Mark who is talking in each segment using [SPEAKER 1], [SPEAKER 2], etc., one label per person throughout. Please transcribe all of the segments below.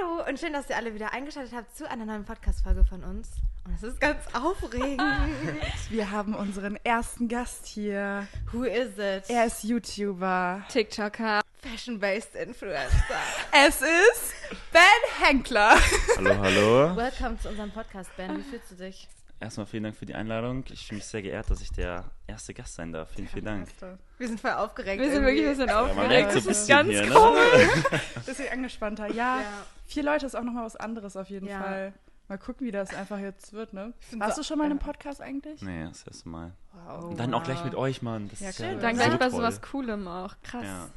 [SPEAKER 1] Hallo und schön, dass ihr alle wieder eingeschaltet habt zu einer neuen Podcast-Folge von uns. Und es ist ganz aufregend.
[SPEAKER 2] Wir haben unseren ersten Gast hier.
[SPEAKER 1] Who is it?
[SPEAKER 2] Er ist YouTuber.
[SPEAKER 3] TikToker.
[SPEAKER 1] Fashion-based Influencer.
[SPEAKER 2] Es ist Ben Henkler.
[SPEAKER 4] Hallo, hallo.
[SPEAKER 1] Welcome zu unserem Podcast, Ben. Wie fühlst du dich?
[SPEAKER 4] Erstmal vielen Dank für die Einladung. Ich fühle mich sehr geehrt, dass ich der erste Gast sein darf. Vielen, vielen Dank.
[SPEAKER 1] Wir sind voll aufgeregt.
[SPEAKER 3] Wir sind wirklich ein bisschen
[SPEAKER 4] Ja, man
[SPEAKER 3] aufgeregt.
[SPEAKER 4] merkt so ein
[SPEAKER 3] das ist
[SPEAKER 4] bisschen
[SPEAKER 3] ganz
[SPEAKER 4] hier, ne?
[SPEAKER 3] komisch.
[SPEAKER 2] Bisschen angespannter. Ja,
[SPEAKER 1] Ja.
[SPEAKER 2] Vier Leute ist auch nochmal was anderes auf jeden
[SPEAKER 1] Ja.
[SPEAKER 2] Fall. Mal gucken, wie das einfach jetzt wird, ne? Warst
[SPEAKER 1] so-
[SPEAKER 2] du schon mal in einem. Podcast eigentlich?
[SPEAKER 4] Nee, das erste Mal.
[SPEAKER 1] Wow.
[SPEAKER 4] Und dann auch gleich mit euch, Mann. Das
[SPEAKER 2] Ja,
[SPEAKER 4] ist
[SPEAKER 2] schön.
[SPEAKER 4] ja
[SPEAKER 3] Dann
[SPEAKER 4] so
[SPEAKER 3] gleich bei
[SPEAKER 4] toll.
[SPEAKER 3] sowas Coolem auch. Krass.
[SPEAKER 4] Ja.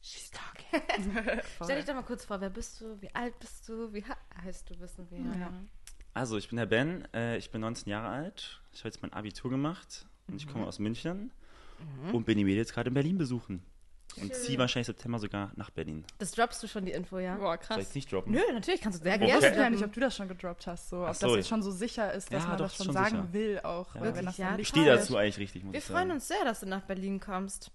[SPEAKER 1] She's talking. Stell dich doch mal kurz vor, wer bist du? Wie alt bist du? Wie heißt du, wissen wir.
[SPEAKER 2] Ja.
[SPEAKER 4] Also, ich bin der Ben. Äh, ich bin 19 Jahre alt. Ich habe jetzt mein Abitur gemacht. Und ich komme aus München. Und bin die Mädels jetzt gerade in Berlin besuchen. Und ziehe wahrscheinlich September sogar nach Berlin.
[SPEAKER 1] Das droppst du schon, die Info, ja?
[SPEAKER 3] Boah,
[SPEAKER 4] Soll ich
[SPEAKER 3] krass.
[SPEAKER 4] es nicht droppen?
[SPEAKER 1] Nö, natürlich kannst du sehr
[SPEAKER 4] Okay.
[SPEAKER 2] Ich
[SPEAKER 1] gerne
[SPEAKER 2] wusste ja
[SPEAKER 1] droppen.
[SPEAKER 2] nicht, ob du das schon gedroppt hast, so, ob
[SPEAKER 4] Ach
[SPEAKER 2] das
[SPEAKER 4] so.
[SPEAKER 2] jetzt schon so sicher ist, dass
[SPEAKER 4] Ja,
[SPEAKER 2] man
[SPEAKER 4] doch,
[SPEAKER 2] das schon
[SPEAKER 4] schon
[SPEAKER 2] sagen
[SPEAKER 4] sicher.
[SPEAKER 2] will auch.
[SPEAKER 4] Ja.
[SPEAKER 1] Wirklich,
[SPEAKER 2] das
[SPEAKER 1] ja?
[SPEAKER 4] Ich stehe dazu eigentlich richtig, muss
[SPEAKER 1] Wir
[SPEAKER 4] ich
[SPEAKER 1] freuen
[SPEAKER 4] sagen.
[SPEAKER 1] uns sehr, dass du nach Berlin kommst.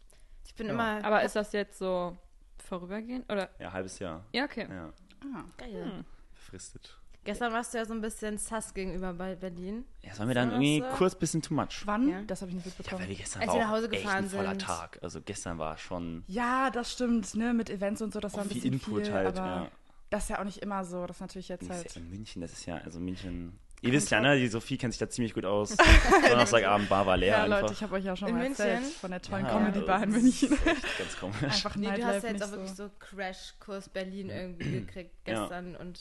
[SPEAKER 1] Ich bin
[SPEAKER 4] Ja.
[SPEAKER 1] immer
[SPEAKER 3] Aber ist das jetzt so vorübergehend? Oder?
[SPEAKER 4] Ja, halbes Jahr.
[SPEAKER 3] Ja, okay.
[SPEAKER 4] Ja,
[SPEAKER 2] Ah.
[SPEAKER 1] geil.
[SPEAKER 3] Hm.
[SPEAKER 4] befristet.
[SPEAKER 1] Gestern warst du ja so ein bisschen sass gegenüber bei Berlin.
[SPEAKER 4] Ja, es war mir dann irgendwie
[SPEAKER 1] so.
[SPEAKER 4] kurz bisschen too much.
[SPEAKER 2] Wann?
[SPEAKER 1] Ja.
[SPEAKER 2] Das habe ich nicht
[SPEAKER 4] Ja,
[SPEAKER 2] mitbekommen.
[SPEAKER 4] weil wir gestern
[SPEAKER 1] Als
[SPEAKER 4] war
[SPEAKER 1] wir nach
[SPEAKER 4] auch
[SPEAKER 1] Hause
[SPEAKER 4] echt
[SPEAKER 1] gefahren
[SPEAKER 4] ein voller
[SPEAKER 1] sind.
[SPEAKER 4] Tag. Also gestern war schon
[SPEAKER 2] Ja, das stimmt, ne, mit Events und so, das war ein
[SPEAKER 4] viel
[SPEAKER 2] bisschen
[SPEAKER 4] Input
[SPEAKER 2] viel,
[SPEAKER 4] halt.
[SPEAKER 2] aber
[SPEAKER 4] Ja.
[SPEAKER 2] das ist ja auch nicht immer so, das ist natürlich jetzt
[SPEAKER 4] Das ist
[SPEAKER 2] halt...
[SPEAKER 4] ja in München, das ist ja, also München. Ihr wisst ja, ne? Die Sophie kennt sich da ziemlich gut aus. Donnerstagabend Bar war leer
[SPEAKER 2] Ja,
[SPEAKER 4] einfach.
[SPEAKER 2] Leute, ich habe euch ja schon
[SPEAKER 1] In
[SPEAKER 2] mal erzählt
[SPEAKER 1] München?
[SPEAKER 2] von der tollen
[SPEAKER 4] Ja,
[SPEAKER 2] Comedy-Bar in
[SPEAKER 4] das
[SPEAKER 2] München.
[SPEAKER 4] Ist echt ganz komisch.
[SPEAKER 2] Einfach
[SPEAKER 1] Nee, du hast ja jetzt auch wirklich so Crashkurs Berlin irgendwie gekriegt
[SPEAKER 4] Ja.
[SPEAKER 1] gestern und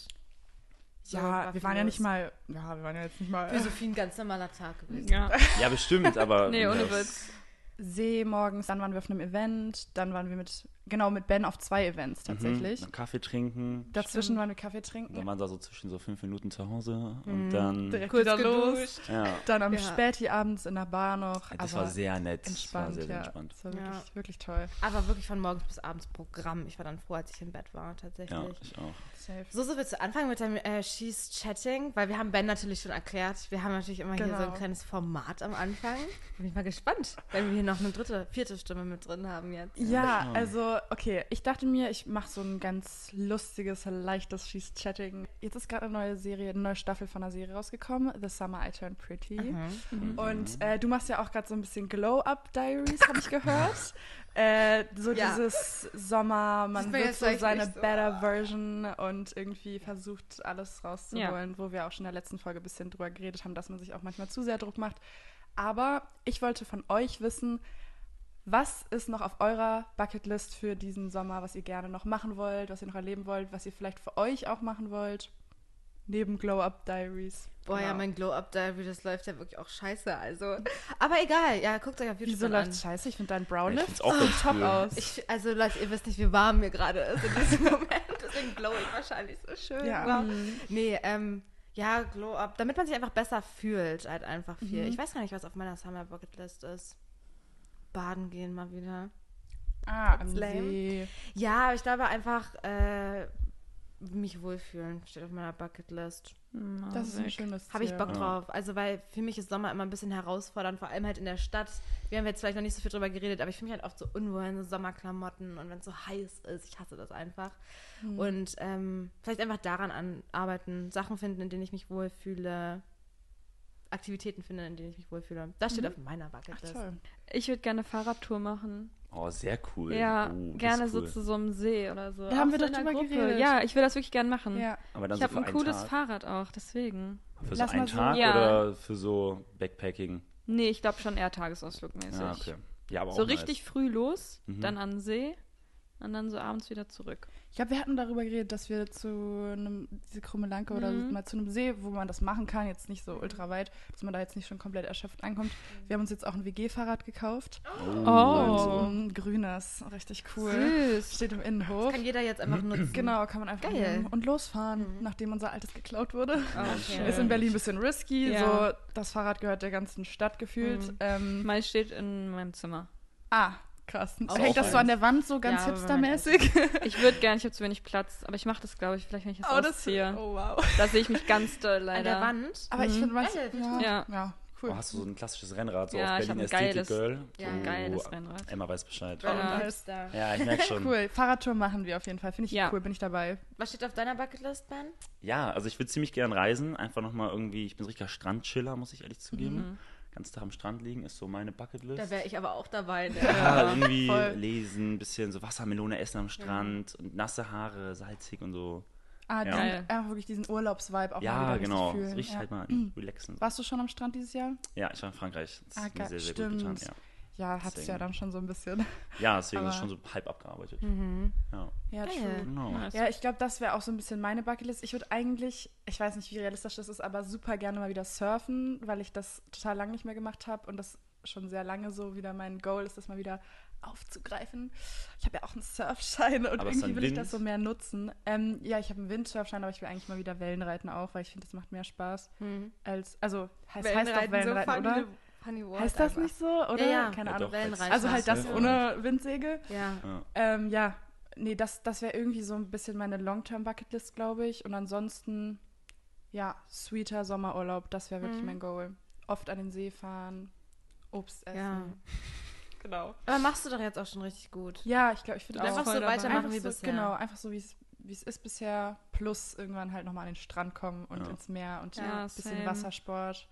[SPEAKER 2] Ja,
[SPEAKER 1] war
[SPEAKER 2] wir waren ja nicht mal, ja, wir waren ja jetzt nicht mal
[SPEAKER 1] Für Sophie ein ganz normaler Tag gewesen.
[SPEAKER 3] Ja.
[SPEAKER 4] Ja, bestimmt, aber.
[SPEAKER 3] Nee, ohne Witz.
[SPEAKER 2] See morgens, dann waren wir auf einem Event, dann waren wir mit, genau, mit Ben auf zwei Events tatsächlich.
[SPEAKER 4] Mhm, dann Kaffee trinken.
[SPEAKER 2] Dazwischen waren wir Kaffee
[SPEAKER 4] Dann
[SPEAKER 2] trinken,
[SPEAKER 4] waren da so zwischen so fünf Minuten zu Hause und
[SPEAKER 1] Mhm.
[SPEAKER 4] dann.
[SPEAKER 2] direkt
[SPEAKER 1] Kurz
[SPEAKER 2] wieder los.
[SPEAKER 4] Ja,
[SPEAKER 2] Dann am
[SPEAKER 1] Ja.
[SPEAKER 2] Späti abends in der Bar noch.
[SPEAKER 4] das
[SPEAKER 2] aber
[SPEAKER 4] war sehr nett. Das war
[SPEAKER 2] entspannt,
[SPEAKER 4] sehr, sehr
[SPEAKER 2] ja.
[SPEAKER 4] entspannt.
[SPEAKER 2] Das war
[SPEAKER 1] Ja.
[SPEAKER 2] wirklich, wirklich toll.
[SPEAKER 1] Aber wirklich von morgens bis abends Programm. Ich war dann froh, als ich im Bett war, tatsächlich.
[SPEAKER 4] Ja, ich auch.
[SPEAKER 2] Safe.
[SPEAKER 1] So, so willst du anfangen mit dem äh, She's Chatting, weil wir haben Ben natürlich schon erklärt. Wir haben natürlich immer hier so ein
[SPEAKER 2] Genau.
[SPEAKER 1] kleines Format am Anfang. Bin ich mal gespannt, wenn wir hier noch eine dritte, vierte Stimme mit drin haben jetzt.
[SPEAKER 2] Ja,
[SPEAKER 4] schauen.
[SPEAKER 2] Also, okay, ich dachte mir, ich mache so ein ganz lustiges, leichtes She's Chatting. Jetzt ist gerade eine neue Serie, eine neue Staffel von einer Serie rausgekommen, The Summer I Turned Pretty.
[SPEAKER 1] Mhm.
[SPEAKER 2] Und äh, du machst ja auch gerade so ein bisschen Glow-Up-Diaries, habe ich gehört. Äh, so
[SPEAKER 1] Ja.
[SPEAKER 2] dieses Sommer, man wird so seine
[SPEAKER 1] so.
[SPEAKER 2] better Version und irgendwie versucht, alles rauszuholen, wo wir auch schon in der letzten Folge ein bisschen drüber geredet haben, dass man sich auch manchmal zu sehr Druck macht. Aber ich wollte von euch wissen, was ist noch auf eurer Bucketlist für diesen Sommer, was ihr gerne noch machen wollt, was ihr noch erleben wollt, was ihr vielleicht für euch auch machen wollt? Neben Glow-Up Diaries.
[SPEAKER 1] Boah, ja,
[SPEAKER 2] Genau.
[SPEAKER 1] mein Glow-Up-Diary, das läuft ja wirklich auch scheiße. Also, aber egal, ja, guckt euch auf YouTube
[SPEAKER 2] Wieso
[SPEAKER 1] an.
[SPEAKER 2] läuft scheiße? Ich finde dein Brown
[SPEAKER 4] Ja, auch ganz
[SPEAKER 2] top
[SPEAKER 4] cool.
[SPEAKER 2] aus.
[SPEAKER 1] Ich, also Leute, ihr wisst nicht, wie warm mir gerade ist in diesem Moment. Deswegen glow ich wahrscheinlich so schön.
[SPEAKER 2] Ja.
[SPEAKER 1] Wow. Nee, ähm, ja, Glow Up, damit man sich einfach besser fühlt, halt einfach viel. Ich weiß gar nicht, was auf meiner Summer Bucket List ist. Baden gehen mal wieder.
[SPEAKER 2] ah, am
[SPEAKER 1] That's lame.
[SPEAKER 2] See.
[SPEAKER 1] Ja, aber ich glaube einfach, äh, mich wohlfühlen steht auf meiner Bucketlist.
[SPEAKER 2] Das ist ein schönes
[SPEAKER 1] Habe ich
[SPEAKER 2] Ziel.
[SPEAKER 1] Bock drauf. Also, weil für mich ist Sommer immer ein bisschen herausfordernd, vor allem halt in der Stadt. Wir haben jetzt vielleicht noch nicht so viel drüber geredet, aber ich fühle mich halt oft so unwohl in so Sommerklamotten und wenn es so heiß ist. Ich hasse das einfach.
[SPEAKER 2] Hm.
[SPEAKER 1] Und ähm, vielleicht einfach daran an arbeiten, Sachen finden, in denen ich mich wohlfühle, Aktivitäten finden, in denen ich mich wohlfühle. Das steht auf meiner
[SPEAKER 2] Mhm. Ach,
[SPEAKER 1] Bucketlist.
[SPEAKER 3] Ich würde gerne Fahrradtour machen.
[SPEAKER 4] Oh, sehr cool.
[SPEAKER 3] Ja,
[SPEAKER 4] oh,
[SPEAKER 3] gerne
[SPEAKER 4] ist
[SPEAKER 3] so
[SPEAKER 4] cool.
[SPEAKER 3] zu so einem See oder so.
[SPEAKER 2] Da haben wir
[SPEAKER 3] so
[SPEAKER 2] doch drüber
[SPEAKER 3] Gruppe.
[SPEAKER 2] geredet.
[SPEAKER 3] Ja, ich will das wirklich gerne machen.
[SPEAKER 2] Ja.
[SPEAKER 4] Aber dann
[SPEAKER 3] Ich
[SPEAKER 4] so
[SPEAKER 3] habe ein cooles
[SPEAKER 4] Tag.
[SPEAKER 3] Fahrrad auch, deswegen.
[SPEAKER 4] Für so
[SPEAKER 2] Lass mal
[SPEAKER 4] einen Tag
[SPEAKER 3] Ja.
[SPEAKER 4] oder für so Backpacking?
[SPEAKER 3] Nee, ich glaube schon eher Tagesausflugmäßig.
[SPEAKER 4] Ja, okay. Ja, aber
[SPEAKER 3] So
[SPEAKER 4] nice.
[SPEAKER 3] richtig früh los,
[SPEAKER 4] Mhm.
[SPEAKER 3] dann an den See und dann so abends wieder zurück.
[SPEAKER 2] Ich glaube, wir hatten darüber geredet, dass wir zu einem, diese Krummelanke oder
[SPEAKER 3] Mhm.
[SPEAKER 2] mal zu einem See, wo man das machen kann, jetzt nicht so ultra weit, dass man da jetzt nicht schon komplett erschöpft ankommt. Wir haben uns jetzt auch ein WG-Fahrrad gekauft.
[SPEAKER 4] Oh.
[SPEAKER 3] Oh.
[SPEAKER 2] Und ein grünes, richtig cool.
[SPEAKER 3] Süß.
[SPEAKER 2] Steht im Innenhof.
[SPEAKER 1] Kann jeder jetzt einfach nutzen.
[SPEAKER 2] Genau, kann man einfach
[SPEAKER 1] Geil.
[SPEAKER 2] nehmen und losfahren, nachdem unser altes geklaut wurde.
[SPEAKER 1] Okay.
[SPEAKER 2] Ist in Berlin ein bisschen risky.
[SPEAKER 3] Ja.
[SPEAKER 2] So, das Fahrrad gehört der ganzen Stadt gefühlt.
[SPEAKER 1] Mhm.
[SPEAKER 2] Ähm,
[SPEAKER 3] Meins steht in meinem Zimmer.
[SPEAKER 2] ah, krass.
[SPEAKER 1] Auch
[SPEAKER 2] Hängt das so an der Wand so ganz
[SPEAKER 1] Ja,
[SPEAKER 2] hipstermäßig?
[SPEAKER 3] Ich würde gerne, ich habe zu wenig Platz, aber ich mache das, glaube ich, vielleicht, wenn ich das
[SPEAKER 2] Oh, das,
[SPEAKER 3] ausziehe.
[SPEAKER 2] oh wow.
[SPEAKER 3] Da sehe ich mich ganz doll
[SPEAKER 1] An
[SPEAKER 3] leider.
[SPEAKER 1] der Wand.
[SPEAKER 2] Aber ich
[SPEAKER 3] Mhm.
[SPEAKER 2] finde, manche, ja,
[SPEAKER 3] Ja.
[SPEAKER 2] ja. Cool.
[SPEAKER 4] Oh, hast du so ein klassisches Rennrad, so
[SPEAKER 3] Ja,
[SPEAKER 4] auf
[SPEAKER 3] ich hab
[SPEAKER 4] Berlin
[SPEAKER 3] ein
[SPEAKER 4] Ästhetik
[SPEAKER 3] geiles-
[SPEAKER 4] Girl?
[SPEAKER 1] ja,
[SPEAKER 3] ein
[SPEAKER 4] Oh,
[SPEAKER 3] geiles Rennrad.
[SPEAKER 4] Emma weiß Bescheid.
[SPEAKER 3] Ja.
[SPEAKER 4] Ja, ich merke schon.
[SPEAKER 2] Cool. Fahrradtour machen wir auf jeden Fall. Finde ich
[SPEAKER 3] Ja.
[SPEAKER 2] cool, bin ich dabei.
[SPEAKER 1] Was steht auf deiner Bucketlist, Ben?
[SPEAKER 4] Ja, also ich würde ziemlich gern reisen. Einfach nochmal irgendwie, ich bin so richtiger Strandchiller, muss ich ehrlich zugeben.
[SPEAKER 3] Mhm.
[SPEAKER 4] Ganz Tag am Strand liegen ist so meine Bucketlist.
[SPEAKER 1] Da wäre ich aber auch dabei. Ne?
[SPEAKER 4] ja, irgendwie
[SPEAKER 2] voll.
[SPEAKER 4] lesen, bisschen so Wassermelone essen am Strand und nasse Haare, salzig und so.
[SPEAKER 2] Ah,
[SPEAKER 4] Ja.
[SPEAKER 2] diesen,
[SPEAKER 3] Geil.
[SPEAKER 2] einfach wirklich diesen Urlaubsvibe auch mal
[SPEAKER 4] ja,
[SPEAKER 2] richtig
[SPEAKER 4] genau. richtig
[SPEAKER 2] ja.
[SPEAKER 4] halt mal relaxen.
[SPEAKER 2] Warst du schon am Strand dieses Jahr?
[SPEAKER 4] Ja, ich war in Frankreich. Das
[SPEAKER 2] Ah,
[SPEAKER 4] hat mir sehr, sehr gut getan.
[SPEAKER 2] Stimmt.
[SPEAKER 4] Ja,
[SPEAKER 2] Ja, hat's ja dann schon so ein bisschen.
[SPEAKER 4] ja deswegen ist
[SPEAKER 2] Aber-
[SPEAKER 4] schon so halb abgearbeitet.
[SPEAKER 1] Mhm.
[SPEAKER 4] Ja,
[SPEAKER 2] Ja, true.
[SPEAKER 4] genau.
[SPEAKER 3] Nice.
[SPEAKER 2] Ja, ich glaube, das wäre auch so ein bisschen meine Bucketlist. Ich würde eigentlich, ich weiß nicht, wie realistisch das ist, aber super gerne mal wieder surfen, weil ich das total lange nicht mehr gemacht habe und das schon sehr lange so wieder mein Goal ist, das mal wieder aufzugreifen. Ich habe ja auch einen Surfschein und
[SPEAKER 4] Aber
[SPEAKER 2] irgendwie will ich
[SPEAKER 4] Wind?
[SPEAKER 2] das so mehr nutzen. Ähm, ja, ich habe einen Windsurfschein, aber ich will eigentlich mal wieder Wellenreiten auch, weil ich finde, das macht mehr Spaß
[SPEAKER 1] Hm.
[SPEAKER 2] als, also heißt, heißt doch Wellenreiten, oder? Heißt das nicht so, oder?
[SPEAKER 1] Ja, ja.
[SPEAKER 2] Keine
[SPEAKER 4] Ja,
[SPEAKER 2] Ahnung.
[SPEAKER 4] doch.
[SPEAKER 2] Also halt das
[SPEAKER 4] Ja.
[SPEAKER 2] ohne Windsäge.
[SPEAKER 1] Ja.
[SPEAKER 4] Ja.
[SPEAKER 2] Ähm, ja, nee, das, das wäre irgendwie so ein bisschen meine Long-Term-Bucketlist, glaube ich. Und ansonsten, ja, sweeter Sommerurlaub, das wäre wirklich
[SPEAKER 1] Mhm.
[SPEAKER 2] mein Goal. Oft an den See fahren, Obst essen.
[SPEAKER 1] Ja.
[SPEAKER 2] Genau.
[SPEAKER 1] Aber machst du doch jetzt auch schon richtig gut.
[SPEAKER 2] Ja, ich glaube, ich würde auch
[SPEAKER 1] Einfach so
[SPEAKER 3] dabei.
[SPEAKER 1] weitermachen
[SPEAKER 2] einfach
[SPEAKER 1] wie
[SPEAKER 2] so,
[SPEAKER 1] bisher.
[SPEAKER 2] Genau, einfach so, wie es wie es ist bisher, plus irgendwann halt nochmal an den Strand kommen und
[SPEAKER 4] Ja.
[SPEAKER 2] ins Meer und
[SPEAKER 3] Ja,
[SPEAKER 2] ein bisschen
[SPEAKER 3] same.
[SPEAKER 2] Wassersport.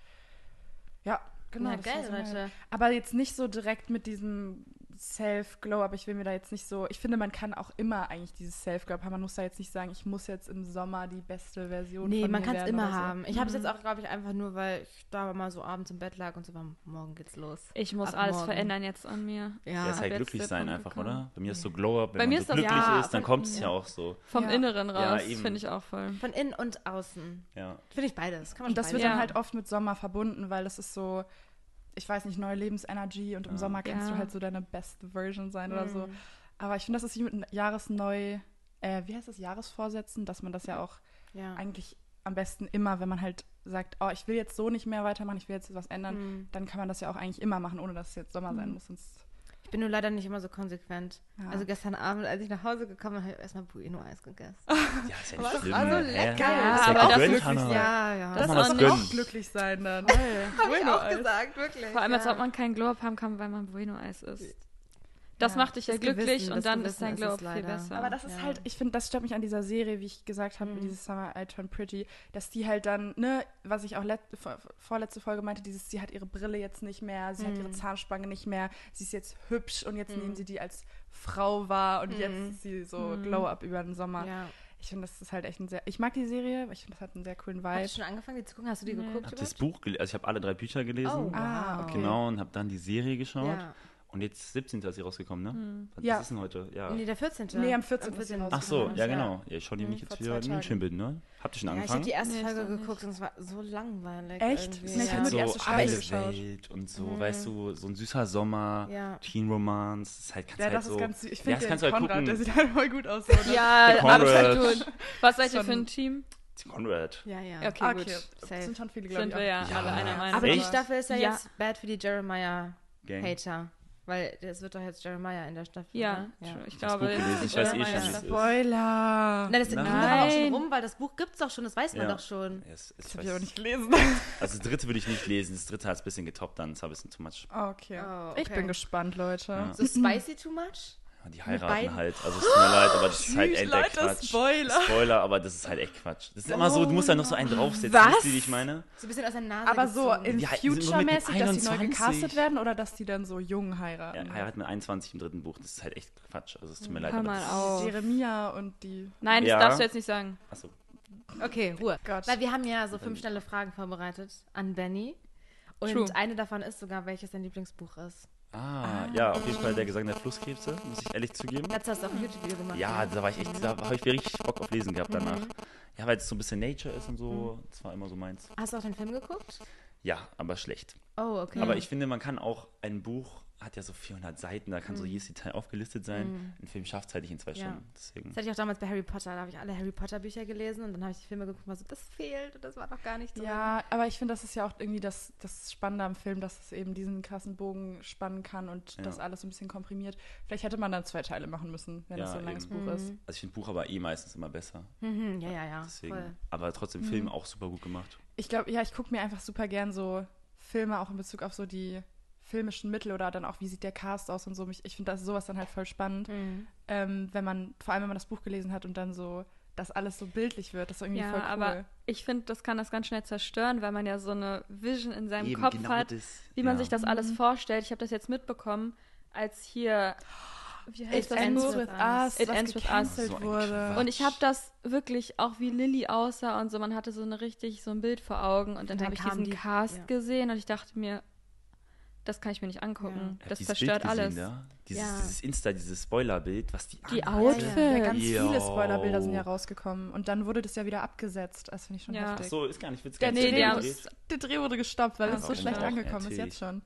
[SPEAKER 2] Ja, genau. wär
[SPEAKER 1] geil, Leute.
[SPEAKER 2] Aber jetzt nicht so direkt mit diesem Self-Glow, aber ich will mir da jetzt nicht so. Ich finde, man kann auch immer eigentlich dieses Self-Glow haben. Man muss da jetzt nicht sagen, ich muss jetzt im Sommer die beste Version
[SPEAKER 1] Nee,
[SPEAKER 2] von
[SPEAKER 1] man
[SPEAKER 2] mir
[SPEAKER 1] kann es immer
[SPEAKER 2] so.
[SPEAKER 1] haben. Ich habe es
[SPEAKER 3] Mhm.
[SPEAKER 1] jetzt auch, glaube ich, einfach nur, weil ich da mal so abends im Bett lag und so war, morgen geht's los.
[SPEAKER 3] Ich muss
[SPEAKER 1] Ab
[SPEAKER 3] alles
[SPEAKER 1] morgen.
[SPEAKER 3] verändern jetzt an mir.
[SPEAKER 1] Ja,
[SPEAKER 4] Ja, ist halt glücklich sein
[SPEAKER 3] Punkt
[SPEAKER 4] einfach, oder? Bei mir ist so Glow-Up, wenn
[SPEAKER 3] Bei
[SPEAKER 4] man
[SPEAKER 3] mir
[SPEAKER 4] so glücklich
[SPEAKER 1] ja,
[SPEAKER 4] ist, dann kommt es ja.
[SPEAKER 1] ja.
[SPEAKER 4] auch so.
[SPEAKER 3] Vom
[SPEAKER 2] Ja.
[SPEAKER 3] Inneren raus, finde ich auch voll.
[SPEAKER 1] Von innen und außen.
[SPEAKER 4] Ja.
[SPEAKER 1] Finde ich beides. Kann man
[SPEAKER 2] Und das
[SPEAKER 1] schon
[SPEAKER 2] wird
[SPEAKER 1] beides
[SPEAKER 2] dann
[SPEAKER 3] Ja.
[SPEAKER 2] halt oft mit Sommer verbunden, weil das ist so, ich weiß nicht, neue Lebensenergie und im
[SPEAKER 4] Ja.
[SPEAKER 2] Sommer kannst
[SPEAKER 3] Ja.
[SPEAKER 2] du halt so deine beste Version sein oder so.
[SPEAKER 1] Mhm.
[SPEAKER 2] Aber ich finde, das ist wie mit Jahresneu, äh, wie heißt das, Jahresvorsätzen, dass man das ja auch
[SPEAKER 1] Ja.
[SPEAKER 2] eigentlich am besten immer, wenn man halt sagt, oh, ich will jetzt so nicht mehr weitermachen, ich will jetzt was ändern,
[SPEAKER 1] Mhm.
[SPEAKER 2] dann kann man das ja auch eigentlich immer machen, ohne dass es jetzt Sommer sein
[SPEAKER 3] Mhm.
[SPEAKER 2] muss. Sonst,
[SPEAKER 1] Ich bin nur leider nicht immer so konsequent.
[SPEAKER 2] ja.
[SPEAKER 1] Also gestern Abend, als ich nach Hause gekommen bin, habe ich erstmal Bueno-Eis gegessen.
[SPEAKER 4] Ja, ist ja nicht schlimm.
[SPEAKER 1] war so
[SPEAKER 4] Hä?
[SPEAKER 1] lecker.
[SPEAKER 3] Ja,
[SPEAKER 4] ja
[SPEAKER 3] aber das
[SPEAKER 4] Hannah.
[SPEAKER 1] Ja, ja.
[SPEAKER 4] Darf
[SPEAKER 3] Das
[SPEAKER 4] man
[SPEAKER 3] ist
[SPEAKER 4] was
[SPEAKER 3] auch
[SPEAKER 2] glücklich sein dann.
[SPEAKER 1] Habe ich auch gesagt, wirklich.
[SPEAKER 3] Vor allem, als
[SPEAKER 1] ja.
[SPEAKER 3] ob man keinen Glow-Up haben kann, weil man Bueno-Eis isst. Das
[SPEAKER 2] Ja.
[SPEAKER 3] macht dich ja
[SPEAKER 1] Das
[SPEAKER 3] glücklich
[SPEAKER 1] Gewissen,
[SPEAKER 3] und
[SPEAKER 1] das
[SPEAKER 3] dann
[SPEAKER 1] Gewissen
[SPEAKER 3] ist dein Glow-Up viel besser.
[SPEAKER 2] Aber das ist
[SPEAKER 1] Ja.
[SPEAKER 2] halt, ich finde, das stört mich an dieser Serie, wie ich gesagt habe,
[SPEAKER 1] Mhm.
[SPEAKER 2] mit dieses Summer I Turn Pretty, dass die halt dann, ne, was ich auch let, vor, vorletzte Folge meinte, dieses, sie hat ihre Brille jetzt nicht mehr, sie hat ihre
[SPEAKER 1] Mhm.
[SPEAKER 2] Zahnspange nicht mehr, sie ist jetzt hübsch und jetzt
[SPEAKER 1] Mhm.
[SPEAKER 2] nehmen sie die als Frau wahr und
[SPEAKER 1] Mhm.
[SPEAKER 2] jetzt ist sie so
[SPEAKER 3] Mhm.
[SPEAKER 2] Glow-Up über den Sommer.
[SPEAKER 1] Ja.
[SPEAKER 2] Ich finde, das ist halt echt ein sehr, ich mag die Serie, ich finde, das hat einen sehr coolen
[SPEAKER 1] Hast
[SPEAKER 2] Vibe.
[SPEAKER 1] du schon angefangen, die zu gucken? Hast du die
[SPEAKER 3] Nee.
[SPEAKER 1] geguckt?
[SPEAKER 4] Hab das
[SPEAKER 1] überhaupt?
[SPEAKER 4] Buch gelesen, also ich habe alle drei Bücher gelesen.
[SPEAKER 1] Oh,
[SPEAKER 2] Ah,
[SPEAKER 1] wow.
[SPEAKER 2] okay.
[SPEAKER 4] Genau, und habe dann die Serie geschaut.
[SPEAKER 1] Ja.
[SPEAKER 4] Und jetzt 17. ist sie rausgekommen, ne?
[SPEAKER 3] Mhm.
[SPEAKER 4] Was
[SPEAKER 2] Ja.
[SPEAKER 4] ist denn heute? Ja.
[SPEAKER 1] Nee, der 14.
[SPEAKER 2] Nee, am 14. ist sie
[SPEAKER 4] Ach so, ja
[SPEAKER 2] Ja.
[SPEAKER 4] genau. Ja, ich schaue die
[SPEAKER 2] Mhm,
[SPEAKER 4] mich jetzt wieder in bin, ne? Habt ihr schon
[SPEAKER 1] Ja, ich habe
[SPEAKER 4] angefangen?
[SPEAKER 1] die erste Folge geguckt und es war so langweilig.
[SPEAKER 2] Echt?
[SPEAKER 1] irgendwie.
[SPEAKER 2] Ich
[SPEAKER 4] ist
[SPEAKER 2] hab
[SPEAKER 4] halt
[SPEAKER 2] nur
[SPEAKER 4] so
[SPEAKER 2] die erste
[SPEAKER 4] heile
[SPEAKER 2] geschaut.
[SPEAKER 4] Welt und so,
[SPEAKER 1] Mhm.
[SPEAKER 4] weißt du, so ein süßer Sommer,
[SPEAKER 1] Ja.
[SPEAKER 4] Teen Romance, das ist halt, kannst
[SPEAKER 2] Ja,
[SPEAKER 4] halt
[SPEAKER 2] das
[SPEAKER 4] so,
[SPEAKER 2] ist ganz süß. Ich
[SPEAKER 4] Ja,
[SPEAKER 2] finde
[SPEAKER 4] das
[SPEAKER 2] den
[SPEAKER 4] kannst du halt
[SPEAKER 2] Konrad,
[SPEAKER 4] gucken.
[SPEAKER 2] der sieht halt voll gut aus. So, ne?
[SPEAKER 3] Ja, absolut.
[SPEAKER 4] Conrad.
[SPEAKER 3] Was seid ihr für ein Team?
[SPEAKER 4] Conrad.
[SPEAKER 1] Ja, ja.
[SPEAKER 3] Okay,
[SPEAKER 2] Ah,
[SPEAKER 3] gut.
[SPEAKER 2] okay, das
[SPEAKER 1] Safe.
[SPEAKER 2] sind schon viele, glaube
[SPEAKER 3] Sind
[SPEAKER 2] ich.
[SPEAKER 3] wir ja,
[SPEAKER 4] Ja.
[SPEAKER 3] alle einer Meinung.
[SPEAKER 1] Aber die Staffel ist ja,
[SPEAKER 3] Ja.
[SPEAKER 1] jetzt bad für die Jeremiah-Hater. Weil es wird doch jetzt Jeremiah in der Staffel.
[SPEAKER 3] Ja, true. ich
[SPEAKER 4] Das
[SPEAKER 3] glaube, es
[SPEAKER 4] ich weiß eh schon, wie es
[SPEAKER 3] Staffel.
[SPEAKER 4] ist.
[SPEAKER 2] Spoiler!
[SPEAKER 1] Nein, das ging
[SPEAKER 4] Nein.
[SPEAKER 1] aber auch schon rum, weil das Buch gibt's doch schon, das weiß man
[SPEAKER 4] Ja.
[SPEAKER 1] doch schon.
[SPEAKER 4] Ja, es- es
[SPEAKER 2] Das habe ich aber nicht gelesen.
[SPEAKER 4] Also das dritte würde ich nicht lesen, das dritte hat es ein bisschen getoppt, dann ist ein bisschen too much.
[SPEAKER 2] Okay.
[SPEAKER 1] Oh,
[SPEAKER 2] Ich
[SPEAKER 1] okay.
[SPEAKER 2] bin gespannt, Leute.
[SPEAKER 4] Ja.
[SPEAKER 1] So spicy too much?
[SPEAKER 4] Die heiraten halt, also es tut mir leid, aber das ist halt echt
[SPEAKER 2] Leute,
[SPEAKER 4] Quatsch.
[SPEAKER 2] Spoiler.
[SPEAKER 4] Spoiler, aber das ist halt echt Quatsch. Das ist immer so, du musst da noch so einen draufsetzen,
[SPEAKER 2] Was?
[SPEAKER 4] wisst ihr, wie ich meine?
[SPEAKER 1] So ein bisschen aus der Nase
[SPEAKER 2] Aber so
[SPEAKER 1] gezogen.
[SPEAKER 2] in
[SPEAKER 4] Ja,
[SPEAKER 2] Future-mäßig, dass die neu
[SPEAKER 4] 21.
[SPEAKER 2] gecastet werden oder dass die dann so jung
[SPEAKER 4] Ja,
[SPEAKER 2] heiraten?
[SPEAKER 4] heiraten mit 21 im dritten Buch, das ist halt echt Quatsch. Also es tut mir leid.
[SPEAKER 3] Hör
[SPEAKER 4] aber
[SPEAKER 3] mal
[SPEAKER 4] das-
[SPEAKER 3] auf.
[SPEAKER 2] Jeremia und die.
[SPEAKER 3] Nein, das
[SPEAKER 4] Ja.
[SPEAKER 3] darfst du jetzt nicht sagen.
[SPEAKER 4] Achso.
[SPEAKER 1] Okay, Ruhe.
[SPEAKER 2] Gott.
[SPEAKER 1] Weil wir haben ja so fünf schnelle Fragen vorbereitet an Benny. Und
[SPEAKER 3] True.
[SPEAKER 1] eine davon ist sogar, welches dein Lieblingsbuch ist.
[SPEAKER 4] Ah, ja, auf jeden Fall der Gesang der Flusskrebse, muss ich ehrlich zugeben.
[SPEAKER 1] Dazu hast du auch ein YouTube-Video gemacht.
[SPEAKER 4] Ja, da war ich echt, da habe ich richtig Bock auf Lesen gehabt danach.
[SPEAKER 1] Mhm.
[SPEAKER 4] Ja, weil es so ein bisschen Nature ist und so, das war immer so meins.
[SPEAKER 1] Hast du auch den Film geguckt?
[SPEAKER 4] Ja, aber schlecht.
[SPEAKER 1] Oh, okay.
[SPEAKER 4] Aber ich finde, man kann auch ein Buch, hat ja so 400 Seiten, da kann so jedes Detail aufgelistet sein.
[SPEAKER 1] Mhm.
[SPEAKER 4] Ein Film schafft es halt nicht in zwei
[SPEAKER 1] Ja.
[SPEAKER 4] Stunden. Deswegen.
[SPEAKER 1] Das hatte ich auch damals bei Harry Potter. Da habe ich alle Harry Potter Bücher gelesen und dann habe ich die Filme geguckt und war so, das fehlt und das war doch gar nicht drin.
[SPEAKER 2] Ja, aber ich finde, das ist ja auch irgendwie das, das Spannende am Film, dass es eben diesen krassen Bogen spannen kann und
[SPEAKER 4] Ja.
[SPEAKER 2] das alles so ein bisschen komprimiert. Vielleicht hätte man dann zwei Teile machen müssen, wenn
[SPEAKER 4] Ja,
[SPEAKER 2] es so ein langes
[SPEAKER 4] eben.
[SPEAKER 2] Buch ist.
[SPEAKER 1] Mhm.
[SPEAKER 4] Also ich finde Buch aber eh meistens immer besser.
[SPEAKER 1] Mhm, ja, ja, ja.
[SPEAKER 4] Deswegen.
[SPEAKER 1] Voll.
[SPEAKER 4] Aber trotzdem
[SPEAKER 2] Mhm.
[SPEAKER 4] Film auch super gut gemacht.
[SPEAKER 2] Ich glaube, ja, ich gucke mir einfach super gern so Filme auch in Bezug auf so die filmischen Mittel oder dann auch, wie sieht der Cast aus und so. Ich, ich finde das sowas dann halt voll spannend,
[SPEAKER 1] Mhm.
[SPEAKER 2] ähm, wenn man, vor allem wenn man das Buch gelesen hat und dann so, dass alles so bildlich wird. Das ist irgendwie
[SPEAKER 3] Ja,
[SPEAKER 2] voll cool.
[SPEAKER 3] aber ich finde, das kann das ganz schnell zerstören, weil man ja so eine Vision in seinem
[SPEAKER 4] Eben,
[SPEAKER 3] Kopf
[SPEAKER 4] genau
[SPEAKER 3] hat,
[SPEAKER 4] das,
[SPEAKER 3] wie man
[SPEAKER 4] ja.
[SPEAKER 3] sich das alles vorstellt. Ich habe das jetzt mitbekommen, als hier. Wie heißt
[SPEAKER 2] It
[SPEAKER 3] das
[SPEAKER 2] ends with us,
[SPEAKER 3] It ends with us.
[SPEAKER 4] So
[SPEAKER 2] wurde.
[SPEAKER 3] Und ich habe das wirklich auch wie Lilly aussah und so. Man hatte so eine richtig so ein Bild vor Augen und dann,
[SPEAKER 1] dann
[SPEAKER 3] habe ich diesen
[SPEAKER 1] die-
[SPEAKER 3] Cast
[SPEAKER 1] ja.
[SPEAKER 3] gesehen und ich dachte mir, das kann ich mir nicht angucken.
[SPEAKER 1] Ja.
[SPEAKER 3] Das zerstört
[SPEAKER 4] Bild gesehen,
[SPEAKER 3] alles.
[SPEAKER 4] Ja? Dieses,
[SPEAKER 1] Ja.
[SPEAKER 4] dieses Insta, dieses Spoilerbild, was die
[SPEAKER 3] Die. Outfits.
[SPEAKER 2] Ja, ganz
[SPEAKER 4] Jo.
[SPEAKER 2] viele Spoilerbilder sind ja rausgekommen. Und dann wurde das ja wieder abgesetzt. Das finde ich schon
[SPEAKER 3] Ja.
[SPEAKER 4] Ach
[SPEAKER 2] heftig.
[SPEAKER 4] so, ist gar nicht witzig.
[SPEAKER 2] Der,
[SPEAKER 3] Nee,
[SPEAKER 2] Dreh
[SPEAKER 3] die
[SPEAKER 2] wurde,
[SPEAKER 3] haben's-
[SPEAKER 2] der Dreh wurde gestoppt, weil
[SPEAKER 3] Ah,
[SPEAKER 2] es so schlecht
[SPEAKER 4] auch?
[SPEAKER 2] angekommen ist
[SPEAKER 4] Natürlich.
[SPEAKER 2] jetzt schon.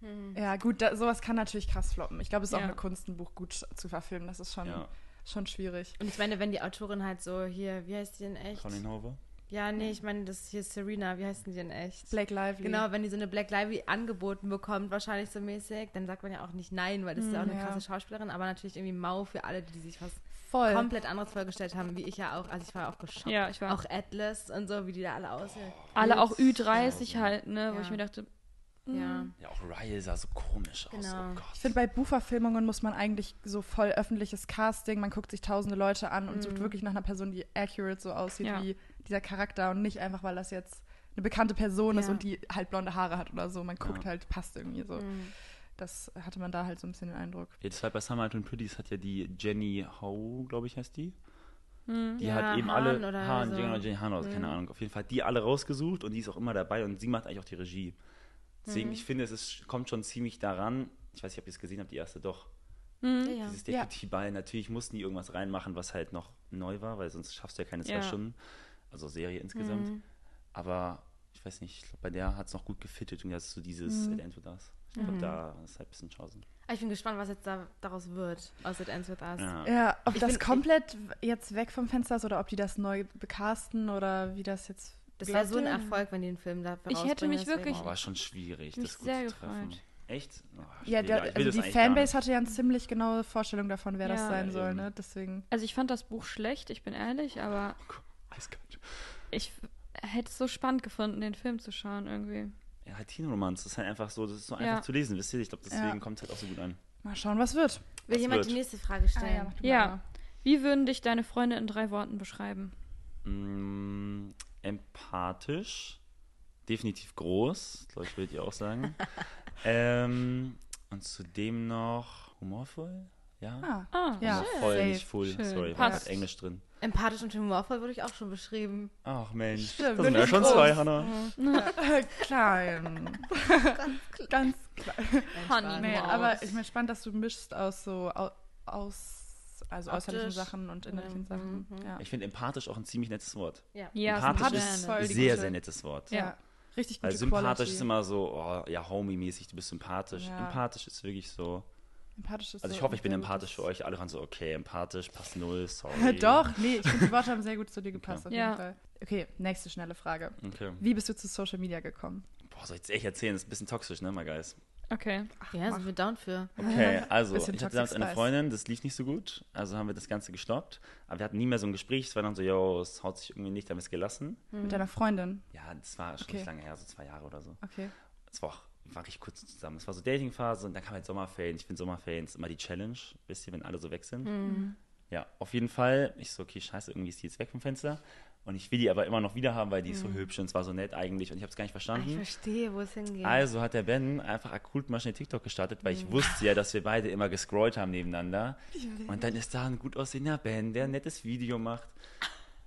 [SPEAKER 1] Mhm.
[SPEAKER 2] Ja, gut, da, sowas kann natürlich krass floppen. Ich glaube, es ist auch eine Kunst, ein Buch gut zu verfilmen. Das ist schon,
[SPEAKER 4] Ja,
[SPEAKER 2] schon schwierig.
[SPEAKER 1] Und ich meine, wenn die Autorin halt so hier, wie heißt die denn echt?
[SPEAKER 4] Colin Hoover.
[SPEAKER 1] Ja, nee, ich meine, das hier ist Serena, wie heißt denn die denn echt?
[SPEAKER 2] Blake Lively.
[SPEAKER 1] Genau, wenn die so eine Black Lively angeboten bekommt, wahrscheinlich so mäßig, dann sagt man ja auch nicht nein, weil das ist ja auch eine
[SPEAKER 2] Ja.
[SPEAKER 1] krasse Schauspielerin, aber natürlich irgendwie mau für alle, die sich was
[SPEAKER 2] Voll.
[SPEAKER 1] komplett anderes vorgestellt haben, wie ich ja auch. Also ich war auch geschockt.
[SPEAKER 3] Ja, ich war
[SPEAKER 1] Auch Atlas und so, wie die da alle aussehen.
[SPEAKER 3] alle auch
[SPEAKER 1] Wild.
[SPEAKER 3] Ü30 halt, ne, wo
[SPEAKER 1] Ja.
[SPEAKER 3] ich mir dachte,
[SPEAKER 1] Ja,
[SPEAKER 4] Ja, auch Ryle sah so komisch aus.
[SPEAKER 1] Genau.
[SPEAKER 4] Oh Gott.
[SPEAKER 2] Ich finde, bei Buchverfilmungen muss man eigentlich so voll öffentliches Casting, man guckt sich tausende Leute an und
[SPEAKER 1] Mhm.
[SPEAKER 2] sucht wirklich nach einer Person, die accurate so aussieht
[SPEAKER 3] Ja.
[SPEAKER 2] wie dieser Charakter und nicht einfach, weil das jetzt eine bekannte Person ist
[SPEAKER 1] Ja.
[SPEAKER 2] und die halt blonde Haare hat oder so. Man guckt
[SPEAKER 4] Ja.
[SPEAKER 2] halt, passt irgendwie so.
[SPEAKER 1] Mhm.
[SPEAKER 2] Das hatte man da halt so ein bisschen den Eindruck.
[SPEAKER 4] Ja, deshalb bei Summer and Pretties hat ja die Jenny Ho, glaube ich, heißt die.
[SPEAKER 3] hm,
[SPEAKER 4] Die
[SPEAKER 1] Ja,
[SPEAKER 4] hat eben
[SPEAKER 1] Hahn
[SPEAKER 4] alle.
[SPEAKER 1] oder
[SPEAKER 4] Hahn,
[SPEAKER 1] so.
[SPEAKER 4] genau, Jenny Hahn, oder keine
[SPEAKER 1] Mhm.
[SPEAKER 4] Ahnung. Auf jeden Fall die alle rausgesucht und die ist auch immer dabei und sie macht eigentlich auch die Regie. Deswegen,
[SPEAKER 1] Mhm.
[SPEAKER 4] ich finde, es ist, kommt schon ziemlich daran. Ich weiß nicht, ob ihr es gesehen habt, die erste doch.
[SPEAKER 3] hm,
[SPEAKER 1] Ja, ja.
[SPEAKER 4] Dieses
[SPEAKER 2] Ja.
[SPEAKER 4] Deputy-Ball. Natürlich mussten die irgendwas reinmachen, was halt noch neu war, weil sonst schaffst du ja keine zwei
[SPEAKER 3] Ja.
[SPEAKER 4] Stunden. Also Serie insgesamt.
[SPEAKER 1] Mhm.
[SPEAKER 4] Aber ich weiß nicht, ich glaube, bei der hat es noch gut gefittet und das ist so dieses
[SPEAKER 2] Mhm.
[SPEAKER 4] It Ends With Us. Ich glaube,
[SPEAKER 1] Mhm.
[SPEAKER 4] da ist halt ein bisschen Chancen.
[SPEAKER 1] Aber Ich bin gespannt, was jetzt da, daraus wird, aus It Ends With Us.
[SPEAKER 4] Ja.
[SPEAKER 2] Ja, ob
[SPEAKER 1] Ich
[SPEAKER 2] das
[SPEAKER 1] bin-
[SPEAKER 2] komplett jetzt weg vom Fenster ist oder ob die das neu becasten oder wie das jetzt.
[SPEAKER 1] Das wäre so ein? Erfolg, wenn die einen Film dafür
[SPEAKER 3] Ich hätte mich
[SPEAKER 1] deswegen.
[SPEAKER 3] wirklich-
[SPEAKER 4] Oh, war schon schwierig,
[SPEAKER 3] mich
[SPEAKER 4] das gut
[SPEAKER 3] sehr
[SPEAKER 4] zu treffen.
[SPEAKER 3] gefreut.
[SPEAKER 4] Echt? Oh, ich
[SPEAKER 2] Ja, der,
[SPEAKER 4] ich
[SPEAKER 2] also
[SPEAKER 4] das
[SPEAKER 2] die Fanbase hatte ja eine ziemlich genaue Vorstellung davon, wer das
[SPEAKER 3] Ja,
[SPEAKER 2] sein soll, ne? Deswegen.
[SPEAKER 3] Also ich fand das Buch schlecht, ich bin ehrlich, aber
[SPEAKER 4] Eiskalt.
[SPEAKER 3] Ich hätte es so spannend gefunden, den Film zu schauen irgendwie.
[SPEAKER 4] Ja, halt Teen-Romanz, das ist halt einfach so, das ist so
[SPEAKER 3] Ja.
[SPEAKER 4] einfach zu lesen, wisst ihr? Ich glaube, deswegen
[SPEAKER 2] Ja.
[SPEAKER 4] kommt es halt auch so gut an.
[SPEAKER 2] Mal schauen, was wird.
[SPEAKER 1] Will
[SPEAKER 4] Was
[SPEAKER 1] jemand
[SPEAKER 4] wird?
[SPEAKER 1] die nächste Frage stellen?
[SPEAKER 2] du
[SPEAKER 3] Ja.
[SPEAKER 2] mal.
[SPEAKER 3] Wie würden dich deine Freunde in drei Worten beschreiben?
[SPEAKER 4] Mm, empathisch, definitiv groß, glaube ich, würdet ihr auch sagen. ähm, und zudem noch humorvoll, ja.
[SPEAKER 2] Ah,
[SPEAKER 3] Ah,
[SPEAKER 2] Ja.
[SPEAKER 4] humorvoll,
[SPEAKER 2] safe.
[SPEAKER 4] nicht full,
[SPEAKER 3] Schön.
[SPEAKER 4] sorry, war
[SPEAKER 3] Passt.
[SPEAKER 4] Englisch drin.
[SPEAKER 1] Empathisch und humorvoll wurde ich auch schon beschrieben.
[SPEAKER 4] Ach Mensch,
[SPEAKER 2] Stimmt,
[SPEAKER 4] das sind ja schon
[SPEAKER 2] groß.
[SPEAKER 4] zwei, Hannah.
[SPEAKER 2] klein. Ganz klein.
[SPEAKER 3] Honey.
[SPEAKER 2] Nee, aber ich bin spannend, dass du mischst aus so au- aus also äußerlichen. Sachen und innerlichen
[SPEAKER 1] Mhm,
[SPEAKER 2] Sachen.
[SPEAKER 1] mhm.
[SPEAKER 2] Ja.
[SPEAKER 4] Ich finde empathisch auch ein ziemlich nettes Wort.
[SPEAKER 1] Ja.
[SPEAKER 3] Ja,
[SPEAKER 4] Empathisch
[SPEAKER 3] sympathisch
[SPEAKER 2] ist die
[SPEAKER 4] Sehr, sehr nettes Wort.
[SPEAKER 3] Ja.
[SPEAKER 2] ja. Richtig gute
[SPEAKER 4] Weil sympathisch
[SPEAKER 2] Quality.
[SPEAKER 4] ist immer so, oh, ja, homie-mäßig, du bist sympathisch.
[SPEAKER 2] Ja.
[SPEAKER 4] Empathisch ist wirklich so.
[SPEAKER 2] Empathisch ist
[SPEAKER 4] Also
[SPEAKER 2] so
[SPEAKER 4] ich hoffe, ich bin empathisch für euch. Alle waren so, okay, empathisch, passt null, sorry.
[SPEAKER 2] Doch, nee, ich finde, die Worte haben sehr gut zu dir gepasst. Auf
[SPEAKER 3] Ja.
[SPEAKER 2] jeden Fall. Okay, nächste schnelle Frage.
[SPEAKER 4] Okay.
[SPEAKER 2] Wie bist du zu Social Media gekommen?
[SPEAKER 4] Boah, soll ich jetzt echt erzählen? Das ist ein bisschen toxisch, ne, my guys?
[SPEAKER 3] Okay.
[SPEAKER 1] Ja, sind wir down für.
[SPEAKER 4] Okay, also ich hatte damals eine. Freundin, das lief nicht so gut, also haben wir das Ganze gestoppt. Aber wir hatten nie mehr so ein Gespräch, es war dann so, yo, es haut sich irgendwie nicht, haben wir es gelassen.
[SPEAKER 2] Mit deiner Freundin?
[SPEAKER 4] Ja, das war schon
[SPEAKER 2] Okay.
[SPEAKER 4] nicht lange her, so zwei Jahre oder so.
[SPEAKER 2] Okay.
[SPEAKER 4] Es war auch, waren richtig kurz zusammen. Es war so Datingphase und dann kam halt Sommerferien. Ich finde Sommerferien ist immer die Challenge, wisst ihr, wenn alle so weg sind.
[SPEAKER 1] Mhm.
[SPEAKER 4] Ja, auf jeden Fall. Ich so, okay, scheiße, irgendwie ist die jetzt weg vom Fenster. Und ich will die aber immer noch wieder haben, weil die ist so hübsch und es war so nett eigentlich und ich habe es gar nicht
[SPEAKER 1] Ah, ich
[SPEAKER 4] verstanden.
[SPEAKER 1] verstehe, wo es hingeht.
[SPEAKER 4] Also hat der Ben einfach akut mal schnell TikTok gestartet, weil
[SPEAKER 1] Mhm.
[SPEAKER 4] ich wusste ja, dass wir beide immer gescrollt haben nebeneinander. Und dann ist da ein gut aussehender Ben, der ein nettes Video macht.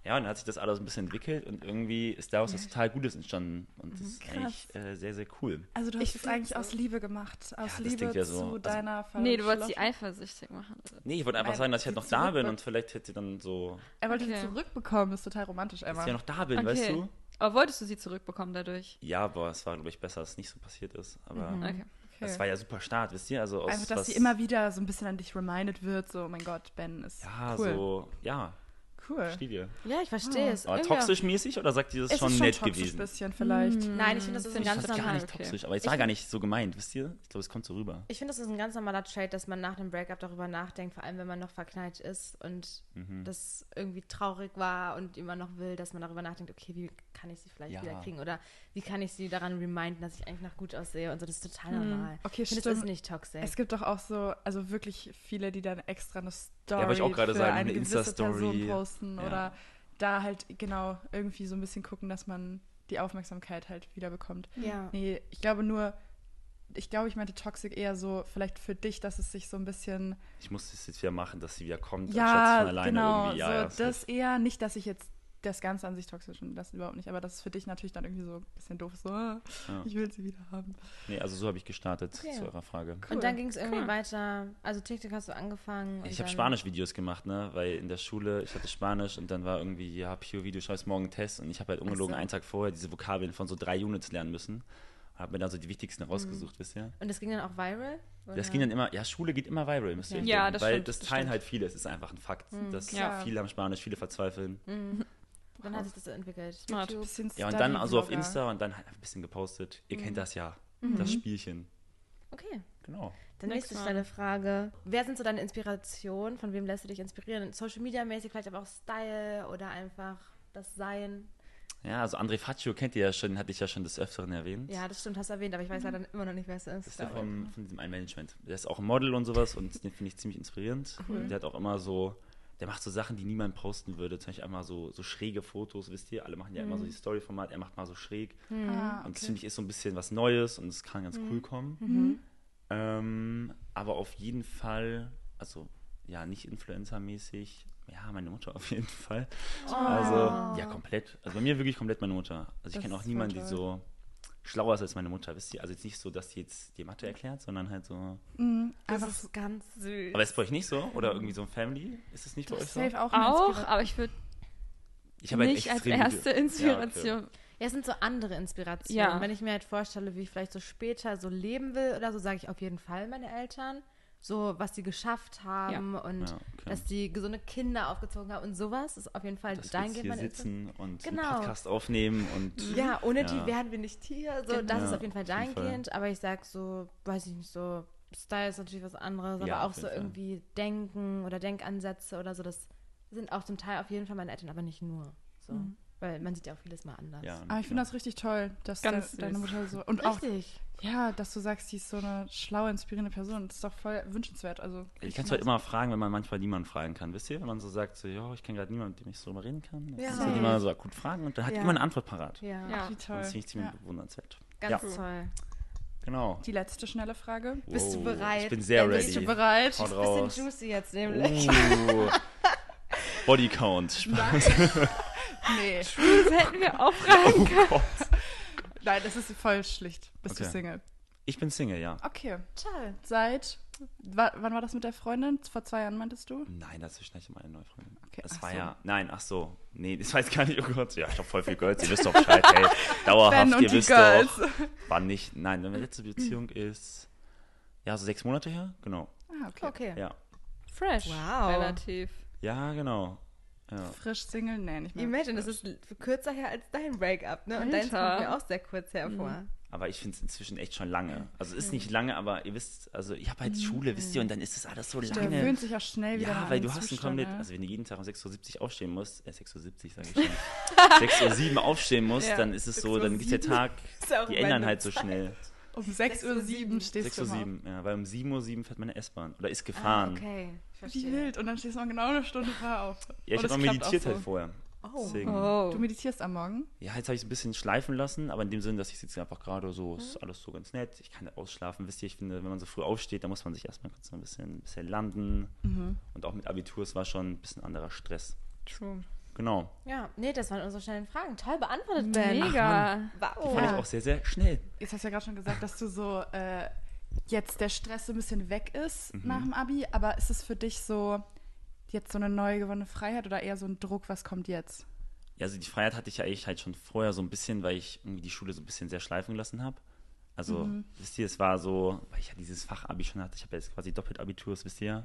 [SPEAKER 4] Ja, und dann hat sich das alles ein bisschen entwickelt und irgendwie ist daraus was total Gutes entstanden. Und das ist
[SPEAKER 2] Krass.
[SPEAKER 4] eigentlich äh, sehr, sehr cool.
[SPEAKER 2] Also du
[SPEAKER 1] Ich
[SPEAKER 2] hast es eigentlich
[SPEAKER 1] so.
[SPEAKER 2] aus Liebe gemacht. Aus
[SPEAKER 4] das
[SPEAKER 2] Liebe
[SPEAKER 4] ja so.
[SPEAKER 2] zu
[SPEAKER 4] Also-
[SPEAKER 2] deiner
[SPEAKER 3] Nee, du wolltest sie eifersüchtig machen.
[SPEAKER 4] Nee, ich wollte einfach
[SPEAKER 2] Nein,
[SPEAKER 4] sagen, dass ich halt noch da bin und vielleicht hätte sie dann so,
[SPEAKER 2] Er wollte
[SPEAKER 3] Okay.
[SPEAKER 2] sie zurückbekommen. Ist total romantisch,
[SPEAKER 4] dass
[SPEAKER 2] Emma.
[SPEAKER 4] ich ja noch da bin,
[SPEAKER 3] Okay.
[SPEAKER 4] weißt du?
[SPEAKER 3] Aber wolltest du sie zurückbekommen dadurch?
[SPEAKER 4] Ja, aber es war, glaube ich, besser, dass es nicht so passiert ist. Aber
[SPEAKER 1] Mhm.
[SPEAKER 3] Okay.
[SPEAKER 2] Okay.
[SPEAKER 4] es war ja super Start, wisst ihr? Also aus
[SPEAKER 2] Einfach, dass
[SPEAKER 4] was,
[SPEAKER 2] sie immer wieder so ein bisschen an dich reminded wird. So, oh mein Gott, Ben ist
[SPEAKER 4] Ja,
[SPEAKER 2] cool.
[SPEAKER 4] so, ja,
[SPEAKER 2] cool.
[SPEAKER 4] steht ihr.
[SPEAKER 1] ja, ich verstehe
[SPEAKER 2] Ah.
[SPEAKER 1] es.
[SPEAKER 4] Aber toxisch mäßig oder sagt ihr, das
[SPEAKER 2] Es
[SPEAKER 4] ist schon
[SPEAKER 2] ist schon
[SPEAKER 4] nett
[SPEAKER 2] toxisch
[SPEAKER 4] gewesen?
[SPEAKER 2] bisschen vielleicht.
[SPEAKER 1] Nein, ich finde, das ist ein ganz
[SPEAKER 4] das ist gar nicht
[SPEAKER 3] okay.
[SPEAKER 4] toxisch, aber es
[SPEAKER 1] Ich
[SPEAKER 4] war gar nicht so gemeint, wisst ihr? Ich glaube, es kommt so rüber.
[SPEAKER 1] Ich finde, das ist ein ganz normaler Trade, dass man nach einem Breakup darüber nachdenkt, vor allem wenn man noch verknallt ist und
[SPEAKER 4] Mhm.
[SPEAKER 1] das irgendwie traurig war und immer noch will, dass man darüber nachdenkt, okay, wie kann ich sie vielleicht
[SPEAKER 4] Ja.
[SPEAKER 1] wieder kriegen? Oder wie kann ich sie daran reminden, dass ich eigentlich noch gut aussehe? Und so, das ist total
[SPEAKER 3] Hm.
[SPEAKER 1] normal.
[SPEAKER 2] Okay,
[SPEAKER 1] ich finde,
[SPEAKER 2] stimmt.
[SPEAKER 1] es ist nicht toxisch.
[SPEAKER 2] Es gibt doch auch so, also wirklich viele, die dann extra eine Story
[SPEAKER 4] wollte ich auch
[SPEAKER 2] für
[SPEAKER 4] sagen,
[SPEAKER 2] eine
[SPEAKER 4] eine
[SPEAKER 2] gewisse
[SPEAKER 4] Insta-Story.
[SPEAKER 2] Person posten
[SPEAKER 4] Ja.
[SPEAKER 2] oder da halt genau irgendwie so ein bisschen gucken, dass man die Aufmerksamkeit halt wieder bekommt.
[SPEAKER 1] ja.
[SPEAKER 2] Nee, ich glaube nur, ich glaube, ich meinte Toxic eher so, vielleicht für dich, dass es sich so ein bisschen,
[SPEAKER 4] Ich muss das jetzt wieder machen, dass sie wieder kommt,
[SPEAKER 2] ja,
[SPEAKER 4] anstatt von alleine
[SPEAKER 2] genau,
[SPEAKER 4] irgendwie. Ja,
[SPEAKER 2] so
[SPEAKER 4] ja,
[SPEAKER 2] das
[SPEAKER 4] safe.
[SPEAKER 2] eher, nicht, dass ich jetzt das Ganze an sich toxisch finde, das überhaupt nicht, aber das ist für dich natürlich dann irgendwie so ein bisschen doof, so, ah,
[SPEAKER 4] Ja.
[SPEAKER 2] ich will sie wieder haben.
[SPEAKER 4] Nee, also so habe ich gestartet
[SPEAKER 1] Okay.
[SPEAKER 4] zu eurer Frage.
[SPEAKER 1] Und dann ging es irgendwie
[SPEAKER 2] Cool.
[SPEAKER 1] weiter. Also TikTok hast du angefangen. und
[SPEAKER 4] Ich habe Spanisch-Videos gemacht, ne? Weil in der Schule, ich hatte Spanisch und dann war irgendwie, ja, Pio-Video, scheiß morgen einen Test und ich habe halt ungelogen
[SPEAKER 1] so.
[SPEAKER 4] einen Tag vorher diese Vokabeln von so drei Units lernen müssen. Und habe mir dann so die wichtigsten rausgesucht, wisst ihr?
[SPEAKER 1] Und das ging dann auch viral?
[SPEAKER 4] Das
[SPEAKER 1] oder?
[SPEAKER 4] ging dann immer, ja, Schule geht immer viral, müsst ihr
[SPEAKER 1] Ja.
[SPEAKER 4] euch
[SPEAKER 3] Ja, das
[SPEAKER 4] Weil
[SPEAKER 3] stimmt,
[SPEAKER 4] das
[SPEAKER 3] das
[SPEAKER 4] teilen
[SPEAKER 3] stimmt.
[SPEAKER 4] halt viele, es ist einfach ein Fakt. dass
[SPEAKER 2] Ja.
[SPEAKER 4] viele haben Spanisch, viele verzweifeln.
[SPEAKER 1] Dann hat sich das so entwickelt.
[SPEAKER 3] Smart.
[SPEAKER 4] Ja, und dann also auf. Insta und dann halt ein bisschen gepostet. Ihr
[SPEAKER 1] Mhm.
[SPEAKER 4] kennt das ja, das Spielchen.
[SPEAKER 1] Okay.
[SPEAKER 4] Genau.
[SPEAKER 1] Dann
[SPEAKER 3] Next
[SPEAKER 1] nächste schnelle Frage. Wer sind so deine Inspirationen? Von wem lässt du dich inspirieren? Social Media mäßig, vielleicht aber auch Style oder einfach das Sein?
[SPEAKER 4] Ja, also André Faccio kennt ihr ja schon, hatte ich ja schon des Öfteren erwähnt.
[SPEAKER 1] Ja, das stimmt, hast du erwähnt, aber ich weiß leider immer noch nicht, wer es ist.
[SPEAKER 4] Das ist der vom, von diesem Ein-Management. Der ist auch ein Model und sowas und den finde ich ziemlich inspirierend. Der hat auch immer so, der macht so Sachen, die niemand posten würde. Zum Beispiel einmal so, so schräge Fotos, wisst ihr? Alle machen ja immer so die Story-Format, er macht mal so schräg.
[SPEAKER 2] Ah,
[SPEAKER 4] Und das
[SPEAKER 2] okay.
[SPEAKER 4] finde ich ist so ein bisschen was Neues und es kann ganz cool kommen. Ähm, aber auf jeden Fall, also ja, nicht Influencer-mäßig. Ja, meine Mutter auf jeden Fall. Also, ja, komplett. Also bei mir wirklich komplett meine Mutter. Also ich kenne auch niemanden, die so schlauer ist als meine Mutter, wisst ihr? Also jetzt nicht so, dass die jetzt die Mathe erklärt, sondern halt so.
[SPEAKER 2] Mhm,
[SPEAKER 1] Das
[SPEAKER 2] einfach
[SPEAKER 1] ist ganz süß.
[SPEAKER 4] Aber ist bei euch nicht so? Oder irgendwie so ein Family? Ist es nicht bei euch so?
[SPEAKER 2] safe auch, eine
[SPEAKER 3] Auch,
[SPEAKER 2] Inspiration.
[SPEAKER 3] aber ich würde
[SPEAKER 4] Ich habe halt
[SPEAKER 3] nicht als erste Inspiration.
[SPEAKER 1] Ja, es sind so andere Inspirationen.
[SPEAKER 3] Ja.
[SPEAKER 1] Wenn ich mir halt vorstelle, wie ich vielleicht so später so leben will oder so, sage ich auf jeden Fall meine Eltern. So, was die geschafft haben und
[SPEAKER 4] Ja,
[SPEAKER 1] dass die gesunde Kinder aufgezogen haben und sowas ist auf jeden Fall
[SPEAKER 4] Dass
[SPEAKER 1] dahingehend
[SPEAKER 4] hier sitzen und
[SPEAKER 1] Genau.
[SPEAKER 4] einen Podcast aufnehmen und
[SPEAKER 1] Ja, ohne
[SPEAKER 4] Ja.
[SPEAKER 1] die wären wir nicht hier. So, das
[SPEAKER 4] Ja,
[SPEAKER 1] ist auf jeden Fall
[SPEAKER 4] auf jeden Fall.
[SPEAKER 1] dahingehend. Aber ich sag so, weiß ich nicht, so Style ist natürlich was anderes,
[SPEAKER 4] Ja,
[SPEAKER 1] aber auch so
[SPEAKER 4] Fall.
[SPEAKER 1] irgendwie Denken oder Denkansätze oder so, das sind auch zum Teil auf jeden Fall meine Eltern, aber nicht nur. So. Weil man sieht ja auch vieles mal anders.
[SPEAKER 4] ja,
[SPEAKER 2] Aber ich finde das richtig toll, dass
[SPEAKER 3] Ganz
[SPEAKER 2] de deine. Mutter so. Und auch,
[SPEAKER 1] Richtig.
[SPEAKER 2] ja, dass du sagst, die ist so eine schlaue, inspirierende Person. Das ist doch voll wünschenswert. Also,
[SPEAKER 4] Ich kann es halt immer fragen, wenn man manchmal niemanden fragen kann. Wisst ihr, wenn man so sagt, so, ja, ich kenne gerade niemanden, mit dem ich so drüber reden kann.
[SPEAKER 1] Ja.
[SPEAKER 4] ist halt immer so gut fragen und dann hat
[SPEAKER 1] Ja.
[SPEAKER 4] immer eine Antwort parat.
[SPEAKER 1] Ja,
[SPEAKER 3] Ja.
[SPEAKER 2] Wie
[SPEAKER 4] Und
[SPEAKER 2] toll.
[SPEAKER 4] Das finde ich ziemlich
[SPEAKER 2] Ja.
[SPEAKER 4] bewundernswert.
[SPEAKER 1] ganz
[SPEAKER 4] Ja.
[SPEAKER 1] toll.
[SPEAKER 4] Genau.
[SPEAKER 2] Die letzte schnelle Frage.
[SPEAKER 1] Bist du
[SPEAKER 4] Wow,
[SPEAKER 1] bereit?
[SPEAKER 4] Ich bin sehr
[SPEAKER 1] Dann
[SPEAKER 4] ready.
[SPEAKER 1] bist du
[SPEAKER 2] bereit?
[SPEAKER 4] Haut
[SPEAKER 1] Bisschen
[SPEAKER 4] raus.
[SPEAKER 1] juicy jetzt nämlich.
[SPEAKER 4] Uh. Bodycount. Spaß.
[SPEAKER 2] Nee.
[SPEAKER 3] Das hätten wir auch fragen können.
[SPEAKER 2] Nein, das ist voll schlicht. Bist du
[SPEAKER 4] Okay.
[SPEAKER 2] Single?
[SPEAKER 4] Ich bin Single, ja.
[SPEAKER 2] Okay.
[SPEAKER 1] Toll.
[SPEAKER 2] Seit. Wa wann war das mit der Freundin? Vor zwei Jahren meintest du?
[SPEAKER 4] Nein, dazwischen hatte ich meine neue Freundin.
[SPEAKER 2] Okay,
[SPEAKER 4] das
[SPEAKER 2] ach
[SPEAKER 4] war
[SPEAKER 2] so.
[SPEAKER 4] ja. Nein, ach so. Nee, das weiß gar nicht. Oh Gott. Ja, ich habe voll viel Girls. Ihr wisst doch Bescheid. Hey, dauerhaft.
[SPEAKER 2] Ben und
[SPEAKER 4] ihr
[SPEAKER 2] die
[SPEAKER 4] wisst
[SPEAKER 2] Girls.
[SPEAKER 4] doch. Wann nicht. Nein, meine letzte Beziehung ist. Ja, so sechs Monate her. Genau.
[SPEAKER 2] Ah, okay.
[SPEAKER 1] Okay.
[SPEAKER 4] Ja.
[SPEAKER 3] Fresh.
[SPEAKER 1] Wow.
[SPEAKER 3] Relativ.
[SPEAKER 4] Ja, genau. Ja.
[SPEAKER 2] Frisch Single? Nee, nicht mehr.
[SPEAKER 1] Imagine, das ist kürzer her als dein Breakup, ne? Und deins kommt mir auch sehr kurz hervor.
[SPEAKER 4] Aber ich finde es inzwischen echt schon lange. Also es ist nicht lange, aber ihr wisst, also ich habe halt Schule, wisst ihr, und dann ist es alles so
[SPEAKER 2] Der
[SPEAKER 4] lange.
[SPEAKER 2] gewöhnt sich auch schnell wieder
[SPEAKER 4] Ja, weil du hast einen komplett,
[SPEAKER 2] ne?
[SPEAKER 4] also wenn du jeden Tag um 6.70 Uhr aufstehen musst, äh 6.70 Uhr sage ich schon, 6.07 Uhr aufstehen musst,
[SPEAKER 1] Ja,
[SPEAKER 4] dann ist es so, dann geht der
[SPEAKER 1] 6:07.
[SPEAKER 4] Tag, die ändern
[SPEAKER 1] meine
[SPEAKER 4] halt so
[SPEAKER 1] Zeit.
[SPEAKER 4] schnell.
[SPEAKER 2] Um 6.07 Uhr stehst du immer auf.
[SPEAKER 4] 6.07 Uhr, ja, weil um 7.07 Uhr fährt meine S-Bahn oder ist
[SPEAKER 1] Ah,
[SPEAKER 4] gefahren.
[SPEAKER 1] okay. Ich
[SPEAKER 2] Wie
[SPEAKER 1] verstehe.
[SPEAKER 2] wild. Und dann stehst du mal genau eine Stunde vorher auf.
[SPEAKER 4] Ja, ich habe
[SPEAKER 2] es
[SPEAKER 4] auch
[SPEAKER 2] klappt
[SPEAKER 4] meditiert
[SPEAKER 2] auch
[SPEAKER 4] halt
[SPEAKER 2] so.
[SPEAKER 4] vorher.
[SPEAKER 1] Oh.
[SPEAKER 3] Oh.
[SPEAKER 2] Du meditierst am Morgen?
[SPEAKER 4] Ja, jetzt habe ich es ein bisschen schleifen lassen, aber in dem Sinn, dass ich jetzt einfach gerade so, ist alles so ganz nett, ich kann ausschlafen. Wisst ihr, ich finde, wenn man so früh aufsteht, dann muss man sich erstmal kurz so ein bisschen, ein bisschen landen.
[SPEAKER 2] Mhm.
[SPEAKER 4] Und auch mit Abitur, es war schon ein bisschen anderer Stress.
[SPEAKER 3] True.
[SPEAKER 4] Genau.
[SPEAKER 1] Ja, nee, das waren unsere schnellen Fragen. Toll beantwortet, Ben.
[SPEAKER 3] Mega.
[SPEAKER 1] Wow.
[SPEAKER 4] Fand ich auch sehr, sehr schnell.
[SPEAKER 2] Jetzt hast du ja gerade schon gesagt, dass du so äh, jetzt der Stress so ein bisschen weg ist
[SPEAKER 4] Mhm.
[SPEAKER 2] nach dem Abi, aber ist es für dich so jetzt so eine neu gewonnene Freiheit oder eher so ein Druck, was kommt jetzt?
[SPEAKER 4] Ja, also die Freiheit hatte ich ja eigentlich halt schon vorher so ein bisschen, weil ich irgendwie die Schule so ein bisschen sehr schleifen gelassen habe. Also, wisst ihr, es war so, weil ich ja dieses Fachabi schon hatte, ich habe jetzt quasi doppelt Abiturs, wisst ihr.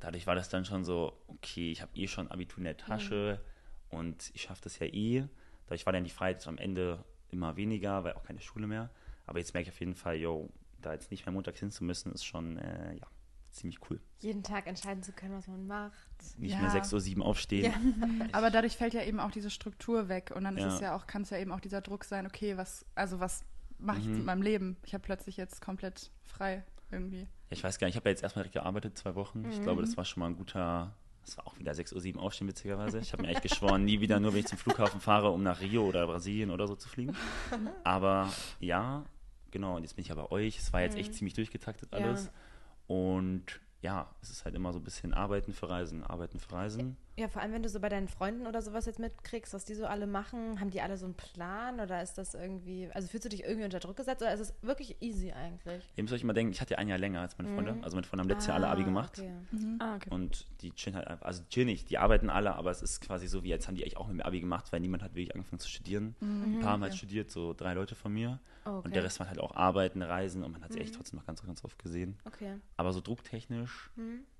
[SPEAKER 4] Dadurch war das dann schon so, okay, ich habe eh schon Abitur in der Tasche und ich schaffe das ja eh. Dadurch war dann die Freiheit am Ende immer weniger, weil auch keine Schule mehr. Aber jetzt merke ich auf jeden Fall, yo, da jetzt nicht mehr montags hin zu müssen, ist schon, äh, ja, ziemlich cool.
[SPEAKER 1] Jeden Tag entscheiden zu können, was man macht.
[SPEAKER 4] Nicht
[SPEAKER 2] Ja.
[SPEAKER 4] mehr 6 Uhr 7 aufstehen.
[SPEAKER 1] Ja.
[SPEAKER 2] Aber dadurch fällt ja eben auch diese Struktur weg und dann ist
[SPEAKER 4] Ja.
[SPEAKER 2] es ja auch, kann es ja eben auch dieser Druck sein, okay, was, also was mache ich
[SPEAKER 4] Mhm.
[SPEAKER 2] mit meinem Leben? Ich habe plötzlich jetzt komplett frei irgendwie.
[SPEAKER 4] Ja, ich weiß gar nicht, ich habe ja jetzt erstmal direkt gearbeitet, zwei Wochen. Ich glaube, das war schon mal ein guter, das war auch wieder 6 Uhr 7 aufstehen, witzigerweise. Ich habe mir eigentlich geschworen, nie wieder nur, wenn ich zum Flughafen fahre, um nach Rio oder Brasilien oder so zu fliegen. Aber ja, genau, und jetzt bin ich ja bei euch. Es war jetzt echt ziemlich durchgetaktet
[SPEAKER 1] Ja.
[SPEAKER 4] alles. Und ja, es ist halt immer so ein bisschen Arbeiten für Reisen, Arbeiten für Reisen.
[SPEAKER 1] Ja, vor allem, wenn du so bei deinen Freunden oder sowas jetzt mitkriegst, was die so alle machen, haben die alle so einen Plan oder ist das irgendwie, also fühlst du dich irgendwie unter Druck gesetzt oder ist es wirklich easy eigentlich?
[SPEAKER 4] Ihr müsst euch immer denken, ich hatte ja ein Jahr länger als meine Freunde. Also meine Freunde haben letztes Jahr alle Abi gemacht.
[SPEAKER 1] Okay.
[SPEAKER 3] Ah, okay.
[SPEAKER 4] Und die chillen halt einfach, also die chillen nicht, die arbeiten alle, aber es ist quasi so, wie jetzt haben die eigentlich auch mit dem Abi gemacht, weil niemand hat wirklich angefangen zu studieren. Ein paar haben halt studiert, so drei Leute von mir.
[SPEAKER 1] Oh, okay.
[SPEAKER 4] Und der Rest war halt auch arbeiten, reisen und man hat sie echt trotzdem noch ganz, ganz oft gesehen.
[SPEAKER 1] Okay.
[SPEAKER 4] Aber so drucktechnisch,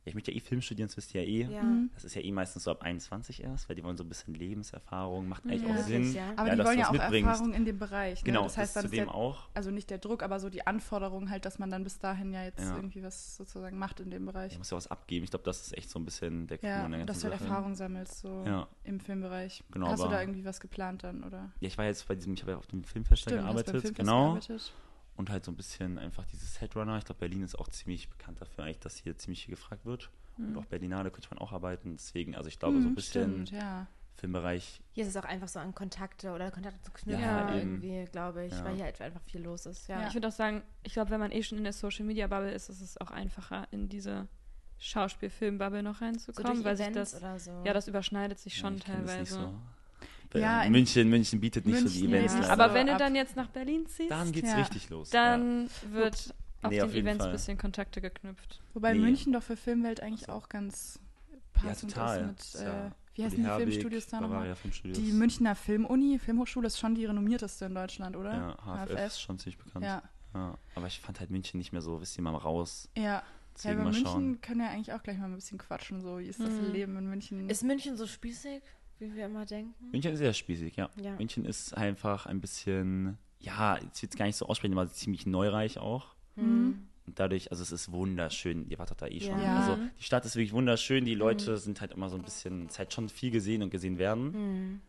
[SPEAKER 4] ich möchte ja eh Film studieren, das wisst ihr ja eh.
[SPEAKER 1] Ja.
[SPEAKER 4] Das ist ja eh meistens so ab 21 erst, weil die wollen so ein bisschen Lebenserfahrung, macht eigentlich
[SPEAKER 1] Ja.
[SPEAKER 4] auch Sinn.
[SPEAKER 1] ja?
[SPEAKER 2] Aber
[SPEAKER 4] ja,
[SPEAKER 2] die
[SPEAKER 4] dass
[SPEAKER 2] wollen ja auch
[SPEAKER 4] mitbringst.
[SPEAKER 2] Erfahrung in dem Bereich. Ne?
[SPEAKER 4] Genau,
[SPEAKER 2] das heißt,
[SPEAKER 4] das
[SPEAKER 2] dann ist
[SPEAKER 4] zudem
[SPEAKER 2] der,
[SPEAKER 4] auch.
[SPEAKER 2] also nicht der Druck, aber so die Anforderung halt, dass man dann bis dahin ja jetzt
[SPEAKER 4] Ja.
[SPEAKER 2] irgendwie was sozusagen macht in dem Bereich.
[SPEAKER 4] Ich muss ja was abgeben. Ich glaube, das ist echt so ein bisschen der Clou
[SPEAKER 2] Ja,
[SPEAKER 4] der
[SPEAKER 2] dass
[SPEAKER 4] ganzen
[SPEAKER 2] du halt. Erfahrung sammelst so
[SPEAKER 4] Ja.
[SPEAKER 2] im Filmbereich.
[SPEAKER 4] Genau,
[SPEAKER 2] Hast du da irgendwie was geplant dann, oder?
[SPEAKER 4] Ja, ich war jetzt bei diesem, ich habe ja auf dem Filmfest
[SPEAKER 2] beim
[SPEAKER 4] gearbeitet.
[SPEAKER 2] Filmfest
[SPEAKER 4] genau.
[SPEAKER 2] gearbeitet.
[SPEAKER 4] Und halt so ein bisschen einfach dieses Headrunner. Ich glaube, Berlin ist auch ziemlich bekannt dafür, eigentlich, dass hier ziemlich viel gefragt wird. Und auch Berlinale könnte man auch arbeiten. Deswegen, also ich glaube, so ein
[SPEAKER 2] Hm,
[SPEAKER 4] bisschen
[SPEAKER 2] Stimmt, ja.
[SPEAKER 4] Filmbereich.
[SPEAKER 1] Hier ist es auch einfach so an Kontakte oder Kontakte zu knüpfen
[SPEAKER 4] Ja,
[SPEAKER 1] irgendwie, glaube ich,
[SPEAKER 4] Ja.
[SPEAKER 1] weil hier halt einfach viel los ist. Ja.
[SPEAKER 3] Ich würde auch sagen, ich glaube, wenn man eh schon in der Social Media Bubble ist, ist es auch einfacher, in diese Schauspielfilm-Bubble noch
[SPEAKER 1] so
[SPEAKER 3] reinzukommen,
[SPEAKER 1] durch
[SPEAKER 3] weil sich das,
[SPEAKER 1] oder so.
[SPEAKER 3] ja, das überschneidet sich
[SPEAKER 4] Ja,
[SPEAKER 3] schon
[SPEAKER 4] ich kenn das nicht
[SPEAKER 3] teilweise.
[SPEAKER 2] Ja,
[SPEAKER 4] Äh,
[SPEAKER 2] in-
[SPEAKER 4] München, München bietet nicht so die
[SPEAKER 2] München,
[SPEAKER 4] Events.
[SPEAKER 2] ja.
[SPEAKER 3] Aber wenn du dann jetzt nach Berlin ziehst,
[SPEAKER 4] dann geht's
[SPEAKER 2] Ja.
[SPEAKER 4] richtig los.
[SPEAKER 3] dann wird auf
[SPEAKER 4] Nee,
[SPEAKER 3] den
[SPEAKER 4] auf jeden
[SPEAKER 3] Events ein bisschen Kontakte geknüpft.
[SPEAKER 2] Wobei
[SPEAKER 4] Nee.
[SPEAKER 2] München doch für Filmwelt eigentlich
[SPEAKER 4] So.
[SPEAKER 2] auch ganz
[SPEAKER 4] ja.
[SPEAKER 2] passend
[SPEAKER 4] ja, total.
[SPEAKER 2] ist mit,
[SPEAKER 4] ja
[SPEAKER 2] äh, wie heißen die
[SPEAKER 4] Herbig,
[SPEAKER 2] Filmstudios da nochmal?
[SPEAKER 4] Filmstudios.
[SPEAKER 2] Die Münchner Filmuni, Filmhochschule ist schon die renommierteste in Deutschland, oder?
[SPEAKER 4] Ja, HFF ist schon ziemlich bekannt.
[SPEAKER 2] Ja,
[SPEAKER 4] Ja, aber ich fand halt München nicht mehr so, wisst ihr, mal raus.
[SPEAKER 2] ja. Ja,
[SPEAKER 4] Deswegen
[SPEAKER 2] über
[SPEAKER 4] mal
[SPEAKER 2] München
[SPEAKER 4] schauen.
[SPEAKER 2] können wir eigentlich auch gleich mal ein bisschen quatschen, so wie ist das
[SPEAKER 3] Mhm.
[SPEAKER 2] Leben in München?
[SPEAKER 1] ist München so spießig, wie wir immer denken?
[SPEAKER 4] München ist sehr spießig, ja.
[SPEAKER 1] Ja.
[SPEAKER 4] München ist einfach ein bisschen, ja, ich will es gar nicht so aussprechen, aber ziemlich neureich auch.
[SPEAKER 1] Mhm.
[SPEAKER 4] Und dadurch, also es ist wunderschön. Ihr wart doch da eh schon.
[SPEAKER 1] Ja.
[SPEAKER 4] Also die Stadt ist wirklich wunderschön. Die Leute sind halt immer so ein bisschen, es ist halt schon viel gesehen und gesehen werden.
[SPEAKER 1] Mhm.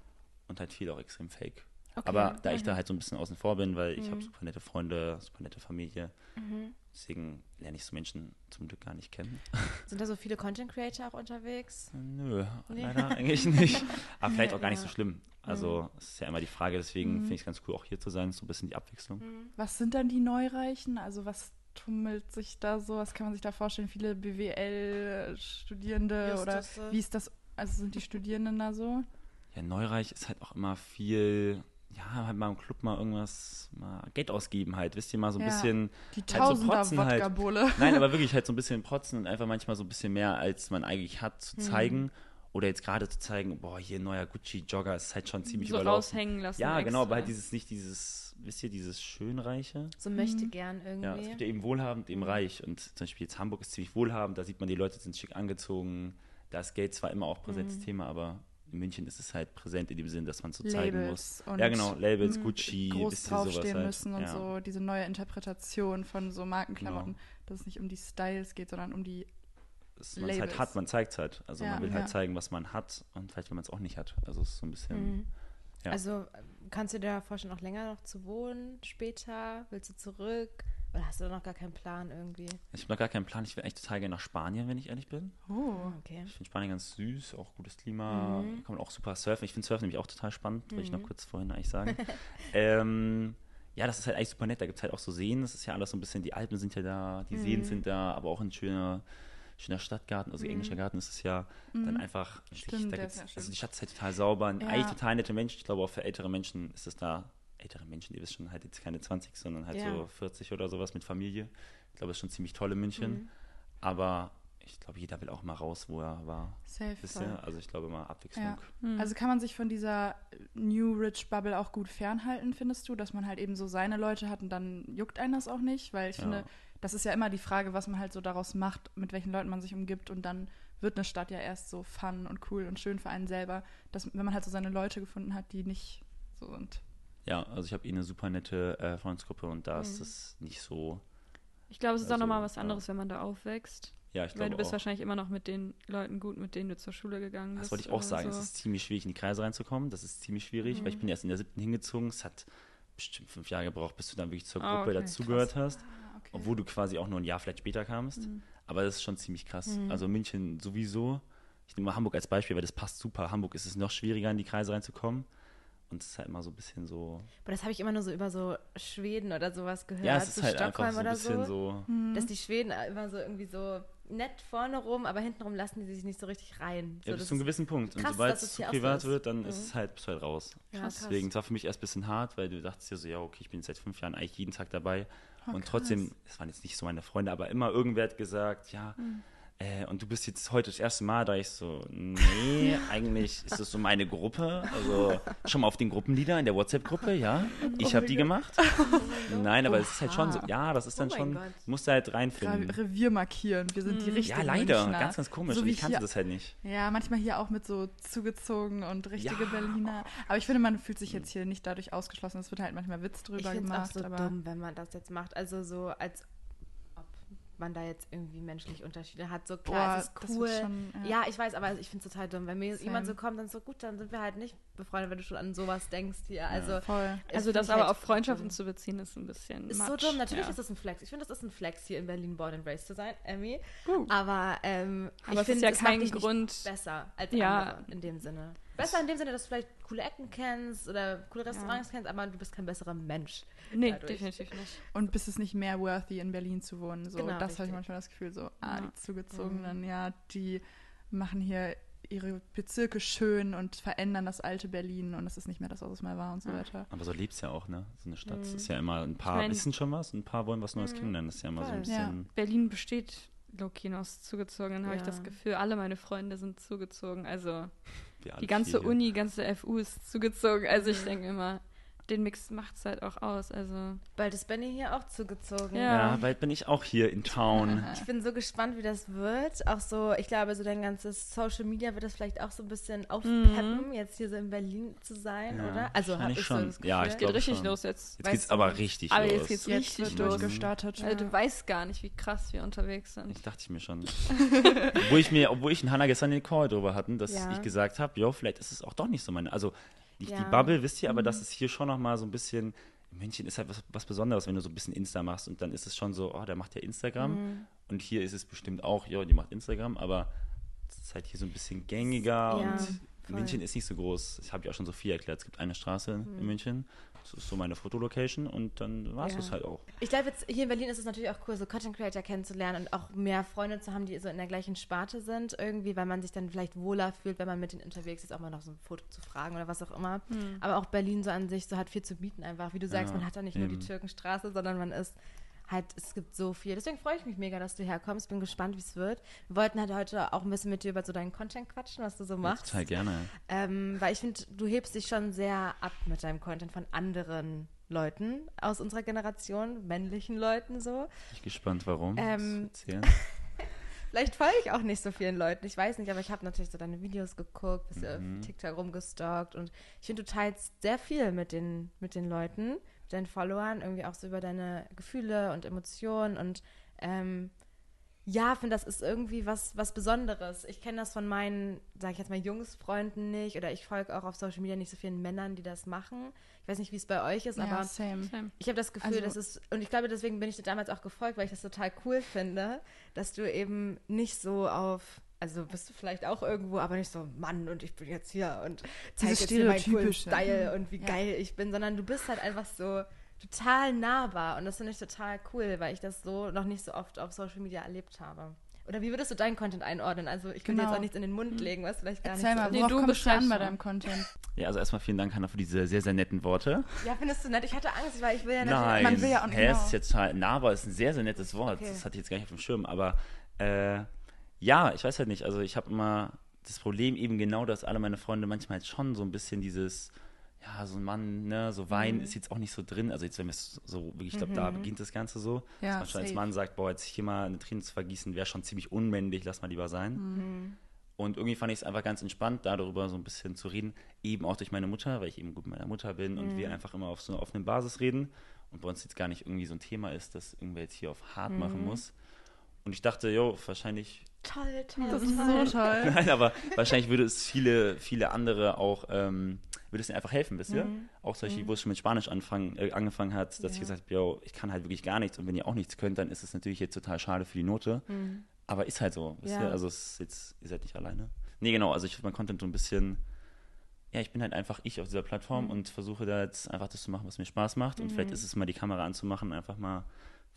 [SPEAKER 4] Und halt viel auch extrem fake.
[SPEAKER 1] Okay.
[SPEAKER 4] Aber da ich da halt so ein bisschen außen vor bin, weil ich
[SPEAKER 1] Mhm.
[SPEAKER 4] habe super nette Freunde, super nette Familie,
[SPEAKER 1] Mhm.
[SPEAKER 4] Deswegen lerne ich so Menschen zum Glück gar nicht kennen.
[SPEAKER 1] Sind da so viele Content Creator auch unterwegs?
[SPEAKER 4] Nö,
[SPEAKER 1] Nee.
[SPEAKER 4] leider eigentlich nicht. Aber vielleicht auch gar nicht so schlimm. Also es ist ja immer die Frage, deswegen
[SPEAKER 2] Mhm.
[SPEAKER 4] finde ich es ganz cool, auch hier zu sein, so ein bisschen die Abwechslung.
[SPEAKER 1] Mhm.
[SPEAKER 2] Was sind dann die Neureichen? Also was tummelt sich da so? Was kann man sich da vorstellen? Viele BWL-Studierende oder wie ist das? Also sind die Studierenden da so?
[SPEAKER 4] Ja, Neureich ist halt auch immer viel, ja, halt mal im Club mal irgendwas, mal Geld ausgeben halt, wisst ihr, mal so ein
[SPEAKER 2] Ja.
[SPEAKER 4] bisschen,
[SPEAKER 2] Die
[SPEAKER 4] so
[SPEAKER 2] Tausender
[SPEAKER 4] protzen halt. Nein, aber wirklich halt so ein bisschen protzen und einfach manchmal so ein bisschen mehr, als man eigentlich hat,
[SPEAKER 2] Mhm.
[SPEAKER 4] zu zeigen. Oder jetzt gerade zu zeigen, boah, hier ein neuer Gucci-Jogger ist halt schon ziemlich
[SPEAKER 3] so
[SPEAKER 4] überlaufen.
[SPEAKER 3] raushängen lassen.
[SPEAKER 4] Ja, genau, aber
[SPEAKER 3] extra.
[SPEAKER 4] halt dieses, nicht dieses, wisst ihr, dieses Schönreiche.
[SPEAKER 1] So möchte
[SPEAKER 2] Mhm.
[SPEAKER 1] gern
[SPEAKER 4] Ja, es
[SPEAKER 1] irgendwie.
[SPEAKER 4] gibt ja eben wohlhabend, eben reich. Und zum Beispiel jetzt Hamburg ist ziemlich wohlhabend, da sieht man, die Leute sind schick angezogen. Da ist Geld zwar immer auch präsentes
[SPEAKER 1] Mhm.
[SPEAKER 4] Thema, aber in München ist es halt präsent in dem Sinn, dass man so zeigen muss. Ja, genau, Labels, Gucci,
[SPEAKER 2] groß draufstehen
[SPEAKER 4] halt.
[SPEAKER 2] müssen und
[SPEAKER 4] ja. Genau.
[SPEAKER 2] so diese neue Interpretation von so Markenklamotten, dass es nicht um die Styles geht, sondern um die
[SPEAKER 4] Dass man es halt
[SPEAKER 2] Labels.
[SPEAKER 4] hat, man zeigt es halt. Also
[SPEAKER 2] Ja,
[SPEAKER 4] man will
[SPEAKER 2] ja.
[SPEAKER 4] halt zeigen, was man hat und vielleicht, wenn man es auch nicht hat. Also es ist so ein bisschen.
[SPEAKER 1] Mhm.
[SPEAKER 4] Ja.
[SPEAKER 1] Also äh, kannst du dir vorstellen, noch länger noch zu wohnen später? Willst du zurück? Oder hast du da noch gar keinen Plan irgendwie?
[SPEAKER 4] Ich habe noch gar keinen Plan. Ich will eigentlich total gerne nach Spanien, wenn ich ehrlich bin.
[SPEAKER 2] Oh.
[SPEAKER 1] Okay.
[SPEAKER 4] Ich finde Spanien ganz süß, auch gutes Klima.
[SPEAKER 1] Mhm.
[SPEAKER 4] Kann man auch super surfen. Ich finde Surfen nämlich auch total spannend, wollte ich noch
[SPEAKER 1] Mhm.
[SPEAKER 4] kurz vorhin eigentlich sagen. ähm, ja, das ist halt eigentlich super nett. Da gibt es halt auch so Seen. Das ist ja alles so ein bisschen, die Alpen sind ja da, die Seen
[SPEAKER 1] Mhm.
[SPEAKER 4] sind da, aber auch ein schöner, schöner Stadtgarten, also
[SPEAKER 1] Mhm.
[SPEAKER 4] englischer Garten ist es ja. Dann
[SPEAKER 2] Mhm.
[SPEAKER 4] einfach,
[SPEAKER 2] Stimmt,
[SPEAKER 4] da gibt's,
[SPEAKER 2] ja
[SPEAKER 4] also die Stadt ist halt total sauber.
[SPEAKER 2] Ja.
[SPEAKER 4] Eigentlich total nette Menschen. Ich glaube, auch für ältere Menschen ist es da, ältere Menschen, ihr wisst schon, halt jetzt keine 20, sondern halt
[SPEAKER 1] Ja.
[SPEAKER 4] so 40 oder sowas mit Familie. Ich glaube, es ist schon ziemlich toll in München.
[SPEAKER 1] Mhm.
[SPEAKER 4] Aber ich glaube, jeder will auch mal raus, wo er war.
[SPEAKER 2] Safe.
[SPEAKER 4] Ihr? Also ich glaube mal Abwechslung.
[SPEAKER 2] Ja.
[SPEAKER 3] Hm.
[SPEAKER 2] Also kann man sich von dieser New Rich Bubble auch gut fernhalten, findest du, dass man halt eben so seine Leute hat und dann juckt einen das auch nicht, weil ich
[SPEAKER 4] Ja.
[SPEAKER 2] finde, das ist ja immer die Frage, was man halt so daraus macht, mit welchen Leuten man sich umgibt und dann wird eine Stadt ja erst so fun und cool und schön für einen selber, dass wenn man halt so seine Leute gefunden hat, die nicht so sind.
[SPEAKER 4] Ja, also ich habe eh eine super nette äh, Freundesgruppe und da ist
[SPEAKER 1] Mhm.
[SPEAKER 4] es nicht so.
[SPEAKER 3] Ich glaube, es ist auch
[SPEAKER 4] Also,
[SPEAKER 3] nochmal was
[SPEAKER 4] ja.
[SPEAKER 3] anderes, wenn man da aufwächst.
[SPEAKER 4] Ja, ich
[SPEAKER 3] Weil
[SPEAKER 4] glaube
[SPEAKER 3] du bist
[SPEAKER 4] auch.
[SPEAKER 3] wahrscheinlich immer noch mit den Leuten gut, mit denen du zur Schule gegangen bist.
[SPEAKER 4] Das wollte ich auch sagen.
[SPEAKER 3] So.
[SPEAKER 4] Es ist ziemlich schwierig, in die Kreise reinzukommen. Das ist ziemlich schwierig,
[SPEAKER 3] Mhm.
[SPEAKER 4] weil ich bin erst in der siebten hingezogen. Es hat bestimmt fünf Jahre gebraucht, bis du dann wirklich zur
[SPEAKER 3] Ah,
[SPEAKER 4] Gruppe
[SPEAKER 3] okay,
[SPEAKER 4] dazugehört hast.
[SPEAKER 2] Ah, okay.
[SPEAKER 4] Obwohl du quasi auch nur ein Jahr vielleicht später kamst.
[SPEAKER 3] Mhm.
[SPEAKER 4] Aber das ist schon ziemlich krass.
[SPEAKER 1] Mhm.
[SPEAKER 4] Also München sowieso. Ich nehme mal Hamburg als Beispiel, weil das passt super. Hamburg ist es noch schwieriger, in die Kreise reinzukommen. Und es ist halt immer so ein bisschen so.
[SPEAKER 1] Aber das habe ich immer nur so über so Schweden oder sowas gehört.
[SPEAKER 4] Ja, es ist
[SPEAKER 1] so
[SPEAKER 4] halt
[SPEAKER 1] Stockholm
[SPEAKER 4] einfach so ein
[SPEAKER 1] oder
[SPEAKER 4] bisschen
[SPEAKER 1] so.
[SPEAKER 4] so.
[SPEAKER 1] Dass die Schweden immer so irgendwie so nett vorne rum, aber hintenrum lassen die sich nicht so richtig rein. So,
[SPEAKER 4] Ja,
[SPEAKER 1] das
[SPEAKER 4] bis zu einem gewissen Punkt. Und
[SPEAKER 1] krass,
[SPEAKER 4] sobald
[SPEAKER 1] dass
[SPEAKER 4] es zu privat wird, dann
[SPEAKER 1] Mhm.
[SPEAKER 4] ist es halt, bist du halt raus.
[SPEAKER 1] Ja.
[SPEAKER 4] Deswegen, es war für mich erst ein bisschen hart, weil du dachtest dir so, ja, okay, ich bin jetzt seit fünf Jahren eigentlich jeden Tag dabei.
[SPEAKER 2] Oh,
[SPEAKER 4] und
[SPEAKER 2] krass.
[SPEAKER 4] trotzdem, es waren jetzt nicht so meine Freunde, aber immer irgendwer hat gesagt, ja,
[SPEAKER 1] Mhm.
[SPEAKER 4] Äh, und du bist jetzt heute das erste Mal, da ich so, nee, eigentlich ist das so meine Gruppe. Also schon mal auf den Gruppenlieder in der WhatsApp-Gruppe, ja. Ich habe die gemacht. Nein, aber es ist halt schon so, ja, das ist dann
[SPEAKER 1] Oh
[SPEAKER 4] schon,
[SPEAKER 1] Gott.
[SPEAKER 4] musst du halt
[SPEAKER 2] Re
[SPEAKER 4] reinfinden.
[SPEAKER 2] Revier markieren. Wir sind die richtigen
[SPEAKER 4] Ja, leider,
[SPEAKER 2] Münchner.
[SPEAKER 4] ganz, ganz komisch.
[SPEAKER 2] So
[SPEAKER 4] ich kannte
[SPEAKER 2] hier-
[SPEAKER 4] das halt nicht.
[SPEAKER 2] Ja, manchmal hier auch mit so zugezogen und richtige
[SPEAKER 4] Ja.
[SPEAKER 2] Berliner. Aber ich finde, man fühlt sich jetzt hier nicht dadurch ausgeschlossen. Es wird halt manchmal Witz
[SPEAKER 1] Ich
[SPEAKER 2] drüber
[SPEAKER 1] finde es auch
[SPEAKER 2] gemacht.
[SPEAKER 1] so
[SPEAKER 2] aber
[SPEAKER 1] dumm, wenn man das jetzt macht. Also so, als man da jetzt irgendwie menschlich Unterschiede hat. So klar,
[SPEAKER 2] Boah,
[SPEAKER 1] es ist
[SPEAKER 2] das
[SPEAKER 1] cool.
[SPEAKER 2] schon, ja.
[SPEAKER 1] ja. ich weiß, aber ich finde es total dumm. Wenn mir
[SPEAKER 2] Same.
[SPEAKER 1] jemand so kommt, dann so gut, dann sind wir halt nicht befreundet, wenn du schon an sowas denkst hier. Also es
[SPEAKER 3] Also
[SPEAKER 1] find
[SPEAKER 3] das aber
[SPEAKER 1] halt
[SPEAKER 3] auf Freundschaften
[SPEAKER 1] dumm.
[SPEAKER 3] zu beziehen, ist ein bisschen
[SPEAKER 1] Ist
[SPEAKER 3] much.
[SPEAKER 1] so dumm. Natürlich
[SPEAKER 3] ja.
[SPEAKER 1] ist das ein Flex. Ich finde, das ist ein Flex, hier in Berlin born and raised zu sein, Emmy.
[SPEAKER 2] Uh.
[SPEAKER 1] Aber, ähm,
[SPEAKER 3] Aber
[SPEAKER 1] ich finde,
[SPEAKER 3] ja
[SPEAKER 1] es macht
[SPEAKER 3] kein
[SPEAKER 1] dich nicht
[SPEAKER 3] Grund.
[SPEAKER 1] besser als
[SPEAKER 3] Ja.
[SPEAKER 1] andere in dem Sinne. Besser in dem Sinne, dass du vielleicht coole Ecken kennst oder coole Restaurants kennst, aber du bist kein besserer Mensch.
[SPEAKER 3] Nee,
[SPEAKER 1] dadurch.
[SPEAKER 3] definitiv nicht.
[SPEAKER 2] Und bist es nicht mehr worthy, in Berlin zu wohnen. So,
[SPEAKER 1] Genau,
[SPEAKER 2] das habe ich manchmal das Gefühl, so, ah,
[SPEAKER 3] Ja.
[SPEAKER 2] die Zugezogenen, ja, die machen hier ihre Bezirke schön und verändern das alte Berlin und es ist nicht mehr das, was es mal war und so weiter.
[SPEAKER 4] Aber so lebst ja auch, ne? So eine Stadt. Es
[SPEAKER 1] Mhm.
[SPEAKER 4] ist ja immer, ein paar
[SPEAKER 3] mein-
[SPEAKER 4] wissen schon was, ein paar wollen was Neues kennenlernen. Das ist ja immer so ein
[SPEAKER 1] Voll.
[SPEAKER 2] Ja.
[SPEAKER 4] bisschen.
[SPEAKER 3] Berlin besteht Loki aus Zugezogenen, habe ich
[SPEAKER 1] Ja.
[SPEAKER 3] das Gefühl. Alle meine Freunde sind zugezogen. Also die ganze
[SPEAKER 4] vier.
[SPEAKER 3] Uni, ganze FU ist zugezogen. Also ich denke immer, den Mix macht es halt auch aus. Also
[SPEAKER 1] Bald ist Benny hier auch zugezogen.
[SPEAKER 3] Ja.
[SPEAKER 4] Ja, bald bin ich auch hier in Town.
[SPEAKER 1] Ich bin so gespannt, wie das wird. Auch so, ich glaube, so dein ganzes Social Media wird das vielleicht auch so ein bisschen aufpeppen, jetzt hier so in Berlin zu sein,
[SPEAKER 4] Ja,
[SPEAKER 1] oder? Also habe ich
[SPEAKER 4] schon.
[SPEAKER 1] so das Gefühl.
[SPEAKER 4] Ja, ich
[SPEAKER 3] geht
[SPEAKER 4] glaub
[SPEAKER 3] richtig
[SPEAKER 4] schon.
[SPEAKER 3] los jetzt.
[SPEAKER 4] Jetzt
[SPEAKER 1] Weißt
[SPEAKER 4] geht's
[SPEAKER 1] du-
[SPEAKER 4] aber richtig
[SPEAKER 3] Aber
[SPEAKER 4] los.
[SPEAKER 3] jetzt geht's
[SPEAKER 2] Jetzt
[SPEAKER 3] richtig
[SPEAKER 2] wird
[SPEAKER 3] los.
[SPEAKER 2] durchgestartet.
[SPEAKER 3] Also du weißt gar nicht, wie krass wir unterwegs sind.
[SPEAKER 4] Ich dachte ich mir schon. obwohl ich mir, obwohl ich und Hannah gestern den Call drüber hatten, dass
[SPEAKER 1] Ja.
[SPEAKER 4] ich gesagt habe, jo, vielleicht ist es auch doch nicht so meine. Also nicht
[SPEAKER 1] Ja.
[SPEAKER 4] die Bubble, wisst ihr, aber das ist hier schon noch mal so ein bisschen. München ist halt was, was Besonderes, wenn du so ein bisschen Insta machst und dann ist es schon so, oh, der macht ja Instagram.
[SPEAKER 1] Mhm.
[SPEAKER 4] Und hier ist es bestimmt auch, ja, die macht Instagram, aber es ist halt hier so ein bisschen gängiger
[SPEAKER 1] Ja,
[SPEAKER 4] und
[SPEAKER 1] voll.
[SPEAKER 4] München ist nicht so groß. Das habe ich auch schon so viel erklärt. Es gibt eine Straße
[SPEAKER 1] Mhm.
[SPEAKER 4] in München. Das ist so meine Fotolocation und dann war es
[SPEAKER 1] Ja.
[SPEAKER 4] das halt auch.
[SPEAKER 1] Ich glaube, jetzt hier in Berlin ist es natürlich auch cool, so Content Creator kennenzulernen und auch mehr Freunde zu haben, die so in der gleichen Sparte sind, irgendwie, weil man sich dann vielleicht wohler fühlt, wenn man mit denen unterwegs ist, auch mal noch so ein Foto zu fragen oder was auch immer. Aber auch Berlin so an sich so hat viel zu bieten einfach. Wie du sagst,
[SPEAKER 4] Ja,
[SPEAKER 1] man hat da nicht nur die
[SPEAKER 4] eben.
[SPEAKER 1] Türkenstraße, sondern man ist halt, es gibt so viel. Deswegen freue ich mich mega, dass du herkommst. Bin gespannt, wie es wird. Wir wollten halt heute auch ein bisschen mit dir über so deinen Content quatschen, was du so machst.
[SPEAKER 4] total gerne.
[SPEAKER 1] Ähm, weil ich finde, du hebst dich schon sehr ab mit deinem Content von anderen Leuten aus unserer Generation, männlichen Leuten so.
[SPEAKER 4] Bin ich gespannt, warum.
[SPEAKER 1] Ähm. Vielleicht folge ich auch nicht so vielen Leuten, ich weiß nicht, aber ich habe natürlich so deine Videos geguckt, bist ja auf
[SPEAKER 4] Mhm.
[SPEAKER 1] TikTok rumgestalkt und ich finde, du teilst sehr viel mit den, mit den Leuten, deinen Followern, irgendwie auch so über deine Gefühle und Emotionen und ähm, ja, finde, das ist irgendwie was, was Besonderes. Ich kenne das von meinen, sage ich jetzt mal, Jungsfreunden nicht oder ich folge auch auf Social Media nicht so vielen Männern, die das machen. Ich weiß nicht, wie es bei euch ist,
[SPEAKER 2] Ja,
[SPEAKER 1] aber
[SPEAKER 2] same.
[SPEAKER 3] Same.
[SPEAKER 1] ich habe das Gefühl,
[SPEAKER 2] Also-
[SPEAKER 1] dass es, und ich glaube, deswegen bin ich dir damals auch gefolgt, weil ich das total cool finde, dass du eben nicht so auf, also bist du vielleicht auch irgendwo, aber nicht so, Mann, und ich bin jetzt hier und zeig
[SPEAKER 2] Dieses
[SPEAKER 1] jetzt hier meinen coolen. Style und wie
[SPEAKER 2] Ja.
[SPEAKER 1] geil ich bin, sondern du bist halt einfach so total nahbar und das finde ich total cool, weil ich das so noch nicht so oft auf Social Media erlebt habe. Oder wie würdest du deinen Content einordnen? Also ich dir
[SPEAKER 2] Genau.
[SPEAKER 1] jetzt auch nichts in den Mund legen, was vielleicht gar
[SPEAKER 2] Erzähl
[SPEAKER 1] nicht so
[SPEAKER 2] mal,
[SPEAKER 1] ist.
[SPEAKER 3] Nee, du
[SPEAKER 2] kommst du an
[SPEAKER 3] beschreibst
[SPEAKER 2] bei
[SPEAKER 3] mal.
[SPEAKER 2] deinem Content?
[SPEAKER 4] Ja, also erstmal vielen Dank, Hannah, für diese sehr, sehr netten Worte.
[SPEAKER 1] Ja, findest du nett? Ich hatte Angst, weil ich will ja
[SPEAKER 4] Nein,
[SPEAKER 2] man will ja auch-
[SPEAKER 4] es
[SPEAKER 2] genau.
[SPEAKER 4] ist jetzt total, nahbar ist ein sehr, sehr nettes Wort.
[SPEAKER 1] Okay.
[SPEAKER 4] Das hatte ich jetzt gar nicht auf dem Schirm, aber äh, ja, ich weiß halt nicht. Also ich habe immer das Problem eben genau, dass alle meine Freunde manchmal halt schon so ein bisschen dieses, ja, so ein Mann, ne, so Wein
[SPEAKER 1] Mhm.
[SPEAKER 4] ist jetzt auch nicht so drin. Also jetzt, wenn wir es so, ich glaube, da beginnt das Ganze so.
[SPEAKER 2] Ja,
[SPEAKER 4] dass man schon als. Mann sagt, boah, jetzt hier mal eine Träne zu vergießen, wäre schon ziemlich unmännlich, lass mal lieber sein.
[SPEAKER 1] Mhm.
[SPEAKER 4] Und irgendwie fand ich es einfach ganz entspannt, da darüber so ein bisschen zu reden. Eben auch durch meine Mutter, weil ich eben gut mit meiner Mutter bin und
[SPEAKER 1] Mhm.
[SPEAKER 4] wir einfach immer auf so einer offenen Basis reden. Und bei uns jetzt gar nicht irgendwie so ein Thema ist, dass irgendwer jetzt hier auf hart
[SPEAKER 1] Mhm.
[SPEAKER 4] machen muss. Und ich dachte, jo, wahrscheinlich,
[SPEAKER 1] Toll, toll.
[SPEAKER 2] Das ist so toll.
[SPEAKER 4] nein, aber wahrscheinlich würde es viele, viele andere auch, ähm, würde es ihnen einfach helfen, wisst ihr?
[SPEAKER 1] Mhm.
[SPEAKER 4] Auch solche, wo es schon mit Spanisch anfang, äh, angefangen hat, dass ich
[SPEAKER 1] Ja.
[SPEAKER 4] gesagt habe, yo, ich kann halt wirklich gar nichts und wenn ihr auch nichts könnt, dann ist es natürlich jetzt total schade für die Note. Aber ist halt so, wisst
[SPEAKER 1] Mhm. Ja.
[SPEAKER 4] ihr? Also es ist jetzt, ihr seid nicht alleine. Nee, genau, also ich finde mein Content so ein bisschen, ja, ich bin halt einfach ich auf dieser Plattform
[SPEAKER 1] Mhm.
[SPEAKER 4] und versuche da jetzt einfach das zu machen, was mir Spaß macht. Und vielleicht ist es mal die Kamera anzumachen, einfach mal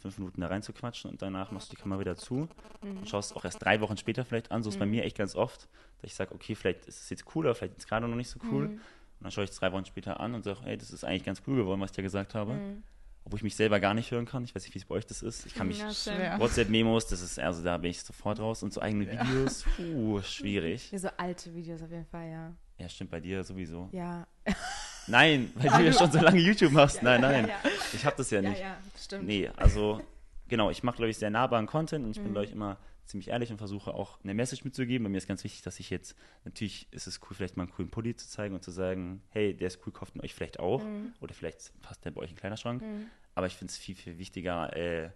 [SPEAKER 4] fünf Minuten da rein zu quatschen und danach machst du die Kamera wieder zu
[SPEAKER 1] Mhm.
[SPEAKER 4] und schaust auch erst drei Wochen später vielleicht an. So ist bei mir echt ganz oft, dass ich sage, okay, vielleicht ist es jetzt cooler, vielleicht ist es gerade noch nicht so cool.
[SPEAKER 1] Mhm.
[SPEAKER 4] Und dann schaue ich es drei Wochen später an und sage, ey, das ist eigentlich ganz cool geworden, was ich dir gesagt habe.
[SPEAKER 1] Mhm.
[SPEAKER 4] Obwohl ich mich selber gar nicht hören kann. Ich weiß nicht, wie es bei euch das ist. Ich kann mich
[SPEAKER 3] Ja.
[SPEAKER 4] WhatsApp-Memos, das ist, also da bin ich sofort raus. Und so eigene Videos, puh, schwierig.
[SPEAKER 1] Ja, so alte Videos auf jeden Fall, ja.
[SPEAKER 4] Ja, stimmt, bei dir sowieso.
[SPEAKER 1] Ja.
[SPEAKER 4] Nein, weil du ja schon so lange YouTube machst. Nein, nein,
[SPEAKER 1] ja.
[SPEAKER 4] ich habe das ja
[SPEAKER 1] Ja,
[SPEAKER 4] nicht.
[SPEAKER 1] ja, stimmt.
[SPEAKER 4] Nee, also genau, ich mache, glaube ich, sehr nahbaren Content und ich
[SPEAKER 1] Mhm.
[SPEAKER 4] bin, glaube ich, immer ziemlich ehrlich und versuche auch eine Message mitzugeben. Bei mir ist ganz wichtig, dass ich jetzt, natürlich ist es cool, vielleicht mal einen coolen Pulli zu zeigen und zu sagen, hey, der ist cool, kauft ihn euch vielleicht auch.
[SPEAKER 1] Mhm.
[SPEAKER 4] Oder vielleicht passt der bei euch in den Kleiderschrank. Aber ich finde es viel, viel wichtiger, äh,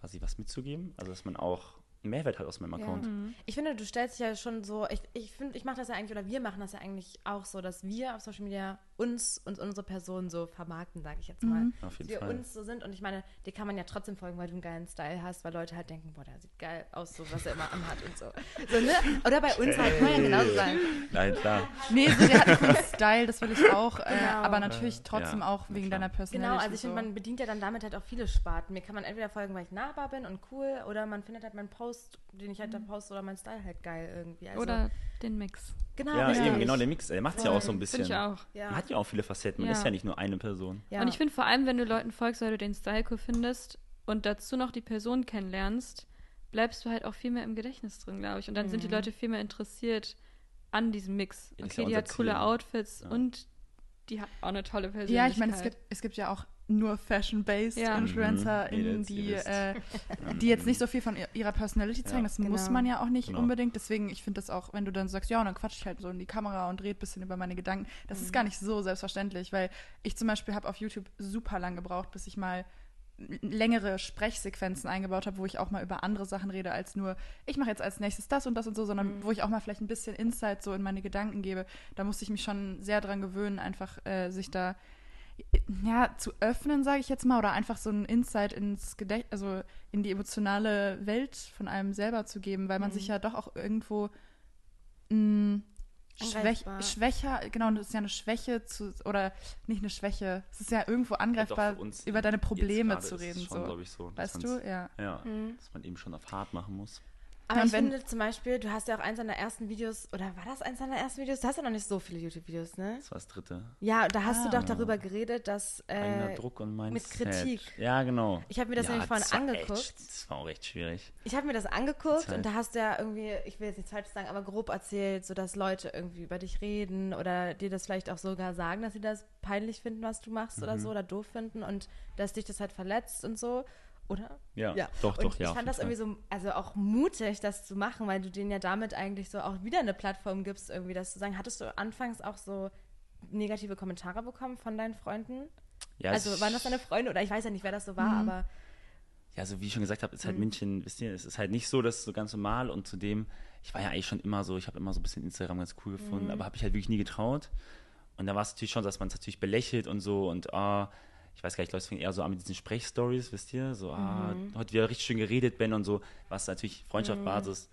[SPEAKER 4] quasi was mitzugeben. Also, dass man auch einen Mehrwert hat aus meinem
[SPEAKER 1] Ja.
[SPEAKER 4] Account.
[SPEAKER 1] Ich finde, du stellst dich ja schon so, ich, ich finde, ich mache das ja eigentlich, oder wir machen das ja eigentlich auch so, dass wir auf Social Media uns und unsere Person so vermarkten, sage ich jetzt mal.
[SPEAKER 4] Auf
[SPEAKER 1] Dass
[SPEAKER 4] jeden
[SPEAKER 1] wir
[SPEAKER 4] Fall.
[SPEAKER 1] uns so sind und ich meine, dir kann man ja trotzdem folgen, weil du einen geilen Style hast, weil Leute halt denken, boah, der sieht geil aus, so was er immer anhat und so. so ne? Oder bei uns halt, kann ja genauso sein.
[SPEAKER 4] Nein, klar.
[SPEAKER 2] Nee, so, der hat einen coolen Style, das will ich auch. Äh,
[SPEAKER 1] Genau.
[SPEAKER 2] aber natürlich trotzdem
[SPEAKER 4] Ja,
[SPEAKER 2] auch wegen
[SPEAKER 4] klar.
[SPEAKER 2] deiner Personality.
[SPEAKER 1] Genau, also ich finde,
[SPEAKER 2] so.
[SPEAKER 1] man bedient ja dann damit halt auch viele Sparten. Mir kann man entweder folgen, weil ich nahbar bin und cool, oder man findet halt meinen Post, den ich halt da poste, oder meinen Style halt geil irgendwie. Also,
[SPEAKER 3] Oder den Mix.
[SPEAKER 1] Genau,
[SPEAKER 4] Ja,
[SPEAKER 1] richtig.
[SPEAKER 4] eben, genau, der Mix, der macht es ja auch so ein bisschen.
[SPEAKER 3] ich auch.
[SPEAKER 1] Ja.
[SPEAKER 4] Man hat ja auch viele Facetten, man
[SPEAKER 3] Ja.
[SPEAKER 4] ist ja nicht nur eine Person.
[SPEAKER 1] Ja.
[SPEAKER 3] Und ich finde vor allem, wenn du Leuten folgst, weil du den Style cool findest und dazu noch die Person kennenlernst, bleibst du halt auch viel mehr im Gedächtnis drin, glaube ich. Und dann sind die
[SPEAKER 1] Mhm.
[SPEAKER 3] Leute viel mehr interessiert an diesem Mix. Okay,
[SPEAKER 4] ja
[SPEAKER 3] die hat coole. Outfits
[SPEAKER 4] Ja.
[SPEAKER 3] und die hat auch eine tolle Persönlichkeit.
[SPEAKER 2] Ja, ich meine, es gibt, es gibt ja auch nur Fashion-based
[SPEAKER 3] Ja.
[SPEAKER 2] InfluencerInnen,
[SPEAKER 4] Mhm.
[SPEAKER 2] die, äh, die jetzt nicht so viel von ihr- ihrer Personality zeigen.
[SPEAKER 4] Ja.
[SPEAKER 2] Das muss
[SPEAKER 1] Genau.
[SPEAKER 2] man ja auch nicht
[SPEAKER 4] Genau.
[SPEAKER 2] unbedingt. Deswegen, ich finde das auch, wenn du dann sagst, ja, und dann quatsch ich halt so in die Kamera und red ein bisschen über meine Gedanken. Das
[SPEAKER 1] Mhm.
[SPEAKER 2] ist gar nicht so selbstverständlich, weil ich zum Beispiel habe auf YouTube super lang gebraucht, bis ich mal längere Sprechsequenzen eingebaut habe, wo ich auch mal über andere Sachen rede, als nur, ich mache jetzt als nächstes das und das und so, sondern
[SPEAKER 1] Mhm.
[SPEAKER 2] wo ich auch mal vielleicht ein bisschen Insight so in meine Gedanken gebe. Da musste ich mich schon sehr dran gewöhnen, einfach äh, sich da ja, zu öffnen, sage ich jetzt mal, oder einfach so einen Insight ins Gedächtnis, also in die emotionale Welt von einem selber zu geben, weil man
[SPEAKER 1] Mhm.
[SPEAKER 2] sich ja doch auch irgendwo mh, schwäch,
[SPEAKER 1] Angreifbar.
[SPEAKER 2] schwächer, genau, das ist ja eine Schwäche zu, oder nicht eine Schwäche, es ist ja irgendwo angreifbar,
[SPEAKER 4] uns
[SPEAKER 2] über deine Probleme zu
[SPEAKER 4] ist es
[SPEAKER 2] reden.
[SPEAKER 4] Schon,
[SPEAKER 2] so.
[SPEAKER 4] glaube ich, so.
[SPEAKER 2] Weißt du? Ja.
[SPEAKER 4] Ja,
[SPEAKER 1] Mhm.
[SPEAKER 4] dass man eben schon auf hart machen muss.
[SPEAKER 1] Aber ich
[SPEAKER 2] wenn-
[SPEAKER 1] finde zum Beispiel, du hast ja auch eins deiner ersten Videos, oder war das eins deiner ersten Videos? Du hast ja noch nicht so viele YouTube-Videos, ne?
[SPEAKER 4] Das war das dritte.
[SPEAKER 1] Ja, da hast du
[SPEAKER 2] Ah.
[SPEAKER 1] doch darüber geredet, dass
[SPEAKER 4] Eigener
[SPEAKER 1] äh,
[SPEAKER 4] Druck und Mindset.
[SPEAKER 1] Kritik.
[SPEAKER 4] Ja, genau.
[SPEAKER 1] ich habe mir das
[SPEAKER 4] ja,
[SPEAKER 1] nämlich vorhin
[SPEAKER 4] das war
[SPEAKER 1] angeguckt.
[SPEAKER 4] Echt, das war auch echt schwierig.
[SPEAKER 1] Ich habe mir das angeguckt
[SPEAKER 4] Zeit.
[SPEAKER 1] und da hast du ja irgendwie, ich will jetzt nichts falsch sagen, aber grob erzählt, so dass Leute irgendwie über dich reden oder dir das vielleicht auch sogar sagen, dass sie das peinlich finden, was du machst oder
[SPEAKER 4] Mhm.
[SPEAKER 1] so oder doof finden und dass dich das halt verletzt und so, oder?
[SPEAKER 4] Ja,
[SPEAKER 1] Ja.
[SPEAKER 4] doch,
[SPEAKER 1] und
[SPEAKER 4] doch, ja.
[SPEAKER 1] ich fand das irgendwie so, also auch mutig, das zu machen, weil du denen ja damit eigentlich so auch wieder eine Plattform gibst, irgendwie das zu sagen. Hattest du anfangs auch so negative Kommentare bekommen von deinen Freunden?
[SPEAKER 4] Ja,
[SPEAKER 1] also waren das deine Freunde oder ich weiß ja nicht, wer das so war, aber
[SPEAKER 4] Ja, so wie ich schon gesagt habe, ist halt
[SPEAKER 1] Mhm.
[SPEAKER 4] München, wisst ihr, es ist halt nicht so, dass so ganz normal und zudem, ich war ja eigentlich schon immer so, ich habe immer so ein bisschen Instagram ganz cool gefunden,
[SPEAKER 1] Mhm.
[SPEAKER 4] aber habe ich halt wirklich nie getraut. Und da war es natürlich schon, dass man es natürlich belächelt und so und ah, ich weiß gar nicht, Leute fingen eher so an mit diesen Sprechstories, wisst ihr, so ah,
[SPEAKER 1] Mhm.
[SPEAKER 4] heute wieder richtig schön geredet, Ben und so, was natürlich Freundschaftsbasis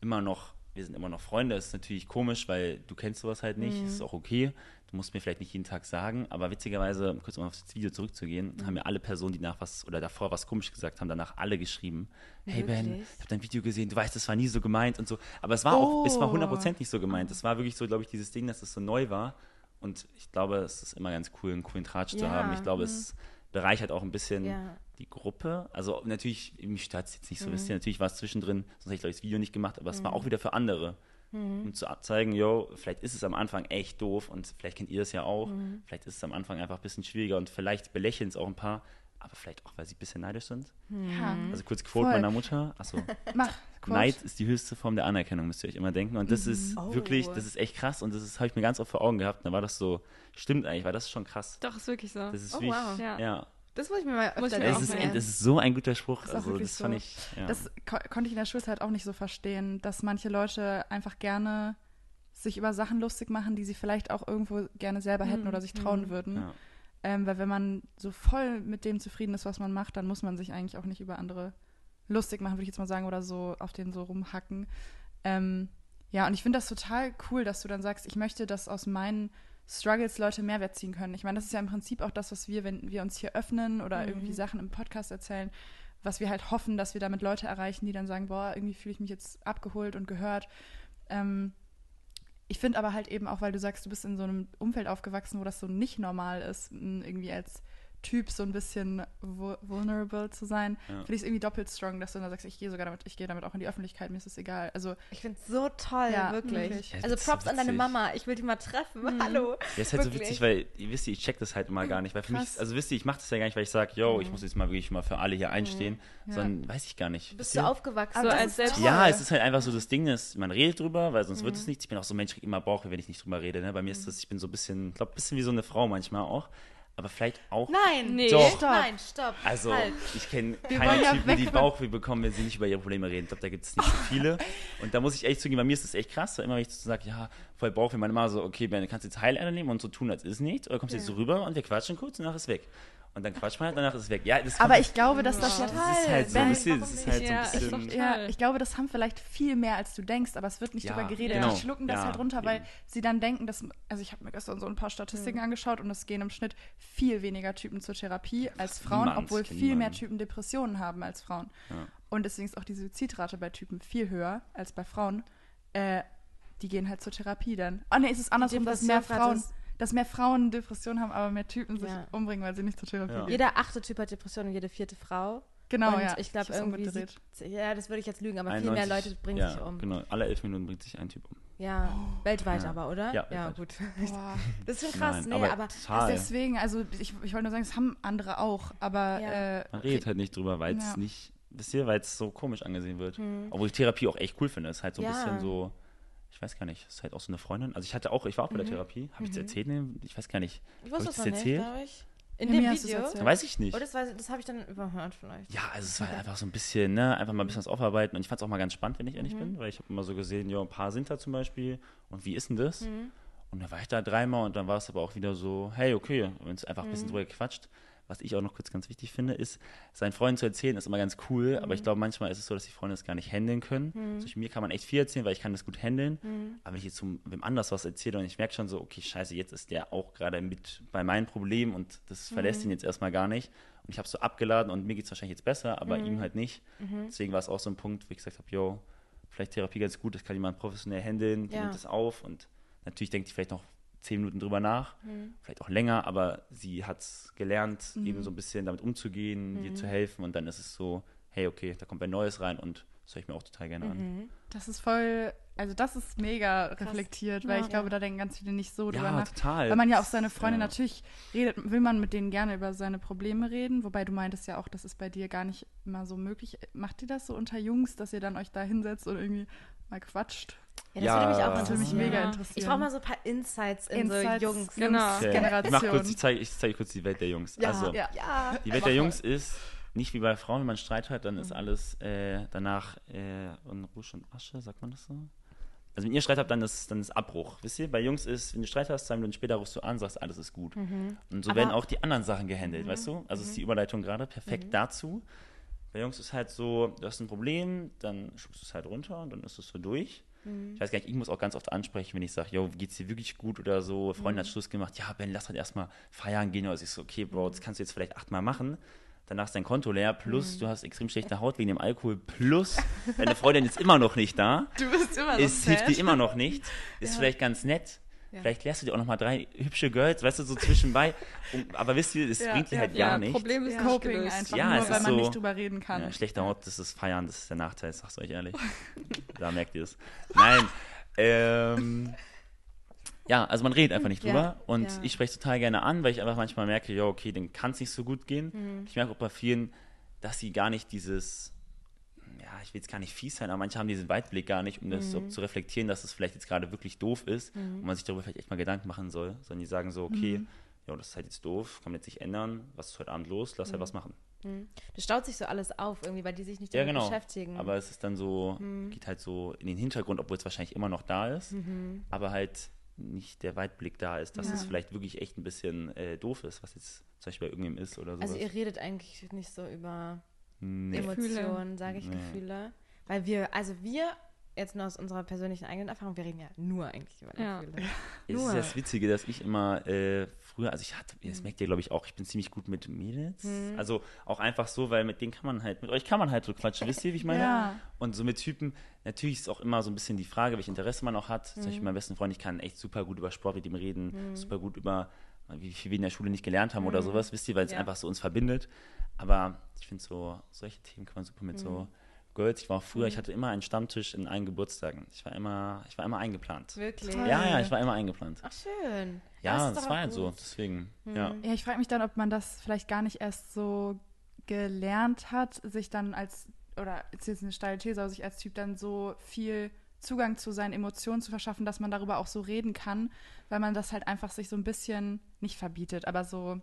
[SPEAKER 4] immer noch, wir sind immer noch Freunde, ist natürlich komisch, weil du kennst sowas halt nicht,
[SPEAKER 1] Mhm.
[SPEAKER 4] ist auch okay. Du musst mir vielleicht nicht jeden Tag sagen, aber witzigerweise, um kurz mal auf das Video zurückzugehen,
[SPEAKER 1] Mhm.
[SPEAKER 4] haben mir alle Personen, die nach was oder davor was komisch gesagt haben, danach alle geschrieben. Hey Ben, ich habe dein Video gesehen, du weißt, das war nie so gemeint und so. Aber es war auch, es war
[SPEAKER 2] Oh.
[SPEAKER 4] 100% nicht so gemeint. Es war wirklich so, glaube ich, dieses Ding, dass es so neu war. Und ich glaube, es ist immer ganz cool, einen coolen Tratsch zu
[SPEAKER 1] Ja,
[SPEAKER 4] haben. Ich glaube,
[SPEAKER 1] mhm.
[SPEAKER 4] es bereichert auch ein bisschen
[SPEAKER 1] ja.
[SPEAKER 4] die Gruppe. Also natürlich, mich stört es jetzt nicht so,
[SPEAKER 1] Mhm.
[SPEAKER 4] wisst ihr, natürlich war es zwischendrin, sonst hätte ich, glaube ich, das Video nicht gemacht, aber es war auch wieder für andere.
[SPEAKER 1] Mhm.
[SPEAKER 4] Um zu zeigen, yo, vielleicht ist es am Anfang echt doof und vielleicht kennt ihr es ja auch.
[SPEAKER 1] Mhm.
[SPEAKER 4] Vielleicht ist es am Anfang einfach ein bisschen schwieriger und vielleicht belächeln es auch ein paar, aber vielleicht auch, weil sie ein bisschen neidisch sind.
[SPEAKER 2] Ja.
[SPEAKER 4] Also kurz Quote
[SPEAKER 2] Voll.
[SPEAKER 4] meiner Mutter. Achso,
[SPEAKER 2] Mach, Quote.
[SPEAKER 4] Neid ist die höchste Form der Anerkennung, müsst ihr euch immer denken. Und das ist
[SPEAKER 1] Oh.
[SPEAKER 4] wirklich, das ist echt krass und das habe ich mir ganz oft vor Augen gehabt. Und da war das so, stimmt eigentlich, weil das ist schon krass.
[SPEAKER 3] Doch, ist wirklich so.
[SPEAKER 4] Das ist
[SPEAKER 1] Oh,
[SPEAKER 4] wirklich,
[SPEAKER 1] wow.
[SPEAKER 3] Ja.
[SPEAKER 4] ja.
[SPEAKER 1] Das muss ich mir mal
[SPEAKER 3] Muss ich
[SPEAKER 1] öfter
[SPEAKER 3] mir auch
[SPEAKER 4] ist, das ist so ein guter Spruch.
[SPEAKER 2] Auch
[SPEAKER 4] Also, das fand
[SPEAKER 2] so.
[SPEAKER 4] ich. Ja.
[SPEAKER 2] Das ko konnte ich in der Schulzeit auch nicht so verstehen, dass manche Leute einfach gerne sich über Sachen lustig machen, die sie vielleicht auch irgendwo gerne selber hätten
[SPEAKER 3] Mhm.
[SPEAKER 2] oder sich trauen
[SPEAKER 1] Mhm.
[SPEAKER 2] würden.
[SPEAKER 4] ja.
[SPEAKER 2] Ähm, weil wenn man so voll mit dem zufrieden ist, was man macht, dann muss man sich eigentlich auch nicht über andere lustig machen, würde ich jetzt mal sagen, oder so auf den so rumhacken. Ähm, ja, und ich finde das total cool, dass du dann sagst, ich möchte, dass aus meinen Struggles Leute Mehrwert ziehen können. Ich meine, das ist ja im Prinzip auch das, was wir, wenn wir uns hier öffnen oder
[SPEAKER 1] Mhm.
[SPEAKER 2] irgendwie Sachen im Podcast erzählen, was wir halt hoffen, dass wir damit Leute erreichen, die dann sagen, boah, irgendwie fühle ich mich jetzt abgeholt und gehört. Ähm, ich finde aber halt eben auch, weil du sagst, du bist in so einem Umfeld aufgewachsen, wo das so nicht normal ist, m, irgendwie als Typ so ein bisschen vu- vulnerable zu sein,
[SPEAKER 4] Ja.
[SPEAKER 2] finde ich es irgendwie doppelt strong, dass du dann sagst, ich gehe sogar damit, ich gehe damit auch in die Öffentlichkeit, mir ist es egal. Also
[SPEAKER 1] Ich finde es so toll,
[SPEAKER 2] Ja,
[SPEAKER 1] wirklich.
[SPEAKER 2] wirklich.
[SPEAKER 4] Ja,
[SPEAKER 1] Also
[SPEAKER 4] ist so
[SPEAKER 1] Props an deine. Mama. Ich will die mal treffen. Hallo.
[SPEAKER 4] Ja, ist halt so
[SPEAKER 1] Wirklich.
[SPEAKER 4] witzig, weil ihr wisst, ihr, ich check das halt immer gar nicht. Weil für mich,
[SPEAKER 2] Krass.
[SPEAKER 4] also wisst ihr, ich mache das ja gar nicht, weil ich sage, yo, ich muss jetzt mal wirklich mal für alle hier einstehen,
[SPEAKER 2] Ja.
[SPEAKER 4] sondern weiß ich gar nicht.
[SPEAKER 1] Bist du aufgewachsen?
[SPEAKER 3] So als selbst-.
[SPEAKER 4] Ja, es ist halt einfach so das Ding, ist, man redet drüber, weil sonst wird es nichts. Ich bin auch so ein Mensch, ich immer Bauch, wenn ich nicht drüber rede. Ne? Bei mir ist das, ich bin so ein bisschen, ich glaube, ein bisschen wie so eine Frau manchmal auch. Aber vielleicht auch.
[SPEAKER 1] Nein.
[SPEAKER 3] Nee.
[SPEAKER 4] Doch.
[SPEAKER 1] Stopp. Nein, stopp.
[SPEAKER 4] Also,
[SPEAKER 1] Halt.
[SPEAKER 4] ich kenne keine
[SPEAKER 2] ja
[SPEAKER 4] Typen,
[SPEAKER 2] weg
[SPEAKER 4] die Bauchweh bekommen, wenn sie nicht über ihre Probleme reden. Ich glaube, da gibt es nicht so viele. Und da muss ich echt zugeben, bei mir ist das echt krass, weil immer, wenn ich so sage, ja, voll Bauchweh, man immer so, okay, Ben, kannst du jetzt Heilerde nehmen und so tun, als ist nichts, oder kommst du jetzt so rüber und wir quatschen kurz und danach ist weg. Und dann quatscht man halt, danach ist es weg. Ja, das
[SPEAKER 2] Aber ich glaube, dass das
[SPEAKER 1] Ja.
[SPEAKER 2] jetzt
[SPEAKER 4] das ist halt so, wisst ihr, das ist halt so
[SPEAKER 3] Ja,
[SPEAKER 4] ein bisschen.
[SPEAKER 2] Ja, ich glaube, das haben vielleicht viel mehr, als du denkst, aber es wird nicht
[SPEAKER 4] Ja,
[SPEAKER 2] drüber geredet.
[SPEAKER 4] genau.
[SPEAKER 2] Die schlucken das
[SPEAKER 4] Ja,
[SPEAKER 2] halt runter, weil
[SPEAKER 4] eben.
[SPEAKER 2] sie dann denken, dass, also ich habe mir gestern so ein paar Statistiken angeschaut und es gehen im Schnitt viel weniger Typen zur Therapie als Frauen,
[SPEAKER 4] niemand,
[SPEAKER 2] obwohl viel mehr. Typen Depressionen haben als Frauen.
[SPEAKER 4] Ja.
[SPEAKER 2] Und deswegen ist auch die Suizidrate bei Typen viel höher als bei Frauen. Äh, die gehen halt zur Therapie dann. Oh nee, es ist andersrum, dass mehr Frauen,
[SPEAKER 1] ist-
[SPEAKER 2] dass mehr Frauen Depressionen haben, aber mehr Typen sich
[SPEAKER 1] Ja.
[SPEAKER 2] umbringen, weil sie nicht zur Therapie
[SPEAKER 4] Ja.
[SPEAKER 2] gehen.
[SPEAKER 1] Jeder achte Typ hat Depressionen und jede vierte Frau.
[SPEAKER 2] Genau,
[SPEAKER 1] und
[SPEAKER 2] ja.
[SPEAKER 1] ich glaube
[SPEAKER 2] ist
[SPEAKER 1] irgendwie. 70, ja, das würde ich jetzt lügen, aber viel mehr
[SPEAKER 4] 91,
[SPEAKER 1] Leute bringen
[SPEAKER 4] ja,
[SPEAKER 1] sich um.
[SPEAKER 4] Genau, alle elf Minuten bringt sich ein Typ um.
[SPEAKER 1] Ja, weltweit
[SPEAKER 4] Ja.
[SPEAKER 1] aber, oder?
[SPEAKER 4] Ja,
[SPEAKER 1] ja gut.
[SPEAKER 2] Boah.
[SPEAKER 1] Das ist schon krass,
[SPEAKER 4] Nein,
[SPEAKER 1] nee,
[SPEAKER 4] aber,
[SPEAKER 1] aber,
[SPEAKER 4] total.
[SPEAKER 2] Deswegen, also ich, ich wollte nur sagen, es haben andere auch, aber
[SPEAKER 1] Ja.
[SPEAKER 2] äh,
[SPEAKER 4] Man redet halt nicht drüber, weil es
[SPEAKER 2] Ja.
[SPEAKER 4] nicht, wisst ihr, weil es so komisch angesehen wird.
[SPEAKER 1] Hm.
[SPEAKER 4] Obwohl ich Therapie auch echt cool finde. Es ist halt so ein
[SPEAKER 1] Ja.
[SPEAKER 4] bisschen so, ich weiß gar nicht, es ist halt auch so eine Freundin. Also ich hatte auch, ich war auch bei der
[SPEAKER 1] Mhm.
[SPEAKER 4] Therapie. Habe ich das
[SPEAKER 1] Mhm.
[SPEAKER 4] erzählt? Ich weiß gar nicht.
[SPEAKER 1] ich wusste
[SPEAKER 4] das
[SPEAKER 1] noch nicht, glaube ich. In
[SPEAKER 2] Ja,
[SPEAKER 1] dem Video?
[SPEAKER 4] Weiß ich nicht.
[SPEAKER 1] Oh, das, das habe ich dann überhört vielleicht.
[SPEAKER 4] Ja, also es war einfach so ein bisschen, ne, einfach mal ein bisschen was aufarbeiten. Und ich fand es auch mal ganz spannend, wenn ich ehrlich
[SPEAKER 1] Mhm.
[SPEAKER 4] bin, weil ich habe immer so gesehen, ja, ein paar sind da zum Beispiel. Und wie ist denn das?
[SPEAKER 1] Mhm.
[SPEAKER 4] Und dann war ich da dreimal und dann war es aber auch wieder so, hey, okay, wenn es einfach ein bisschen
[SPEAKER 1] Mhm.
[SPEAKER 4] drüber gequatscht. Was ich auch noch kurz ganz wichtig finde, ist, seinen Freunden zu erzählen, ist immer ganz cool, aber ich glaube, manchmal ist es so, dass die Freunde es gar nicht handeln können.
[SPEAKER 1] Mhm.
[SPEAKER 4] Zwischen mir kann man echt viel erzählen, weil ich kann das gut handeln.
[SPEAKER 1] Mhm.
[SPEAKER 4] Aber wenn ich jetzt zum, wem anders was erzähle und ich merke schon so, okay, scheiße, jetzt ist der auch gerade mit bei meinen Problemen und das verlässt ihn jetzt erstmal gar nicht. Und ich habe so abgeladen und mir geht es wahrscheinlich jetzt besser, aber ihm halt nicht.
[SPEAKER 1] Mhm.
[SPEAKER 4] Deswegen war es auch so ein Punkt, wo ich gesagt habe, yo, vielleicht Therapie ganz gut, das kann jemand professionell handeln, die
[SPEAKER 1] Ja.
[SPEAKER 4] nimmt das auf und natürlich denkt die vielleicht noch zehn Minuten drüber nach,
[SPEAKER 1] Mhm.
[SPEAKER 4] vielleicht auch länger, aber sie hat es gelernt,
[SPEAKER 2] Mhm.
[SPEAKER 4] eben so ein bisschen damit umzugehen, dir
[SPEAKER 1] Mhm.
[SPEAKER 4] zu helfen und dann ist es so, hey, okay, da kommt ein Neues rein und das höre ich mir auch total gerne an.
[SPEAKER 1] Mhm.
[SPEAKER 2] das ist voll, also das ist mega reflektiert, weil
[SPEAKER 1] Ja.
[SPEAKER 2] ich glaube, da denken ganz viele nicht so drüber
[SPEAKER 4] Ja,
[SPEAKER 2] nach.
[SPEAKER 4] total.
[SPEAKER 2] Weil man ja auch seine Freunde,
[SPEAKER 4] Ja.
[SPEAKER 2] natürlich redet, will man mit denen gerne über seine Probleme reden, wobei du meintest ja auch, das ist bei dir gar nicht immer so möglich. Macht ihr das so unter Jungs, dass ihr dann euch da hinsetzt und irgendwie mal quatscht?
[SPEAKER 1] Ja, das
[SPEAKER 4] Ja,
[SPEAKER 1] würde mich auch
[SPEAKER 4] das
[SPEAKER 2] würde mich
[SPEAKER 1] interessieren.
[SPEAKER 2] mega interessieren.
[SPEAKER 1] Ich brauche mal so ein paar Insights in
[SPEAKER 2] Insights,
[SPEAKER 1] so Jungs.
[SPEAKER 3] Genau.
[SPEAKER 4] Okay,
[SPEAKER 2] Generation.
[SPEAKER 4] Ich mach kurz, ich zeige ich zeig kurz die Welt der Jungs.
[SPEAKER 1] Ja,
[SPEAKER 4] also,
[SPEAKER 2] ja.
[SPEAKER 1] ja.
[SPEAKER 4] die Welt der Jungs ist nicht wie bei Frauen, wenn man Streit hat, dann ist
[SPEAKER 1] Mhm.
[SPEAKER 4] alles äh, danach äh, in Rusch und Asche, sagt man das so? Also wenn ihr Streit habt, dann ist, dann ist Abbruch. Wisst ihr, bei Jungs ist, wenn du Streit hast, zwei Minuten später rufst du an, sagst, alles ist gut.
[SPEAKER 1] Mhm.
[SPEAKER 4] Und so
[SPEAKER 1] Aber-
[SPEAKER 4] werden auch die anderen Sachen gehandelt,
[SPEAKER 1] Mhm.
[SPEAKER 4] weißt du? Also ist
[SPEAKER 1] Mhm.
[SPEAKER 4] die Überleitung gerade perfekt
[SPEAKER 1] Mhm.
[SPEAKER 4] dazu. Bei Jungs ist halt so, du hast ein Problem, dann schubst du es halt runter und dann ist es so durch.
[SPEAKER 1] Mhm.
[SPEAKER 4] Ich weiß gar nicht, ich muss auch ganz oft ansprechen, wenn ich sage, yo, geht's dir wirklich gut oder so. Freundin
[SPEAKER 1] Mhm.
[SPEAKER 4] hat Schluss gemacht, ja, Ben, lass halt erstmal feiern gehen. Oder ich so, okay, Bro, das kannst du jetzt vielleicht achtmal machen. Danach ist dein Konto leer, plus
[SPEAKER 1] Mhm.
[SPEAKER 4] du hast extrem schlechte Haut wegen dem Alkohol, plus deine Freundin ist immer noch nicht da.
[SPEAKER 2] Du bist immer
[SPEAKER 4] Es hilft dir immer noch nicht. Ist
[SPEAKER 2] Ja.
[SPEAKER 4] vielleicht ganz nett.
[SPEAKER 1] Ja.
[SPEAKER 4] Vielleicht lernst du dir auch noch mal drei hübsche Girls, weißt du, so zwischenbei. Um, aber wisst ihr, es
[SPEAKER 2] Ja,
[SPEAKER 4] bringt dir
[SPEAKER 2] ja,
[SPEAKER 4] halt
[SPEAKER 3] Ja,
[SPEAKER 4] gar nichts.
[SPEAKER 3] Problem ist
[SPEAKER 2] Ja.
[SPEAKER 3] nicht
[SPEAKER 2] Coping
[SPEAKER 3] gelöst.
[SPEAKER 2] einfach,
[SPEAKER 4] Ja,
[SPEAKER 2] nur weil man
[SPEAKER 4] so-
[SPEAKER 2] nicht drüber reden kann.
[SPEAKER 4] Ja, schlechte Haut, das ist Feiern, das ist der Nachteil, ich sag's euch ehrlich. da merkt ihr es. Nein, ähm, ja, also man redet einfach nicht
[SPEAKER 1] Ja,
[SPEAKER 4] drüber und
[SPEAKER 1] ja.
[SPEAKER 4] ich spreche total gerne an, weil ich einfach manchmal merke, ja, okay, dann kann es nicht so gut gehen.
[SPEAKER 1] Mhm.
[SPEAKER 4] Ich merke auch bei vielen, dass sie gar nicht dieses, ja, ich will jetzt gar nicht fies sein, aber manche haben diesen Weitblick gar nicht, um das so
[SPEAKER 1] Mhm.
[SPEAKER 4] zu reflektieren, dass es vielleicht jetzt gerade wirklich doof ist
[SPEAKER 1] Mhm.
[SPEAKER 4] und man sich darüber vielleicht echt mal Gedanken machen soll, sondern die sagen so, okay,
[SPEAKER 2] Mhm.
[SPEAKER 4] ja, das ist halt jetzt doof, kann man jetzt nicht ändern, was ist heute Abend los, lass halt was machen.
[SPEAKER 1] Mhm. Das staut sich so alles auf irgendwie, weil die sich nicht
[SPEAKER 4] Ja,
[SPEAKER 1] damit
[SPEAKER 4] genau.
[SPEAKER 1] beschäftigen.
[SPEAKER 4] Aber es ist dann so,
[SPEAKER 1] Mhm.
[SPEAKER 4] geht halt so in den Hintergrund, obwohl es wahrscheinlich immer noch da ist, aber halt nicht der Weitblick da ist, dass
[SPEAKER 2] Ja.
[SPEAKER 4] es vielleicht wirklich echt ein bisschen äh, doof ist, was jetzt zum Beispiel bei irgendjemandem ist oder sowas.
[SPEAKER 1] also ihr redet eigentlich nicht so über
[SPEAKER 4] nee.
[SPEAKER 1] Emotionen, sage ich,
[SPEAKER 4] Nee.
[SPEAKER 1] Gefühle. Weil wir, also wir, jetzt nur aus unserer persönlichen eigenen Erfahrung, wir reden ja nur eigentlich über
[SPEAKER 3] Ja.
[SPEAKER 1] Gefühle.
[SPEAKER 4] Es ist
[SPEAKER 1] Nur.
[SPEAKER 4] ja das Witzige, dass ich immer äh, früher, also ich hatte, das merkt ihr glaube ich auch, ich bin ziemlich gut mit Mädels.
[SPEAKER 1] Mhm.
[SPEAKER 4] Also auch einfach so, weil mit denen kann man halt, mit euch kann man halt so quatschen, wisst ihr, wie ich meine?
[SPEAKER 2] Ja.
[SPEAKER 4] Und so mit Typen, natürlich ist auch immer so ein bisschen die Frage, welches Interesse man auch hat. Zum
[SPEAKER 1] Mhm.
[SPEAKER 4] Beispiel mein besten Freund, ich kann echt super gut über Sport mit ihm reden, super gut über, wie viel wir in der Schule nicht gelernt haben oder sowas, wisst ihr, weil es
[SPEAKER 1] Mhm. Ja.
[SPEAKER 4] einfach so uns verbindet. Aber ich finde so, solche Themen kann man super mit
[SPEAKER 1] Mhm.
[SPEAKER 4] so Girls. Ich war auch früher, ich hatte immer einen Stammtisch in allen Geburtstagen. Ich war immer, ich war immer eingeplant.
[SPEAKER 1] Wirklich.
[SPEAKER 2] Toll.
[SPEAKER 4] Ja, ja, ich war immer eingeplant.
[SPEAKER 1] Ach, schön.
[SPEAKER 4] Ja, das
[SPEAKER 1] doch
[SPEAKER 4] war halt so. Deswegen, ja.
[SPEAKER 2] Ja, ich frage mich dann, ob man das vielleicht gar nicht erst so gelernt hat, sich dann als, oder ist jetzt eine steile These, aber sich als Typ dann so viel Zugang zu seinen Emotionen zu verschaffen, dass man darüber auch so reden kann, weil man das halt einfach sich so ein bisschen nicht verbietet, aber so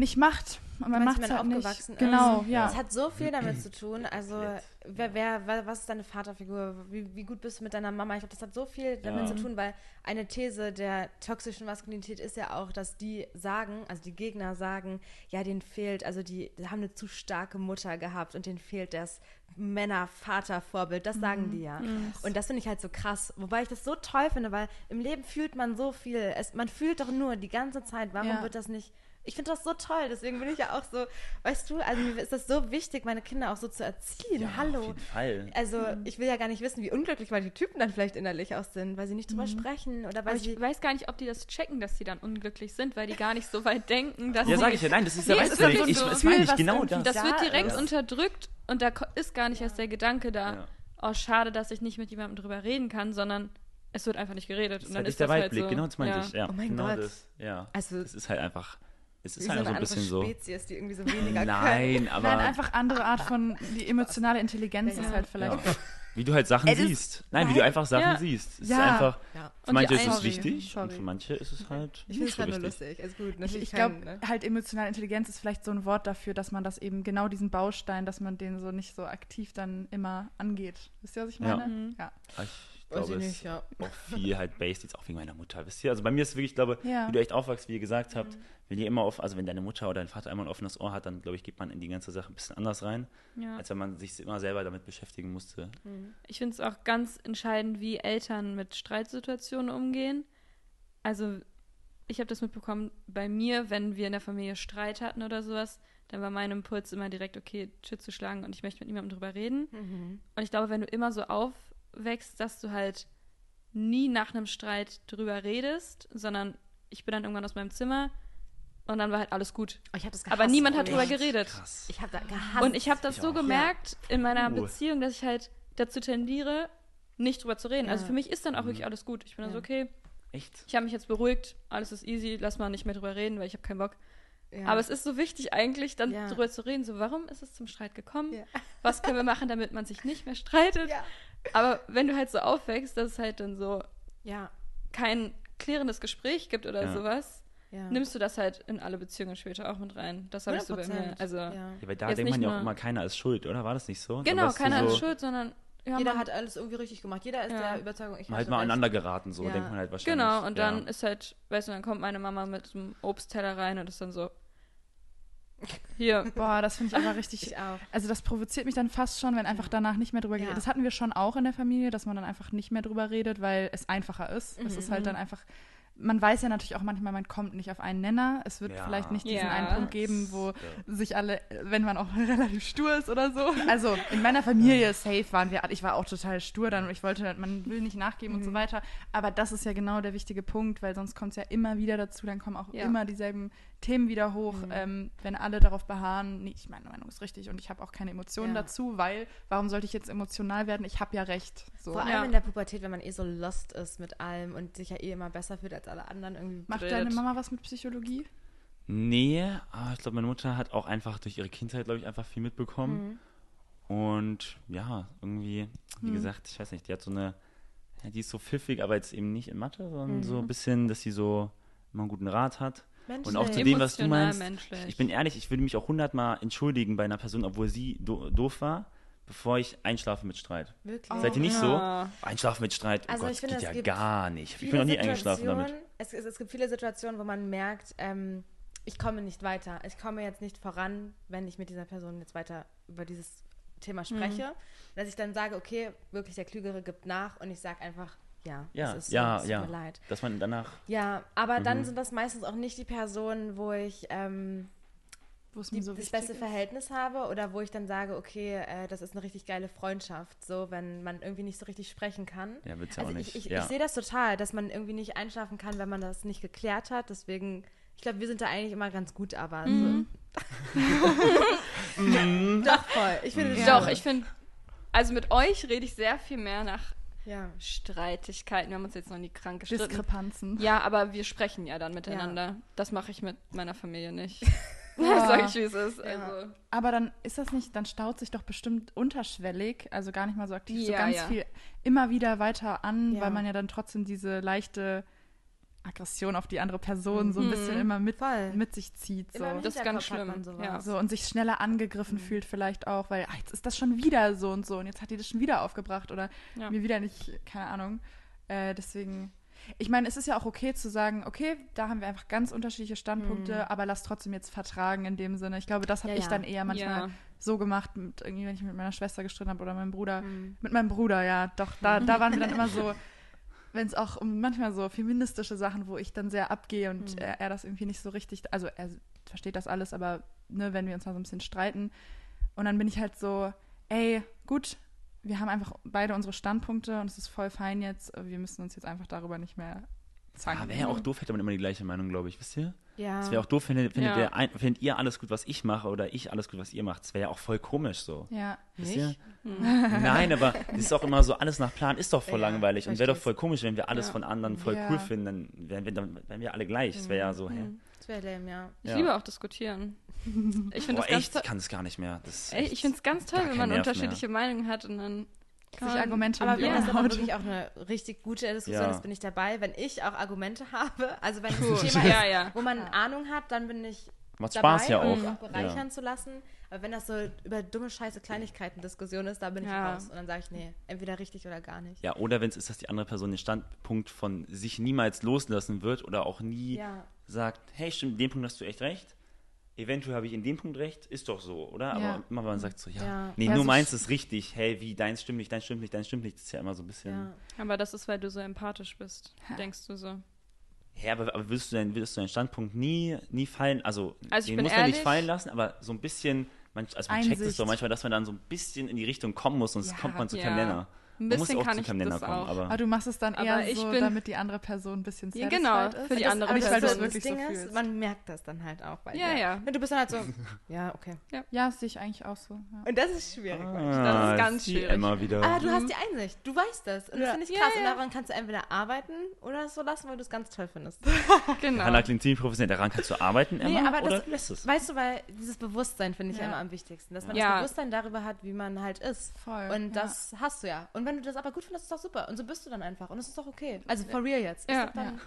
[SPEAKER 2] nicht macht. Und man macht es
[SPEAKER 1] man
[SPEAKER 2] halt
[SPEAKER 1] aufgewachsen
[SPEAKER 2] nicht.
[SPEAKER 1] ist?
[SPEAKER 2] Genau, ja.
[SPEAKER 1] Es hat so viel damit zu tun. Also, wer, wer, was ist deine Vaterfigur? Wie, wie gut bist du mit deiner Mama? Ich glaube, das hat so viel damit
[SPEAKER 4] Ja.
[SPEAKER 1] zu tun, weil eine These der toxischen Maskulinität ist ja auch, dass die sagen, also die Gegner sagen, ja, denen fehlt, also die, die haben eine zu starke Mutter gehabt und denen fehlt das Männer-Vater-Vorbild. Das sagen die ja. Und das finde ich halt so krass. Wobei ich das so toll finde, weil im Leben fühlt man so viel. Es, man fühlt doch nur die ganze Zeit. Warum
[SPEAKER 2] Ja.
[SPEAKER 1] wird das nicht ich finde das so toll, deswegen bin ich ja auch so, weißt du, also mir ist das so wichtig, meine Kinder auch so zu erziehen.
[SPEAKER 4] Ja,
[SPEAKER 1] Hallo.
[SPEAKER 4] Auf jeden Fall.
[SPEAKER 1] Also ich will ja gar nicht wissen, wie unglücklich manche Typen dann vielleicht innerlich auch sind, weil sie nicht drüber sprechen oder weil
[SPEAKER 3] Aber
[SPEAKER 1] sie.
[SPEAKER 3] ich weiß gar nicht, ob die das checken, dass sie dann unglücklich sind, weil die gar nicht so weit denken, dass
[SPEAKER 4] Ja,
[SPEAKER 3] sie
[SPEAKER 4] sag ich ja, nein, das ist ja
[SPEAKER 3] Nee,
[SPEAKER 4] weißt du,
[SPEAKER 3] ist
[SPEAKER 4] ich,
[SPEAKER 3] so
[SPEAKER 4] das meine ich genau das.
[SPEAKER 3] Das wird direkt
[SPEAKER 2] ist.
[SPEAKER 3] unterdrückt und da ist gar nicht erst der Gedanke da,
[SPEAKER 4] Ja.
[SPEAKER 3] oh, schade, dass ich nicht mit jemandem drüber reden kann, sondern es wird einfach nicht geredet.
[SPEAKER 4] Das
[SPEAKER 3] und
[SPEAKER 4] ist
[SPEAKER 3] dann
[SPEAKER 4] halt
[SPEAKER 3] ist
[SPEAKER 4] der
[SPEAKER 3] das halt
[SPEAKER 4] Weitblick,
[SPEAKER 3] so,
[SPEAKER 4] genau das meinte
[SPEAKER 3] ja.
[SPEAKER 4] ich. Ja,
[SPEAKER 1] Oh mein
[SPEAKER 4] genau
[SPEAKER 1] Gott.
[SPEAKER 4] das. Ja.
[SPEAKER 1] Also
[SPEAKER 4] Es ist halt einfach, es ist halt so ein bisschen so.
[SPEAKER 1] Spezies, die irgendwie so weniger können.
[SPEAKER 4] Nein, aber
[SPEAKER 2] Nein, einfach andere Art von, die emotionale Intelligenz
[SPEAKER 1] Ja.
[SPEAKER 2] ist halt vielleicht.
[SPEAKER 4] ja. wie du halt Sachen siehst. Nein, wie du einfach Sachen
[SPEAKER 3] Ja.
[SPEAKER 4] siehst. Es ist
[SPEAKER 2] Ja.
[SPEAKER 4] einfach,
[SPEAKER 1] Ja.
[SPEAKER 4] für manche ist es wichtig
[SPEAKER 2] sorry.
[SPEAKER 4] und für manche ist es halt
[SPEAKER 1] Ich finde
[SPEAKER 4] nicht
[SPEAKER 1] es
[SPEAKER 4] so
[SPEAKER 1] halt nur
[SPEAKER 4] wichtig.
[SPEAKER 1] lustig. Ist gut.
[SPEAKER 2] Ich,
[SPEAKER 1] Natürlich
[SPEAKER 2] ich glaube,
[SPEAKER 1] ne?
[SPEAKER 2] halt emotionale Intelligenz ist vielleicht so ein Wort dafür, dass man das eben genau diesen Baustein, dass man den so nicht so aktiv dann immer angeht. Wisst ihr, was ich
[SPEAKER 4] Ja.
[SPEAKER 2] meine?
[SPEAKER 3] Mhm.
[SPEAKER 2] Ja.
[SPEAKER 4] Aber Ich
[SPEAKER 1] Weiß
[SPEAKER 4] glaube,
[SPEAKER 1] ich
[SPEAKER 4] es
[SPEAKER 1] nicht, ja.
[SPEAKER 4] auch viel halt based jetzt auch wegen meiner Mutter. Wisst ihr? Also bei mir ist es wirklich, ich glaube,
[SPEAKER 2] Ja.
[SPEAKER 4] wie du echt aufwachst, wie ihr gesagt habt, wenn ihr immer auf, also wenn deine Mutter oder dein Vater immer ein offenes Ohr hat, dann glaube ich, geht man in die ganze Sache ein bisschen anders rein,
[SPEAKER 3] Ja.
[SPEAKER 4] als wenn man sich immer selber damit beschäftigen musste.
[SPEAKER 3] Ich finde es auch ganz entscheidend, wie Eltern mit Streitsituationen umgehen. Also, ich habe das mitbekommen bei mir, wenn wir in der Familie Streit hatten oder sowas, dann war mein Impuls immer direkt, okay, Shit zu schlagen und ich möchte mit niemandem drüber reden.
[SPEAKER 1] Mhm.
[SPEAKER 3] Und ich glaube, wenn du immer so aufwächst, dass du halt nie nach einem Streit drüber redest, sondern ich bin dann irgendwann aus meinem Zimmer und dann war halt alles gut.
[SPEAKER 1] Oh, ich hab das
[SPEAKER 3] Aber
[SPEAKER 1] gehasst
[SPEAKER 3] niemand hat
[SPEAKER 1] früher.
[SPEAKER 3] drüber geredet.
[SPEAKER 4] Krass.
[SPEAKER 1] Ich habe da gehasst.
[SPEAKER 3] Und ich habe das
[SPEAKER 4] Ich
[SPEAKER 3] so
[SPEAKER 4] auch.
[SPEAKER 3] gemerkt in meiner
[SPEAKER 4] Uh.
[SPEAKER 3] Beziehung, dass ich halt dazu tendiere, nicht drüber zu reden. Also
[SPEAKER 1] Ja.
[SPEAKER 3] für mich ist dann auch
[SPEAKER 4] Mhm.
[SPEAKER 3] wirklich alles gut. Ich bin dann
[SPEAKER 1] Ja.
[SPEAKER 3] so, okay,
[SPEAKER 4] Echt?
[SPEAKER 3] ich habe mich jetzt beruhigt, alles ist easy, lass mal nicht mehr drüber reden, weil ich habe keinen Bock.
[SPEAKER 1] ja.
[SPEAKER 3] Aber es ist so wichtig eigentlich, dann
[SPEAKER 1] Ja.
[SPEAKER 3] drüber zu reden, so warum ist es zum Streit gekommen?
[SPEAKER 1] Ja.
[SPEAKER 3] Was können wir machen, damit man sich nicht mehr streitet? Aber wenn du halt so aufwächst, dass es halt dann so
[SPEAKER 1] Ja.
[SPEAKER 3] kein klärendes Gespräch gibt oder
[SPEAKER 4] Ja.
[SPEAKER 3] sowas,
[SPEAKER 1] ja.
[SPEAKER 3] nimmst du das halt in alle Beziehungen später auch mit rein. Das habe ich so bei mir.
[SPEAKER 1] 100%.
[SPEAKER 3] Also
[SPEAKER 1] ja.
[SPEAKER 4] Ja, weil da
[SPEAKER 3] Jetzt
[SPEAKER 4] denkt man ja auch immer, keiner ist schuld, oder? War das nicht so?
[SPEAKER 3] Genau, keiner
[SPEAKER 4] so,
[SPEAKER 3] ist schuld, sondern ja,
[SPEAKER 1] Jeder
[SPEAKER 3] man-
[SPEAKER 1] hat alles irgendwie richtig gemacht. Jeder ist
[SPEAKER 3] Ja.
[SPEAKER 1] der Überzeugung, ich
[SPEAKER 4] Man halt mal
[SPEAKER 1] recht.
[SPEAKER 4] aneinander geraten, so
[SPEAKER 1] Ja.
[SPEAKER 4] denkt man halt wahrscheinlich.
[SPEAKER 3] Genau, und dann
[SPEAKER 4] ja.
[SPEAKER 3] ist halt, weißt du, dann kommt meine Mama mit einem Obstteller rein und ist dann so, hier,
[SPEAKER 2] Boah, das finde ich aber richtig.
[SPEAKER 1] Ich auch.
[SPEAKER 2] Also das provoziert mich dann fast schon, wenn einfach danach nicht mehr drüber
[SPEAKER 1] Ja.
[SPEAKER 2] geredet Das hatten wir schon auch in der Familie, dass man dann einfach nicht mehr drüber redet, weil es einfacher ist. Es ist halt dann einfach. Man weiß ja natürlich auch manchmal, man kommt nicht auf einen Nenner. Es wird
[SPEAKER 4] Ja.
[SPEAKER 2] vielleicht nicht diesen
[SPEAKER 3] Ja.
[SPEAKER 2] einen Punkt geben, wo
[SPEAKER 4] Ja.
[SPEAKER 2] sich alle, wenn man auch relativ stur ist oder so. Also in meiner Familie safe waren wir, ich war auch total stur dann. Ich wollte, man will nicht nachgeben und so weiter. Aber das ist ja genau der wichtige Punkt, weil sonst kommt es ja immer wieder dazu, dann kommen auch
[SPEAKER 3] Ja.
[SPEAKER 2] immer dieselben Themen wieder hoch, ähm, wenn alle darauf beharren, nee, ich meine Meinung ist richtig und ich habe auch keine Emotionen
[SPEAKER 1] Ja.
[SPEAKER 2] dazu, weil warum sollte ich jetzt emotional werden? Ich habe ja recht. So.
[SPEAKER 1] Vor allem
[SPEAKER 3] Ja.
[SPEAKER 1] in der Pubertät, wenn man eh so lost ist mit allem und sich ja eh immer besser fühlt als alle anderen irgendwie.
[SPEAKER 2] Macht
[SPEAKER 3] blöd.
[SPEAKER 2] deine Mama was mit Psychologie?
[SPEAKER 4] Nee, aber ich glaube, meine Mutter hat auch einfach durch ihre Kindheit, glaube ich, einfach viel mitbekommen. Und ja, irgendwie, wie
[SPEAKER 2] Hm.
[SPEAKER 4] gesagt, ich weiß nicht, die hat so eine, ja, die ist so pfiffig, aber jetzt eben nicht in Mathe, sondern
[SPEAKER 2] Mhm.
[SPEAKER 4] so ein bisschen, dass sie so immer einen guten Rat hat.
[SPEAKER 1] Menschlich.
[SPEAKER 4] Und auch zu dem, was du meinst.
[SPEAKER 3] menschlich.
[SPEAKER 4] Ich bin ehrlich, ich würde mich auch hundertmal entschuldigen bei einer Person, obwohl sie do doof war, bevor ich einschlafe mit Streit.
[SPEAKER 1] Wirklich.
[SPEAKER 4] Seid ihr nicht so?
[SPEAKER 3] Ja.
[SPEAKER 4] Einschlafen mit Streit, oh
[SPEAKER 1] Also
[SPEAKER 4] Gott,
[SPEAKER 1] ich finde,
[SPEAKER 4] geht ja gar nicht. Ich bin noch nie eingeschlafen damit.
[SPEAKER 1] Es, es, es gibt viele Situationen, wo man merkt, ähm, ich komme nicht weiter. Ich komme jetzt nicht voran, wenn ich mit dieser Person jetzt weiter über dieses Thema spreche. Dass ich dann sage, okay, wirklich der Klügere gibt nach und ich sage einfach, ja,
[SPEAKER 4] Ja,
[SPEAKER 1] es ist so,
[SPEAKER 4] ja, ja.
[SPEAKER 1] mir leid.
[SPEAKER 4] Dass man danach,
[SPEAKER 1] Ja, aber dann
[SPEAKER 4] Mhm.
[SPEAKER 1] sind das meistens auch nicht die Personen, wo ich ähm, die,
[SPEAKER 2] so
[SPEAKER 1] das beste
[SPEAKER 2] ist.
[SPEAKER 1] Verhältnis habe oder wo ich dann sage, okay, äh, das ist eine richtig geile Freundschaft, so wenn man irgendwie nicht so richtig sprechen kann.
[SPEAKER 4] ja, wird's ja
[SPEAKER 1] Also
[SPEAKER 4] auch
[SPEAKER 1] ich,
[SPEAKER 4] nicht.
[SPEAKER 1] ich,
[SPEAKER 4] ja.
[SPEAKER 1] ich sehe das total, dass man irgendwie nicht einschlafen kann, wenn man das nicht geklärt hat. Deswegen, ich glaube, wir sind da eigentlich immer ganz gut, aber
[SPEAKER 3] Mhm.
[SPEAKER 1] so. Doch voll. Ich finde das
[SPEAKER 3] Doch, ich finde, also mit euch rede ich sehr viel mehr nach
[SPEAKER 1] ja.
[SPEAKER 3] Streitigkeiten. Wir haben uns jetzt noch nie krank gestritten.
[SPEAKER 2] Diskrepanzen.
[SPEAKER 3] Ja, aber wir sprechen ja dann miteinander. Das mache ich mit meiner Familie nicht.
[SPEAKER 2] Ja.
[SPEAKER 3] Sage ich, wie es ist.
[SPEAKER 1] Ja.
[SPEAKER 3] Also.
[SPEAKER 2] Aber dann ist das nicht, dann staut sich doch bestimmt unterschwellig, also gar nicht mal so aktiv, so
[SPEAKER 3] Ja,
[SPEAKER 2] ganz
[SPEAKER 3] ja.
[SPEAKER 2] viel immer wieder weiter an,
[SPEAKER 1] Ja.
[SPEAKER 2] weil man ja dann trotzdem diese leichte Aggression auf die andere Person so ein
[SPEAKER 3] Mhm.
[SPEAKER 2] bisschen immer mit,
[SPEAKER 1] Voll.
[SPEAKER 2] mit sich zieht. So.
[SPEAKER 3] Das ist ganz schlimm, ja.
[SPEAKER 2] so und sich schneller angegriffen
[SPEAKER 1] Mhm.
[SPEAKER 2] fühlt vielleicht auch, weil ah, jetzt ist das schon wieder so und so und jetzt hat die das schon wieder aufgebracht oder
[SPEAKER 3] Ja.
[SPEAKER 2] mir wieder nicht, keine Ahnung. Äh, deswegen, ich meine, es ist ja auch okay zu sagen, okay, da haben wir einfach ganz unterschiedliche Standpunkte, aber lass trotzdem jetzt vertragen in dem Sinne. Ich glaube, das habe
[SPEAKER 1] Mhm. Ja,
[SPEAKER 2] ich
[SPEAKER 1] ja.
[SPEAKER 2] dann eher manchmal
[SPEAKER 3] Ja.
[SPEAKER 2] so gemacht, mit, irgendwie, wenn ich mit meiner Schwester gestritten habe oder meinem Bruder.
[SPEAKER 1] Mhm.
[SPEAKER 2] Mit meinem Bruder, ja, doch, da, da waren wir dann immer so, wenn es auch um manchmal so feministische Sachen, wo ich dann sehr abgehe und
[SPEAKER 1] Mhm.
[SPEAKER 2] er, er das irgendwie nicht so richtig, also er versteht das alles, aber ne, wenn wir uns mal so ein bisschen streiten und dann bin ich halt so, ey, gut, wir haben einfach beide unsere Standpunkte und es ist voll fein jetzt, wir müssen uns jetzt einfach darüber nicht mehr zanken.
[SPEAKER 4] Ah, wäre ja auch doof, hätte man immer die gleiche Meinung, glaube ich, wisst ihr?
[SPEAKER 1] Ja.
[SPEAKER 4] Es wäre auch doof, findet, findet,
[SPEAKER 3] Ja.
[SPEAKER 4] ein, findet ihr alles gut, was ich mache oder ich alles gut, was ihr macht. Das wäre ja auch voll komisch so.
[SPEAKER 2] Ja,
[SPEAKER 4] Wisst
[SPEAKER 1] Nicht?
[SPEAKER 4] ihr?
[SPEAKER 3] Hm.
[SPEAKER 4] Nein, aber es ist auch immer so, alles nach Plan ist doch voll
[SPEAKER 1] Ja,
[SPEAKER 4] langweilig und wäre doch voll komisch, wenn wir alles von anderen voll cool finden, dann wären wir, dann wären wir alle gleich. Das wäre ja so, hä?
[SPEAKER 3] Mhm.
[SPEAKER 1] Das wäre lame, ja.
[SPEAKER 3] Ich liebe auch diskutieren. Ich finde das
[SPEAKER 4] echt, ich kann es gar nicht mehr. Das
[SPEAKER 3] Ey, ich finde es ganz toll, wenn man unterschiedliche Meinungen hat und dann
[SPEAKER 2] sich
[SPEAKER 3] man-
[SPEAKER 2] Argumente
[SPEAKER 1] Aber
[SPEAKER 2] um
[SPEAKER 1] wenn das aber wirklich auch eine richtig gute Diskussion
[SPEAKER 4] Ja.
[SPEAKER 1] ist, bin ich dabei. Wenn ich auch Argumente habe, also wenn es
[SPEAKER 3] Cool.
[SPEAKER 1] ein Thema
[SPEAKER 3] Ja,
[SPEAKER 1] ist,
[SPEAKER 3] ja.
[SPEAKER 1] wo man Ahnung hat, dann bin ich
[SPEAKER 4] Macht
[SPEAKER 1] dabei,
[SPEAKER 4] Spaß ja
[SPEAKER 1] um
[SPEAKER 4] auch.
[SPEAKER 1] mich auch bereichern
[SPEAKER 4] Ja.
[SPEAKER 1] zu lassen. Aber wenn das so über dumme, scheiße Kleinigkeiten Diskussion ist, da bin ich
[SPEAKER 3] Ja.
[SPEAKER 1] raus. Und dann sage ich, nee, entweder richtig oder gar nicht.
[SPEAKER 4] Ja, oder wenn es ist, dass die andere Person den Standpunkt von sich niemals loslassen wird oder auch nie
[SPEAKER 1] Ja.
[SPEAKER 4] sagt, hey, stimmt, in dem Punkt hast du echt recht. Eventuell habe ich in dem Punkt recht, ist doch so, oder? Aber
[SPEAKER 2] Ja.
[SPEAKER 4] immer wenn man sagt so, ja,
[SPEAKER 1] Ja.
[SPEAKER 4] nee,
[SPEAKER 2] Ja,
[SPEAKER 4] nur
[SPEAKER 2] so
[SPEAKER 4] meins ist richtig, hey, wie deins stimmt nicht, deins stimmt nicht, deins stimmt nicht, das ist ja immer so ein bisschen.
[SPEAKER 1] Ja.
[SPEAKER 3] Aber das ist, weil du so empathisch bist,
[SPEAKER 2] Ha.
[SPEAKER 3] denkst du so.
[SPEAKER 4] Ja, aber, aber willst du deinen, willst du deinen Standpunkt nie, nie fallen, also,
[SPEAKER 3] Also ich
[SPEAKER 4] den muss man nicht fallen lassen, aber so ein bisschen, man, also man checkt es doch manchmal, dass man dann so ein bisschen in die Richtung kommen muss, sonst
[SPEAKER 2] Ja.
[SPEAKER 4] kommt man zu
[SPEAKER 3] Ja.
[SPEAKER 4] keinem Nenner.
[SPEAKER 3] Ein bisschen
[SPEAKER 4] auch
[SPEAKER 3] kann ich
[SPEAKER 4] Nenner
[SPEAKER 3] das
[SPEAKER 4] kommen,
[SPEAKER 3] auch.
[SPEAKER 4] aber
[SPEAKER 2] Aber du machst es dann
[SPEAKER 3] Aber
[SPEAKER 2] eher
[SPEAKER 3] ich
[SPEAKER 2] so,
[SPEAKER 3] bin-
[SPEAKER 2] damit die andere Person ein bisschen
[SPEAKER 3] Ja,
[SPEAKER 2] satisfied
[SPEAKER 3] genau,
[SPEAKER 2] ist.
[SPEAKER 3] für die
[SPEAKER 1] Das-
[SPEAKER 3] andere
[SPEAKER 2] aber nicht, weil du
[SPEAKER 1] das,
[SPEAKER 2] es
[SPEAKER 3] Person.
[SPEAKER 2] wirklich
[SPEAKER 1] das
[SPEAKER 2] so
[SPEAKER 1] Ding ist,
[SPEAKER 2] fühlst.
[SPEAKER 1] man merkt das dann halt auch bei
[SPEAKER 3] Ja,
[SPEAKER 1] dir.
[SPEAKER 3] ja.
[SPEAKER 1] Du bist dann halt so, ja, okay.
[SPEAKER 2] Ja, das sehe ich eigentlich auch so. Ja.
[SPEAKER 1] Und das ist schwierig.
[SPEAKER 4] ah,
[SPEAKER 3] ist ganz schwierig.
[SPEAKER 4] Immer wieder.
[SPEAKER 1] Aber du hast die Einsicht, du weißt das. Und das
[SPEAKER 2] Ja.
[SPEAKER 1] finde ich
[SPEAKER 3] Ja,
[SPEAKER 1] krass. Und
[SPEAKER 3] ja.
[SPEAKER 1] daran kannst du entweder arbeiten oder es so lassen, weil du es ganz toll findest.
[SPEAKER 3] Genau.
[SPEAKER 4] Hannah klingt ziemlich professionell. Daran kannst du arbeiten,
[SPEAKER 1] Nee,
[SPEAKER 4] Emma,
[SPEAKER 1] aber
[SPEAKER 4] oder
[SPEAKER 1] das-
[SPEAKER 4] du lässt es?
[SPEAKER 1] Weißt du, weil dieses Bewusstsein finde ich ja.
[SPEAKER 2] Ja.
[SPEAKER 1] immer am wichtigsten. Dass man
[SPEAKER 3] Ja.
[SPEAKER 1] das Bewusstsein darüber hat, wie man halt ist.
[SPEAKER 2] Voll.
[SPEAKER 1] Und
[SPEAKER 2] ja.
[SPEAKER 1] das hast du ja. Und wenn du das aber gut findest, ist doch super. Und so bist du dann einfach. Und es ist doch okay. Also for real jetzt.
[SPEAKER 3] Ja.
[SPEAKER 1] dann,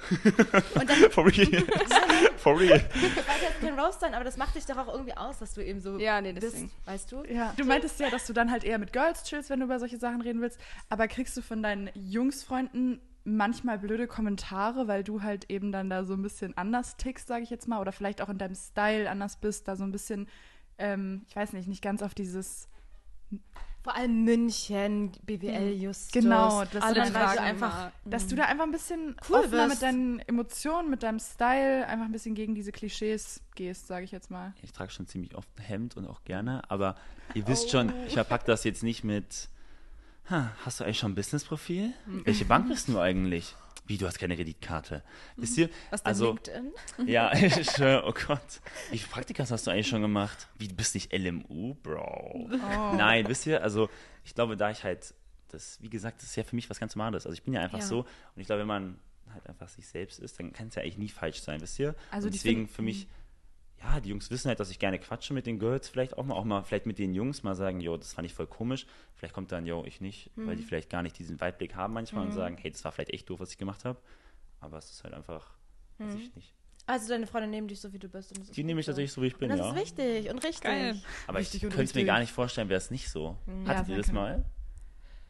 [SPEAKER 1] Und dann
[SPEAKER 4] For real. For real.
[SPEAKER 1] weil jetzt kein Roast sein, aber das macht dich doch auch irgendwie aus, dass du eben so
[SPEAKER 3] Ja, nee,
[SPEAKER 1] bist.
[SPEAKER 3] deswegen.
[SPEAKER 1] Weißt du?
[SPEAKER 2] Ja, du meintest ja, dass du dann halt eher mit Girls chillst, wenn du über solche Sachen reden willst. Aber kriegst du von deinen Jungsfreunden manchmal blöde Kommentare, weil du halt eben dann da so ein bisschen anders tickst, sage ich jetzt mal, oder vielleicht auch in deinem Style anders bist, da so ein bisschen, ähm, ich weiß nicht, nicht ganz auf dieses.
[SPEAKER 1] Vor allem München, BWL, Justus.
[SPEAKER 2] Genau, das
[SPEAKER 1] Alle du einfach
[SPEAKER 3] immer-
[SPEAKER 2] Dass du da einfach ein bisschen
[SPEAKER 1] Cool
[SPEAKER 2] offener
[SPEAKER 1] bist.
[SPEAKER 2] mit deinen Emotionen, mit deinem Style, einfach ein bisschen gegen diese Klischees gehst, sage ich jetzt mal.
[SPEAKER 4] Ich trage schon ziemlich oft ein Hemd und auch gerne, aber ihr wisst schon, ich verpacke das jetzt nicht mit, ha, hast du eigentlich schon ein Businessprofil? Welche Bank bist du eigentlich? Wie, du hast keine Kreditkarte. Wisst ihr?
[SPEAKER 1] Was
[SPEAKER 4] Also,
[SPEAKER 1] LinkedIn?
[SPEAKER 4] ja, oh Gott. Wie viele Praktikas hast du eigentlich schon gemacht? Wie, du bist nicht LMU, Bro?
[SPEAKER 2] Oh.
[SPEAKER 4] Nein, wisst ihr, also ich glaube, da ich halt, das, wie gesagt, das ist ja für mich was ganz Normales. Also ich bin ja einfach
[SPEAKER 1] Ja.
[SPEAKER 4] so und ich glaube, wenn man halt einfach sich selbst ist, dann kann es ja eigentlich nie falsch sein, wisst ihr?
[SPEAKER 2] Also
[SPEAKER 4] und deswegen für mich, ja, die Jungs wissen halt, dass ich gerne quatsche mit den Girls, vielleicht auch mal, auch mal vielleicht mit den Jungs mal sagen, jo, das fand ich voll komisch. Vielleicht kommt dann, jo, ich nicht, weil
[SPEAKER 2] Mhm.
[SPEAKER 4] die vielleicht gar nicht diesen Weitblick haben manchmal und sagen, hey, das war vielleicht echt doof, was ich gemacht habe. Aber es ist halt einfach, Weiß ich nicht.
[SPEAKER 1] Also deine Freunde nehmen dich so, wie du bist.
[SPEAKER 4] Die nehme ich
[SPEAKER 1] so.
[SPEAKER 4] tatsächlich so, wie ich bin,
[SPEAKER 1] Und das
[SPEAKER 4] ja.
[SPEAKER 1] ist wichtig und richtig.
[SPEAKER 3] Geil.
[SPEAKER 4] Aber ich
[SPEAKER 1] Wichtig und
[SPEAKER 4] könnte es mir
[SPEAKER 1] richtig.
[SPEAKER 4] gar nicht vorstellen, wäre es nicht so. Hattet ihr das mal?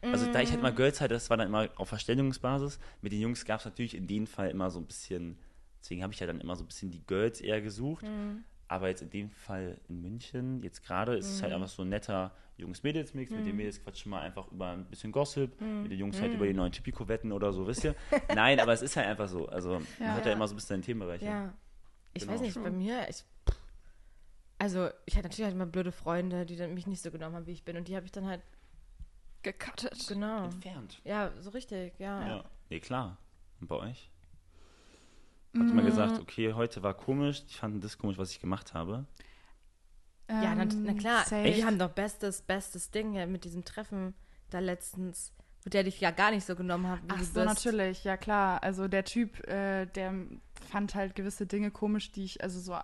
[SPEAKER 4] Also da ich halt mal
[SPEAKER 1] Mm.
[SPEAKER 4] Girls hatte, das war dann immer auf Verständigungsbasis. Mit den Jungs gab es natürlich in dem Fall immer so ein bisschen, deswegen habe ich ja dann immer so ein bisschen die Girls eher gesucht.
[SPEAKER 1] Mm.
[SPEAKER 4] Aber jetzt in dem Fall in München, jetzt gerade, ist es halt einfach so ein netter Jungs-Mädels-Mix. Mit
[SPEAKER 1] Mm.
[SPEAKER 4] den Mädels quatschen wir einfach über ein bisschen Gossip, mit den Jungs halt über die neuen Typico-Wetten oder so, wisst ihr? Nein, aber es ist halt einfach so. Also man
[SPEAKER 2] Ja.
[SPEAKER 4] hat ja
[SPEAKER 1] Ja.
[SPEAKER 4] immer so ein bisschen einen Themenbereich.
[SPEAKER 1] Ja. Ich
[SPEAKER 4] Genau.
[SPEAKER 1] weiß nicht, bei mir, ich. Also, ich hatte natürlich halt immer blöde Freunde, die dann mich nicht so genommen haben, wie ich bin. Und die habe ich dann halt,
[SPEAKER 3] Gecuttet.
[SPEAKER 1] genau.
[SPEAKER 4] Entfernt.
[SPEAKER 1] Ja, so richtig, ja.
[SPEAKER 4] Ja. Nee, klar. Und bei euch? Habt ihr mal gesagt, okay, heute war komisch, ich fand das komisch, was ich gemacht habe?
[SPEAKER 1] Ja, na, na klar.
[SPEAKER 2] Ähm, safe.
[SPEAKER 1] Wir haben doch bestes, bestes Ding ja, mit diesem Treffen da letztens, mit der dich ja gar nicht so genommen habe, wie
[SPEAKER 2] Ach so,
[SPEAKER 1] bist.
[SPEAKER 2] natürlich, ja klar. Also der Typ, äh, der fand halt gewisse Dinge komisch, die ich, also so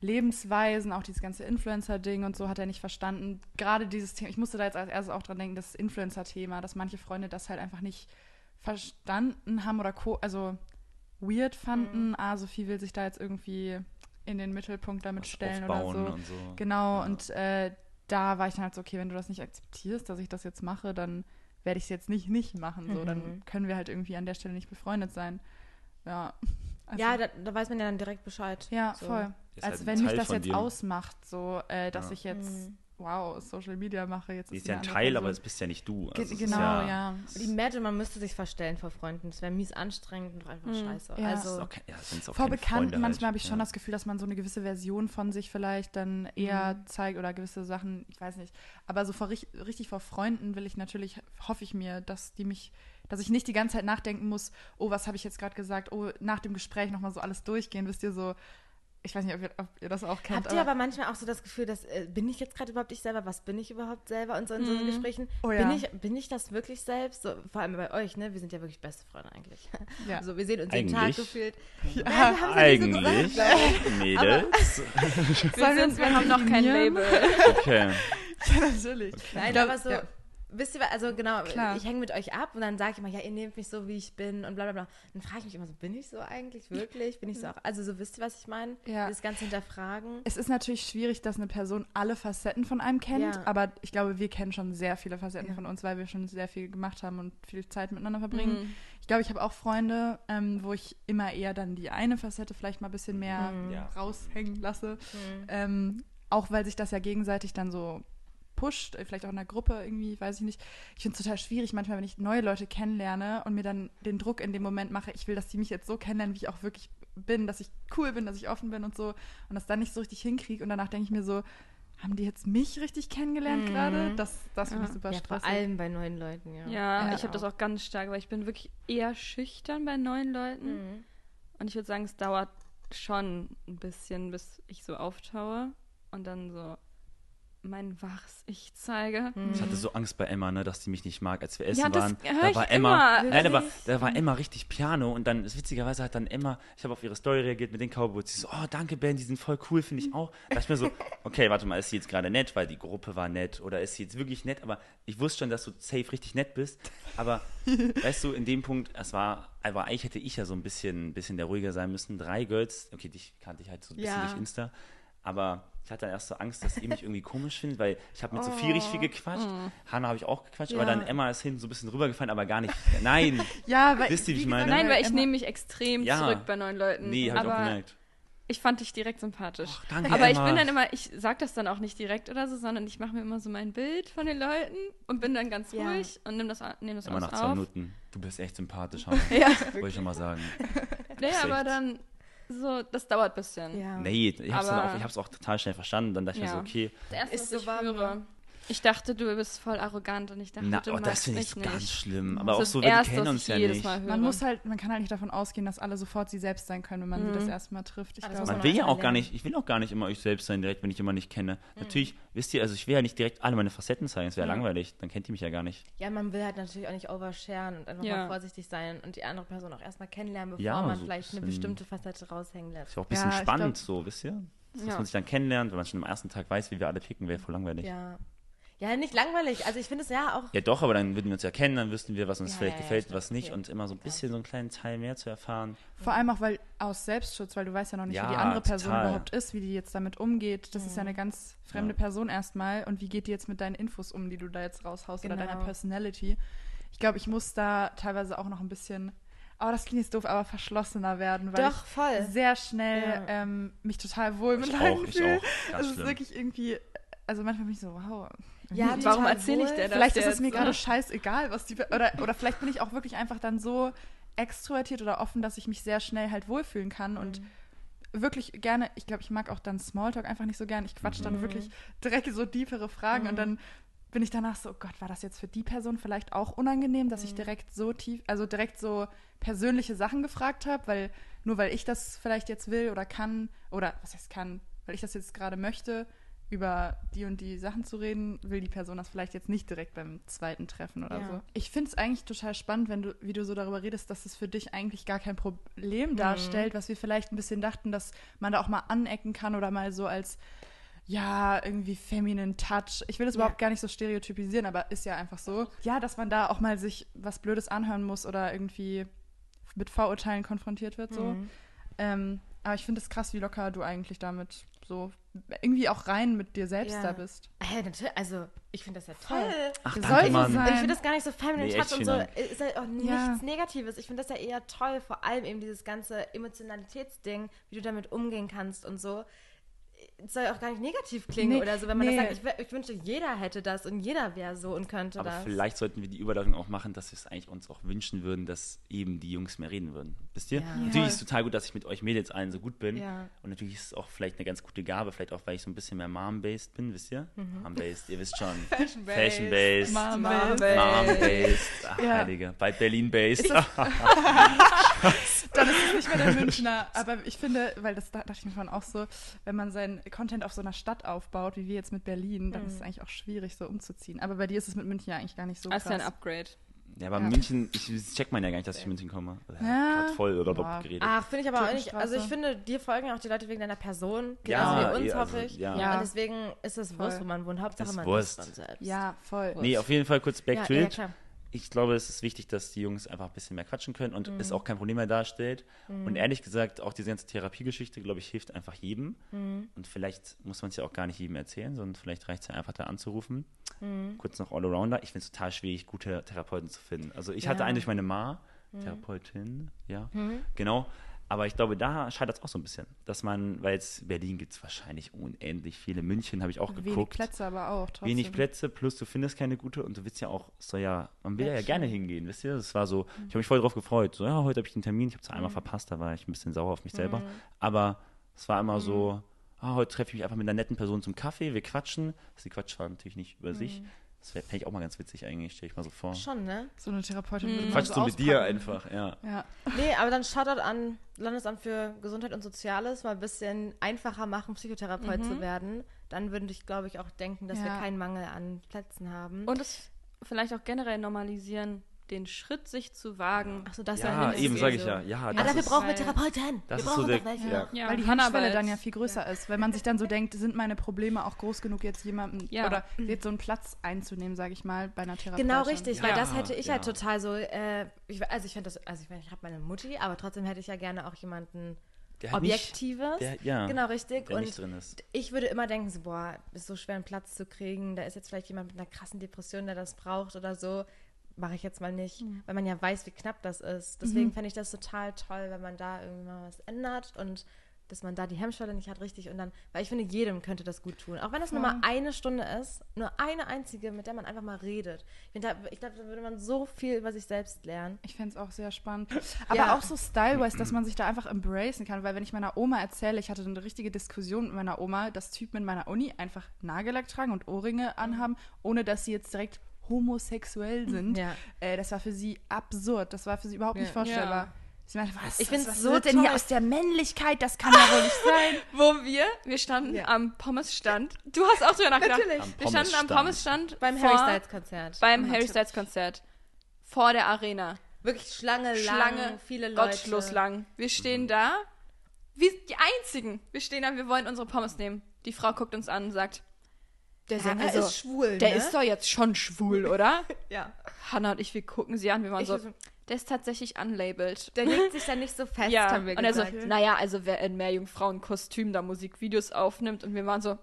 [SPEAKER 2] Lebensweisen, auch dieses ganze Influencer-Ding und so hat er nicht verstanden. Gerade dieses Thema, ich musste da jetzt als erstes auch dran denken, das Influencer-Thema, dass manche Freunde das halt einfach nicht verstanden haben oder co also weird fanden.
[SPEAKER 1] Mhm.
[SPEAKER 2] Ah, Sophie will sich da jetzt irgendwie in den Mittelpunkt damit
[SPEAKER 4] Was
[SPEAKER 2] stellen oder so.
[SPEAKER 4] und so.
[SPEAKER 2] Genau,
[SPEAKER 4] Ja.
[SPEAKER 2] und äh, da war ich dann halt so, okay, wenn du das nicht akzeptierst, dass ich das jetzt mache, dann werde ich es jetzt nicht nicht machen. So,
[SPEAKER 1] Mhm.
[SPEAKER 2] dann können wir halt irgendwie an der Stelle nicht befreundet sein. Ja. Also,
[SPEAKER 1] ja, da, da weiß man ja dann direkt Bescheid.
[SPEAKER 2] ja,
[SPEAKER 1] so.
[SPEAKER 2] voll.
[SPEAKER 4] Ist
[SPEAKER 2] Als
[SPEAKER 4] halt
[SPEAKER 2] wenn mich das jetzt
[SPEAKER 4] dir.
[SPEAKER 2] ausmacht, so, äh, dass
[SPEAKER 4] Ja.
[SPEAKER 2] ich jetzt,
[SPEAKER 1] Mhm.
[SPEAKER 2] Wow, Social Media mache. Jetzt
[SPEAKER 4] Die ist ja ein Teil, aber
[SPEAKER 2] Person.
[SPEAKER 4] es bist ja nicht du.
[SPEAKER 2] Ge
[SPEAKER 4] Also
[SPEAKER 2] genau, ja.
[SPEAKER 1] Die Mette, man müsste sich verstellen vor Freunden. Das wäre mies anstrengend und einfach
[SPEAKER 3] Mhm.
[SPEAKER 1] scheiße.
[SPEAKER 2] Ja.
[SPEAKER 4] Das ist
[SPEAKER 1] Also,
[SPEAKER 4] kein, ja, sind's auch
[SPEAKER 2] Vor Bekannten
[SPEAKER 4] Freunde
[SPEAKER 2] manchmal
[SPEAKER 4] halt.
[SPEAKER 2] habe ich schon
[SPEAKER 4] ja.
[SPEAKER 2] das Gefühl, dass man so eine gewisse Version von sich vielleicht dann eher
[SPEAKER 1] Mhm.
[SPEAKER 2] zeigt oder gewisse Sachen, ich weiß nicht. Aber so vor, richt- richtig vor Freunden will ich natürlich, hoffe ich mir, dass die mich, dass ich nicht die ganze Zeit nachdenken muss, oh, was habe ich jetzt gerade gesagt, oh, nach dem Gespräch nochmal so alles durchgehen, wisst ihr so, ich weiß nicht, ob ihr, ob ihr das auch kennt.
[SPEAKER 1] habt ihr aber manchmal auch so das Gefühl, dass äh, bin ich jetzt gerade überhaupt ich selber? Was bin ich überhaupt selber? Und so in so
[SPEAKER 3] Mhm.
[SPEAKER 1] Gesprächen.
[SPEAKER 2] Oh
[SPEAKER 1] bin,
[SPEAKER 2] ja.
[SPEAKER 1] ich, bin ich das wirklich selbst? So, vor allem bei euch, ne? Wir sind ja wirklich beste Freunde eigentlich.
[SPEAKER 2] ja.
[SPEAKER 1] Also wir sehen uns jeden Tag gefühlt.
[SPEAKER 2] Ja.
[SPEAKER 1] wir ja so
[SPEAKER 4] Eigentlich,
[SPEAKER 1] glaub ich.
[SPEAKER 4] Mädels.
[SPEAKER 2] Sollen wir uns
[SPEAKER 3] wir haben noch kein? Label.
[SPEAKER 4] Okay.
[SPEAKER 2] ja, natürlich.
[SPEAKER 1] Nein,
[SPEAKER 2] glaub,
[SPEAKER 1] aber so,
[SPEAKER 2] ja.
[SPEAKER 1] Wisst ihr, was- also genau,
[SPEAKER 2] Klar.
[SPEAKER 1] ich hänge mit euch ab und dann sage ich immer, ja, ihr nehmt mich so, wie ich bin und bla bla bla. Dann frage ich mich immer so, bin ich so eigentlich wirklich? Bin ich so auch? Also so, wisst ihr, was ich meine?
[SPEAKER 2] Ja.
[SPEAKER 1] Das ganze Hinterfragen.
[SPEAKER 2] Es ist natürlich schwierig, dass eine Person alle Facetten von einem kennt,
[SPEAKER 1] Ja.
[SPEAKER 2] aber ich glaube, wir kennen schon sehr viele Facetten
[SPEAKER 1] Ja.
[SPEAKER 2] von uns, weil wir schon sehr viel gemacht haben und viel Zeit miteinander verbringen.
[SPEAKER 3] Mhm.
[SPEAKER 2] Ich glaube, ich habe auch Freunde, ähm, wo ich immer eher dann die eine Facette vielleicht mal ein bisschen mehr
[SPEAKER 1] Mhm.
[SPEAKER 2] Raushängen lasse.
[SPEAKER 1] Mhm.
[SPEAKER 2] Ähm, auch weil sich das ja gegenseitig dann so pusht, äh, vielleicht auch in der Gruppe irgendwie, weiß ich nicht. Ich finde es total schwierig manchmal, wenn ich neue Leute kennenlerne und mir dann den Druck in dem Moment mache, ich will, dass die mich jetzt so kennenlernen, wie ich auch wirklich bin, dass ich cool bin, dass ich offen bin und so und das dann nicht so richtig hinkriege und danach denke ich mir so, haben die jetzt mich richtig kennengelernt
[SPEAKER 1] Mhm.
[SPEAKER 2] gerade? Das, das finde ich
[SPEAKER 3] Ja.
[SPEAKER 2] super
[SPEAKER 1] Ja, vor
[SPEAKER 2] stressig.
[SPEAKER 1] allem bei neuen Leuten, ja.
[SPEAKER 3] Ja,
[SPEAKER 2] Ja.
[SPEAKER 3] ich habe das auch ganz stark, weil ich bin wirklich eher schüchtern bei neuen Leuten.
[SPEAKER 1] Mhm.
[SPEAKER 3] Und ich würde sagen, es dauert schon ein bisschen, bis ich so auftaue und dann so mein wahres Ich zeige.
[SPEAKER 1] Mhm.
[SPEAKER 4] Ich hatte so Angst bei Emma, ne, dass die mich nicht mag, als wir essen
[SPEAKER 3] Ja, das
[SPEAKER 4] waren. Da
[SPEAKER 3] ich
[SPEAKER 4] war Emma,
[SPEAKER 3] immer.
[SPEAKER 4] nein, aber da war Emma richtig Piano und dann ist witzigerweise hat dann Emma, ich habe auf ihre Story reagiert mit den Cowboys. Sie so, oh danke Ben, die sind voll cool, finde ich auch. Da dachte ich mir so, okay, warte mal, ist sie jetzt gerade nett, weil die Gruppe war nett oder ist sie jetzt wirklich nett? Aber ich wusste schon, dass du safe richtig nett bist. Aber weißt du, in dem Punkt, es war, aber eigentlich hätte ich ja so ein bisschen, bisschen der ruhiger sein müssen. Drei Girls, okay, dich kannte ich halt so ein bisschen
[SPEAKER 1] Ja.
[SPEAKER 4] durch Insta. Aber ich hatte dann erst so Angst, dass ihr mich irgendwie komisch findet, weil ich habe mit Sophie richtig viel gequatscht. Hanna habe ich auch gequatscht, aber
[SPEAKER 1] Ja.
[SPEAKER 4] dann Emma ist hinten so ein bisschen rübergefallen, aber gar nicht. Nein,
[SPEAKER 2] Ja, weil
[SPEAKER 4] Wisst ihr, wie ich meine?
[SPEAKER 3] Nein, weil ich nehme mich extrem
[SPEAKER 4] Ja.
[SPEAKER 3] zurück bei neuen Leuten.
[SPEAKER 4] nee, habe ich auch
[SPEAKER 3] aber
[SPEAKER 4] gemerkt.
[SPEAKER 3] ich fand dich direkt sympathisch.
[SPEAKER 4] Ach, danke,
[SPEAKER 3] aber ich
[SPEAKER 4] Emma.
[SPEAKER 3] bin dann immer, ich sag das dann auch nicht direkt oder so, sondern ich mache mir immer so mein Bild von den Leuten und bin dann ganz
[SPEAKER 1] Ja.
[SPEAKER 3] ruhig und nehme das, nehm das
[SPEAKER 4] Immer nach zwei
[SPEAKER 3] auf.
[SPEAKER 4] Minuten. Du bist echt sympathisch, Hanna.
[SPEAKER 3] Ja,
[SPEAKER 4] Wollte ich schon mal sagen.
[SPEAKER 3] nee, aber dann so, das dauert ein bisschen.
[SPEAKER 1] Ja.
[SPEAKER 4] Nee, ich habe es
[SPEAKER 3] Aber-
[SPEAKER 4] auch, ich hab's auch total schnell verstanden. Dann dachte ich mir so, okay,
[SPEAKER 3] Das erste,
[SPEAKER 1] Ist
[SPEAKER 3] was
[SPEAKER 1] so
[SPEAKER 3] ich
[SPEAKER 1] warm,
[SPEAKER 3] höre. Ich dachte, du bist voll arrogant und ich dachte,
[SPEAKER 4] na,
[SPEAKER 3] du
[SPEAKER 4] oh, das finde ich ganz
[SPEAKER 3] nicht.
[SPEAKER 4] schlimm.
[SPEAKER 3] Das
[SPEAKER 4] Aber auch
[SPEAKER 3] ist
[SPEAKER 4] so,
[SPEAKER 3] das
[SPEAKER 4] wir kennen uns ja nicht.
[SPEAKER 2] Man muss halt, man kann halt nicht davon ausgehen, dass alle sofort sie selbst sein können, wenn man sie
[SPEAKER 3] Mhm.
[SPEAKER 2] das erste Mal trifft. Ich
[SPEAKER 1] das
[SPEAKER 2] glaube,
[SPEAKER 4] Man
[SPEAKER 1] man
[SPEAKER 4] will ja auch gar
[SPEAKER 1] lernen.
[SPEAKER 4] nicht, ich will auch gar nicht immer ich selbst sein, direkt, wenn ich jemanden nicht kenne. Natürlich, wisst ihr, also ich will ja nicht direkt alle meine Facetten zeigen, das wäre
[SPEAKER 1] Ja.
[SPEAKER 4] langweilig, dann kennt ihr mich ja gar nicht.
[SPEAKER 1] Ja, man will halt natürlich auch nicht oversharen und einfach
[SPEAKER 3] Ja.
[SPEAKER 1] mal vorsichtig sein und die andere Person auch erstmal kennenlernen, bevor
[SPEAKER 4] Ja,
[SPEAKER 1] man
[SPEAKER 4] so
[SPEAKER 1] vielleicht eine bestimmte Facette raushängen lässt.
[SPEAKER 4] Ist ja auch ein bisschen
[SPEAKER 2] Ja,
[SPEAKER 4] spannend
[SPEAKER 2] glaub-
[SPEAKER 4] so, wisst ihr? Dass
[SPEAKER 3] Ja.
[SPEAKER 4] man sich dann kennenlernt, wenn man schon am ersten Tag weiß, wie wir alle ticken, wäre voll langweilig.
[SPEAKER 1] Ja. Ja, nicht langweilig. Also ich finde es ja auch.
[SPEAKER 4] Ja, doch, aber dann würden wir uns ja kennen, dann wüssten wir, was uns
[SPEAKER 1] Ja,
[SPEAKER 4] vielleicht
[SPEAKER 1] ja,
[SPEAKER 4] gefällt, was nicht
[SPEAKER 1] okay.
[SPEAKER 4] und immer so ein bisschen so einen kleinen Teil mehr zu erfahren.
[SPEAKER 2] Vor allem auch weil aus Selbstschutz, weil du weißt ja noch nicht,
[SPEAKER 4] Ja,
[SPEAKER 2] wie die andere Person
[SPEAKER 4] total.
[SPEAKER 2] überhaupt ist, wie die jetzt damit umgeht. Das ist ja eine ganz fremde
[SPEAKER 4] Ja.
[SPEAKER 2] Person erstmal. Und wie geht die jetzt mit deinen Infos um, die du da jetzt raushaust oder
[SPEAKER 1] Genau.
[SPEAKER 2] deiner Personality? Ich glaube, ich muss da teilweise auch noch ein bisschen, oh, das klingt jetzt doof, aber verschlossener werden, weil
[SPEAKER 1] Doch, voll.
[SPEAKER 2] ich sehr schnell
[SPEAKER 1] Ja.
[SPEAKER 2] ähm, mich total wohl mit Leuten fühle. Es ist wirklich irgendwie, also manchmal bin ich so, wow.
[SPEAKER 1] Ja,
[SPEAKER 3] Warum erzähle ich dir das
[SPEAKER 2] Vielleicht ist
[SPEAKER 3] jetzt?
[SPEAKER 2] es mir gerade scheißegal, was die. Oder, oder vielleicht bin ich auch wirklich einfach dann so extrovertiert oder offen, dass ich mich sehr schnell halt wohlfühlen kann und
[SPEAKER 1] Mhm.
[SPEAKER 2] wirklich gerne, ich glaube, ich mag auch dann Smalltalk einfach nicht so gern. Ich quatsch
[SPEAKER 1] Mhm.
[SPEAKER 2] dann wirklich direkt so tiefere Fragen und dann bin ich danach so, oh Gott, war das jetzt für die Person vielleicht auch unangenehm, dass
[SPEAKER 1] Mhm.
[SPEAKER 2] ich direkt so tief, also direkt so persönliche Sachen gefragt habe, weil nur weil ich das vielleicht jetzt will oder kann oder was heißt kann, weil ich das jetzt gerade möchte, über die und die Sachen zu reden, will die Person das vielleicht jetzt nicht direkt beim zweiten Treffen oder
[SPEAKER 1] Ja.
[SPEAKER 2] so. Ich finde es eigentlich total spannend, wenn du, wie du so darüber redest, dass es für dich eigentlich gar kein
[SPEAKER 1] Mhm.
[SPEAKER 2] Problem darstellt, was wir vielleicht ein bisschen dachten, dass man da auch mal anecken kann oder mal so als ja, irgendwie feminine Touch. Ich will das
[SPEAKER 1] Ja.
[SPEAKER 2] überhaupt gar nicht so stereotypisieren, aber ist ja einfach so. Ja, dass man da auch mal sich was Blödes anhören muss oder irgendwie mit Vorurteilen konfrontiert wird, so.
[SPEAKER 1] Mhm.
[SPEAKER 2] Ähm, aber ich finde es krass, wie locker du eigentlich damit so irgendwie auch rein mit dir selbst
[SPEAKER 1] Ja.
[SPEAKER 2] da bist.
[SPEAKER 1] Äh, natürlich, also ich finde das ja toll.
[SPEAKER 4] Ach,
[SPEAKER 2] Das
[SPEAKER 4] danke,
[SPEAKER 2] soll so
[SPEAKER 4] Mann.
[SPEAKER 2] sein.
[SPEAKER 1] Ich finde das gar nicht so feminine
[SPEAKER 4] Nee,
[SPEAKER 1] Touch und so.
[SPEAKER 4] Dank.
[SPEAKER 1] Ist ja auch nichts
[SPEAKER 2] Ja.
[SPEAKER 1] Negatives. Ich finde das ja eher toll. Vor allem eben dieses ganze Emotionalitätsding, wie du damit umgehen kannst und so. Es soll auch gar nicht negativ klingen
[SPEAKER 2] Nee,
[SPEAKER 1] oder so, wenn man
[SPEAKER 2] nee.
[SPEAKER 1] das sagt. Ich, ich wünschte, jeder hätte das und jeder wäre so und könnte
[SPEAKER 4] Aber
[SPEAKER 1] das.
[SPEAKER 4] vielleicht sollten wir die Überleitung auch machen, dass wir es eigentlich uns auch wünschen würden, dass eben die Jungs mehr reden würden. Wisst ihr?
[SPEAKER 1] Ja.
[SPEAKER 4] Natürlich
[SPEAKER 2] Ja.
[SPEAKER 4] ist es total gut, dass ich mit euch Mädels allen so gut bin.
[SPEAKER 1] Ja.
[SPEAKER 4] Und natürlich ist es auch vielleicht eine ganz gute Gabe, vielleicht auch, weil ich so ein bisschen mehr Mom-based bin, wisst ihr? Mom-based, ihr wisst schon.
[SPEAKER 1] Fashion-based.
[SPEAKER 4] Fashion-based.
[SPEAKER 2] Mom-based.
[SPEAKER 4] Mom-based. Ach,
[SPEAKER 2] Ja.
[SPEAKER 4] Heilige. Bald Berlin-based.
[SPEAKER 2] Dann ist es nicht mehr der Münchner. Aber ich finde, weil das da- dachte ich mir vorhin auch so, wenn man seinen Content auf so einer Stadt aufbaut, wie wir jetzt mit Berlin, dann ist es eigentlich auch schwierig, so umzuziehen. Aber bei dir ist es mit München ja eigentlich gar nicht so
[SPEAKER 3] Das ist ja ein Upgrade.
[SPEAKER 4] Ja, aber
[SPEAKER 2] Ja.
[SPEAKER 4] München, ich, das checkt man ja gar nicht, dass ich in München komme. Ja,
[SPEAKER 2] Ja.
[SPEAKER 4] Grad voll oder doppelt geredet.
[SPEAKER 1] Ach, finde ich aber auch nicht. Also ich finde, dir folgen auch die Leute wegen deiner Person,
[SPEAKER 4] Ja,
[SPEAKER 1] genauso wie uns,
[SPEAKER 4] eh, also,
[SPEAKER 1] hoffe ich.
[SPEAKER 4] ja.
[SPEAKER 2] Ja.
[SPEAKER 1] Und deswegen ist es. Wurst, wo man wohnt. Hauptsache
[SPEAKER 4] Ist
[SPEAKER 1] man
[SPEAKER 4] Wurst.
[SPEAKER 1] ist man selbst.
[SPEAKER 2] Ja, voll.
[SPEAKER 4] Nee, auf jeden Fall kurz back
[SPEAKER 1] ja,
[SPEAKER 4] to
[SPEAKER 1] ja,
[SPEAKER 4] it. Ich glaube, es ist wichtig, dass die Jungs einfach ein bisschen mehr quatschen können und
[SPEAKER 1] Mhm.
[SPEAKER 4] es auch kein Problem mehr darstellt. Und ehrlich gesagt, auch diese ganze Therapiegeschichte, glaube ich, hilft einfach jedem.
[SPEAKER 1] Mhm.
[SPEAKER 4] Und vielleicht muss man es ja auch gar nicht jedem erzählen, sondern vielleicht reicht es ja einfach da anzurufen.
[SPEAKER 1] Mhm.
[SPEAKER 4] Kurz noch Allrounder. Ich finde es total schwierig, gute Therapeuten zu finden. Also ich hatte
[SPEAKER 1] Ja. Mhm.
[SPEAKER 4] einen durch meine Ma, Therapeutin, ja, genau. Aber ich glaube, da scheitert es auch so ein bisschen, dass man, weil es Berlin gibt es wahrscheinlich unendlich viele. München habe ich auch
[SPEAKER 2] Wenig
[SPEAKER 4] geguckt.
[SPEAKER 2] Plätze aber auch. Trotzdem.
[SPEAKER 4] Wenig Plätze, plus du findest keine gute und du willst ja auch, soll ja, man will ja,
[SPEAKER 1] Action.
[SPEAKER 4] gerne hingehen, wisst ihr? Das war so, ich habe mich voll drauf gefreut. So, ja, heute habe ich einen Termin, ich habe es einmal verpasst, da war ich ein bisschen sauer auf mich selber. Aber es war immer so, ah, heute treffe ich mich einfach mit einer netten Person zum Kaffee, wir quatschen. Sie quatscht natürlich nicht über sich. Das wäre ich auch mal ganz witzig eigentlich, stelle ich mal so vor.
[SPEAKER 1] Schon, ne?
[SPEAKER 2] So eine Therapeutin man
[SPEAKER 4] Quatsch
[SPEAKER 2] so
[SPEAKER 4] so mit dir einfach, ja.
[SPEAKER 2] Ja.
[SPEAKER 1] Nee, aber dann Shoutout an Landesamt für Gesundheit und Soziales, mal ein bisschen einfacher machen, Psychotherapeut zu werden. Dann würde ich, glaube ich, auch denken, dass wir
[SPEAKER 2] Ja.
[SPEAKER 1] keinen Mangel an Plätzen haben.
[SPEAKER 3] Und es vielleicht auch generell normalisieren, den Schritt sich zu wagen.
[SPEAKER 1] Achso, das
[SPEAKER 4] Ja,
[SPEAKER 1] ist
[SPEAKER 4] eben sage ich ja. Ja, das
[SPEAKER 1] dafür
[SPEAKER 4] ist,
[SPEAKER 1] brauchen wir Therapeuten.
[SPEAKER 4] das
[SPEAKER 1] wir
[SPEAKER 4] ist so
[SPEAKER 1] brauchen
[SPEAKER 4] der,
[SPEAKER 1] doch welche.
[SPEAKER 4] ja.
[SPEAKER 3] Ja,
[SPEAKER 2] Weil die. Hemmschwelle dann ja viel größer ist. Wenn man sich dann so denkt, sind meine Probleme auch groß genug, jetzt jemanden
[SPEAKER 3] Ja.
[SPEAKER 2] oder jetzt so einen Platz einzunehmen, sage ich mal, bei einer Therapeutin.
[SPEAKER 1] Genau richtig, weil
[SPEAKER 4] Ja,
[SPEAKER 1] das hätte ich halt
[SPEAKER 4] ja.
[SPEAKER 1] total so, äh, ich, also ich finde das, also ich meine, ich habe meine Mutti, aber trotzdem hätte ich ja gerne auch jemanden
[SPEAKER 4] Der nicht-
[SPEAKER 1] Objektives.
[SPEAKER 4] der- ja,
[SPEAKER 1] genau richtig.
[SPEAKER 4] der
[SPEAKER 1] und
[SPEAKER 4] nicht drin ist.
[SPEAKER 1] ich würde immer denken, so, boah, ist so schwer einen Platz zu kriegen, da ist jetzt vielleicht jemand mit einer krassen Depression, der das braucht oder so. Mache ich jetzt mal nicht, weil man ja weiß, wie knapp das ist. Deswegen fände ich das total toll, wenn man da irgendwie mal was ändert und dass man da die Hemmschwelle nicht hat, richtig. Und dann, weil ich finde, jedem könnte das gut tun. Auch wenn das nur mal eine Stunde ist, nur eine einzige, mit der man einfach mal redet. Ich, da- ich glaube, da würde man so viel über sich selbst lernen.
[SPEAKER 2] Ich fände es auch sehr spannend. Aber
[SPEAKER 1] Ja.
[SPEAKER 2] auch so style-wise, dass man sich da einfach embracen kann. Weil wenn ich meiner Oma erzähle, ich hatte eine richtige Diskussion mit meiner Oma, dass Typen in meiner Uni einfach Nagellack tragen und Ohrringe anhaben, ohne dass sie jetzt direkt homosexuell sind.
[SPEAKER 1] Ja.
[SPEAKER 2] Äh, das war für sie absurd. Das war für sie überhaupt nicht
[SPEAKER 1] Ja.
[SPEAKER 2] vorstellbar.
[SPEAKER 3] Ja.
[SPEAKER 2] Sie meinte, was,
[SPEAKER 1] Ich find's
[SPEAKER 2] was
[SPEAKER 1] so
[SPEAKER 2] denn hier aus der Männlichkeit? Das kann ja wohl nicht sein.
[SPEAKER 3] Wo wir, wir standen
[SPEAKER 1] Ja.
[SPEAKER 3] am Pommesstand. Du hast auch drüber nachgedacht.
[SPEAKER 1] Natürlich.
[SPEAKER 4] Am
[SPEAKER 3] Wir standen am
[SPEAKER 4] Pommesstand.
[SPEAKER 1] Beim
[SPEAKER 3] vor,
[SPEAKER 1] Harry Styles Konzert.
[SPEAKER 3] beim Harry Styles Konzert. Vor der Arena.
[SPEAKER 1] Wirklich Schlange,
[SPEAKER 3] Schlange,
[SPEAKER 1] lang, viele Leute.
[SPEAKER 3] gottlos lang. Wir stehen da, wie die Einzigen. Wir stehen da, wir wollen unsere Pommes nehmen. Die Frau guckt uns an und sagt, Der
[SPEAKER 1] Ja,
[SPEAKER 3] Sänger
[SPEAKER 1] also,
[SPEAKER 3] ist
[SPEAKER 1] schwul,
[SPEAKER 3] Der
[SPEAKER 1] ne?
[SPEAKER 3] ist doch jetzt schon schwul, oder?
[SPEAKER 1] Ja.
[SPEAKER 3] Hannah und ich, wir gucken sie an, wir waren
[SPEAKER 1] Ich
[SPEAKER 3] so, der ist tatsächlich unlabeled.
[SPEAKER 1] Der legt sich dann nicht so fest,
[SPEAKER 3] ja,
[SPEAKER 1] haben wir
[SPEAKER 3] und er so,
[SPEAKER 1] gesagt.
[SPEAKER 3] naja, also wer in Meerjungfrauen-Kostüm da Musikvideos aufnimmt und wir waren so,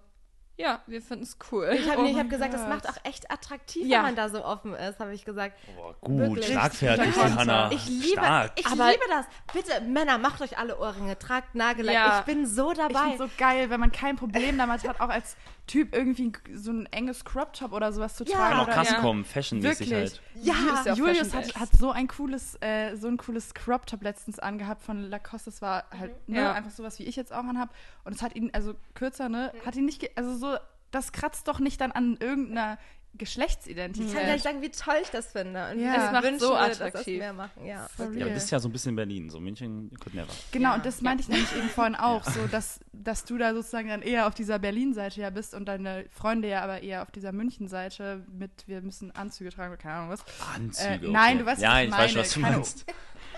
[SPEAKER 3] ja, wir finden es cool.
[SPEAKER 1] ich habe
[SPEAKER 2] Oh
[SPEAKER 1] nee, ich hab gesagt, das macht auch echt attraktiv,
[SPEAKER 3] Ja.
[SPEAKER 1] wenn man da so offen ist, habe ich gesagt.
[SPEAKER 4] Boah, gut,
[SPEAKER 1] Wirklich.
[SPEAKER 4] schlagfertig, die Hanna.
[SPEAKER 1] Ich liebe,
[SPEAKER 4] Stark.
[SPEAKER 1] ich
[SPEAKER 3] Aber-
[SPEAKER 1] liebe das. Bitte, Männer, macht euch alle Ohrringe, tragt Nagellack.
[SPEAKER 3] Ja.
[SPEAKER 1] Ich bin so
[SPEAKER 2] Ich
[SPEAKER 1] dabei.
[SPEAKER 2] finde so geil, wenn man kein Problem damit hat, auch als Typ irgendwie so ein enges Crop-Top oder sowas zu
[SPEAKER 1] Ja.
[SPEAKER 2] tragen.
[SPEAKER 4] Kann auch
[SPEAKER 2] oder
[SPEAKER 4] krass
[SPEAKER 3] Ja.
[SPEAKER 4] kommen, fashionmäßig
[SPEAKER 2] Wirklich.
[SPEAKER 4] halt.
[SPEAKER 1] Ja,
[SPEAKER 3] ja
[SPEAKER 2] Julius hat, hat so ein cooles, äh, so ein cooles Crop-Top letztens angehabt von Lacoste. Das war halt ne,
[SPEAKER 3] Ja.
[SPEAKER 2] einfach sowas, wie ich jetzt auch anhab. Und es hat ihn, also kürzer, ne, hat ihn nicht, ge also so, das kratzt doch nicht dann an irgendeiner Geschlechtsidentität.
[SPEAKER 1] ich kann gleich sagen, wie toll ich das finde. Und
[SPEAKER 2] Ja. Es
[SPEAKER 3] macht
[SPEAKER 1] wünschen
[SPEAKER 3] so attraktiv.
[SPEAKER 1] mehr machen. Ja.
[SPEAKER 4] Ja, du bist ja so ein bisschen Berlin, so München, could never.
[SPEAKER 2] Genau,
[SPEAKER 1] Ja.
[SPEAKER 2] und das meinte ich nämlich eben vorhin auch, so dass, dass du da sozusagen dann eher auf dieser Berlin-Seite ja bist und deine Freunde ja aber eher auf dieser München-Seite mit, wir müssen Anzüge tragen, oder keine Ahnung was.
[SPEAKER 4] Anzüge.
[SPEAKER 2] Äh,
[SPEAKER 4] okay.
[SPEAKER 2] nein, du weißt,
[SPEAKER 4] Ja,
[SPEAKER 2] was ich
[SPEAKER 4] ich weiß
[SPEAKER 2] meine.
[SPEAKER 4] schon, was du
[SPEAKER 2] Keine-
[SPEAKER 4] meinst.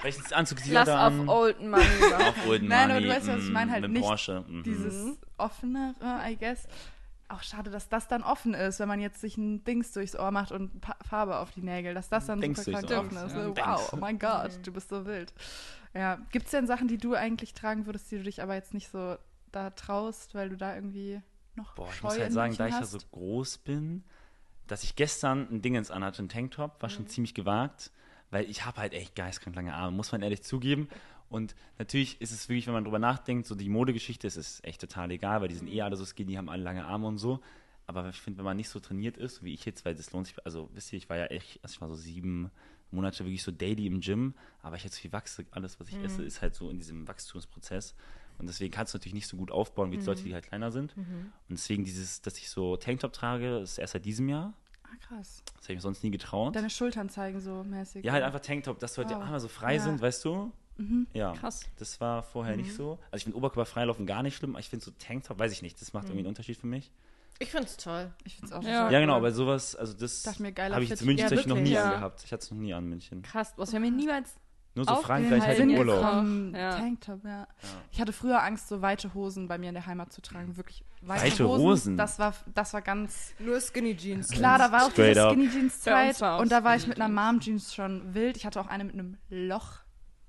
[SPEAKER 4] Welchen Anzug sieht
[SPEAKER 3] Lass auf? Old Money.
[SPEAKER 4] Auf Old
[SPEAKER 2] Nein, aber
[SPEAKER 4] Money,
[SPEAKER 2] du weißt, was ich
[SPEAKER 4] mm,
[SPEAKER 2] meine, halt
[SPEAKER 4] mit
[SPEAKER 2] nicht
[SPEAKER 4] Porsche. mhm.
[SPEAKER 2] Dieses offenere, I guess. Auch schade, dass das dann offen ist, wenn man jetzt sich ein Dings durchs Ohr macht und Pa- Farbe auf die Nägel, dass das dann
[SPEAKER 4] Dings
[SPEAKER 2] super krank offen ist.
[SPEAKER 4] Ja,
[SPEAKER 2] wow, oh mein Gott, du bist so wild. Ja, gibt es denn Sachen, die du eigentlich tragen würdest, die du dich aber jetzt nicht so da traust, weil du da irgendwie noch
[SPEAKER 4] Boah, ich
[SPEAKER 2] Scheu
[SPEAKER 4] muss halt sagen, da ich ja so groß bin, dass ich gestern ein Dingens anhatte, ein Tanktop, war
[SPEAKER 2] Mhm.
[SPEAKER 4] schon ziemlich gewagt, weil ich habe halt echt geistkrank lange Arme, muss man ehrlich zugeben. Und natürlich ist es wirklich, wenn man drüber nachdenkt, so die Modegeschichte ist es echt total egal, weil die sind eh alle so skinny, haben alle lange Arme und so. Aber ich finde, wenn man nicht so trainiert ist, wie ich jetzt, weil das lohnt sich, also wisst ihr, ich war ja echt, also ich war so sieben Monate wirklich so daily im Gym, aber ich jetzt viel wachse, alles, was ich
[SPEAKER 1] Mhm.
[SPEAKER 4] esse, ist halt so in diesem Wachstumsprozess. Und deswegen kannst du natürlich nicht so gut aufbauen wie die
[SPEAKER 1] Mhm.
[SPEAKER 4] Leute, die halt kleiner sind. Und deswegen dieses, dass ich so Tanktop trage, ist erst seit diesem Jahr.
[SPEAKER 2] Ah, krass.
[SPEAKER 4] Das habe ich mir sonst nie getraut.
[SPEAKER 2] Deine Schultern zeigen so mäßig.
[SPEAKER 4] ja, halt einfach Tanktop, dass du halt die
[SPEAKER 2] Wow.
[SPEAKER 4] Arme so frei
[SPEAKER 2] Ja.
[SPEAKER 4] sind, weißt du? Ja.
[SPEAKER 3] Krass.
[SPEAKER 4] Das war vorher
[SPEAKER 1] Mhm.
[SPEAKER 4] nicht so. Also ich finde Oberkörperfreilaufen gar nicht schlimm, aber ich finde so Tanktop, weiß ich nicht, das macht
[SPEAKER 1] Mhm.
[SPEAKER 4] irgendwie einen Unterschied für mich.
[SPEAKER 1] Ich finde es toll.
[SPEAKER 2] Ich finde es auch
[SPEAKER 3] Ja.
[SPEAKER 2] total
[SPEAKER 4] Ja, genau, aber sowas, also das
[SPEAKER 2] Dachte mir, geiler
[SPEAKER 4] habe ich jetzt in München
[SPEAKER 2] Ja,
[SPEAKER 4] tatsächlich noch nie.
[SPEAKER 3] Ja.
[SPEAKER 4] angehabt. Ich hatte es noch nie an München.
[SPEAKER 3] Krass, was wir mir niemals.
[SPEAKER 4] Nur so Frankreich halt im Urlaub.
[SPEAKER 3] Ja.
[SPEAKER 2] Tanktop, ja. Ich hatte früher Angst, so weite Hosen bei mir in der Heimat zu tragen. Wirklich weite,
[SPEAKER 4] Weite
[SPEAKER 2] Hosen.
[SPEAKER 4] Hosen?
[SPEAKER 2] Das war, das war ganz
[SPEAKER 1] Nur Skinny Jeans.
[SPEAKER 2] klar. Da war auch
[SPEAKER 4] Straight
[SPEAKER 2] diese
[SPEAKER 4] up.
[SPEAKER 2] Skinny Jeans Zeit und da war ich
[SPEAKER 3] Skinny
[SPEAKER 2] mit einer Mom Jeans schon wild. Ich hatte auch eine mit einem Loch.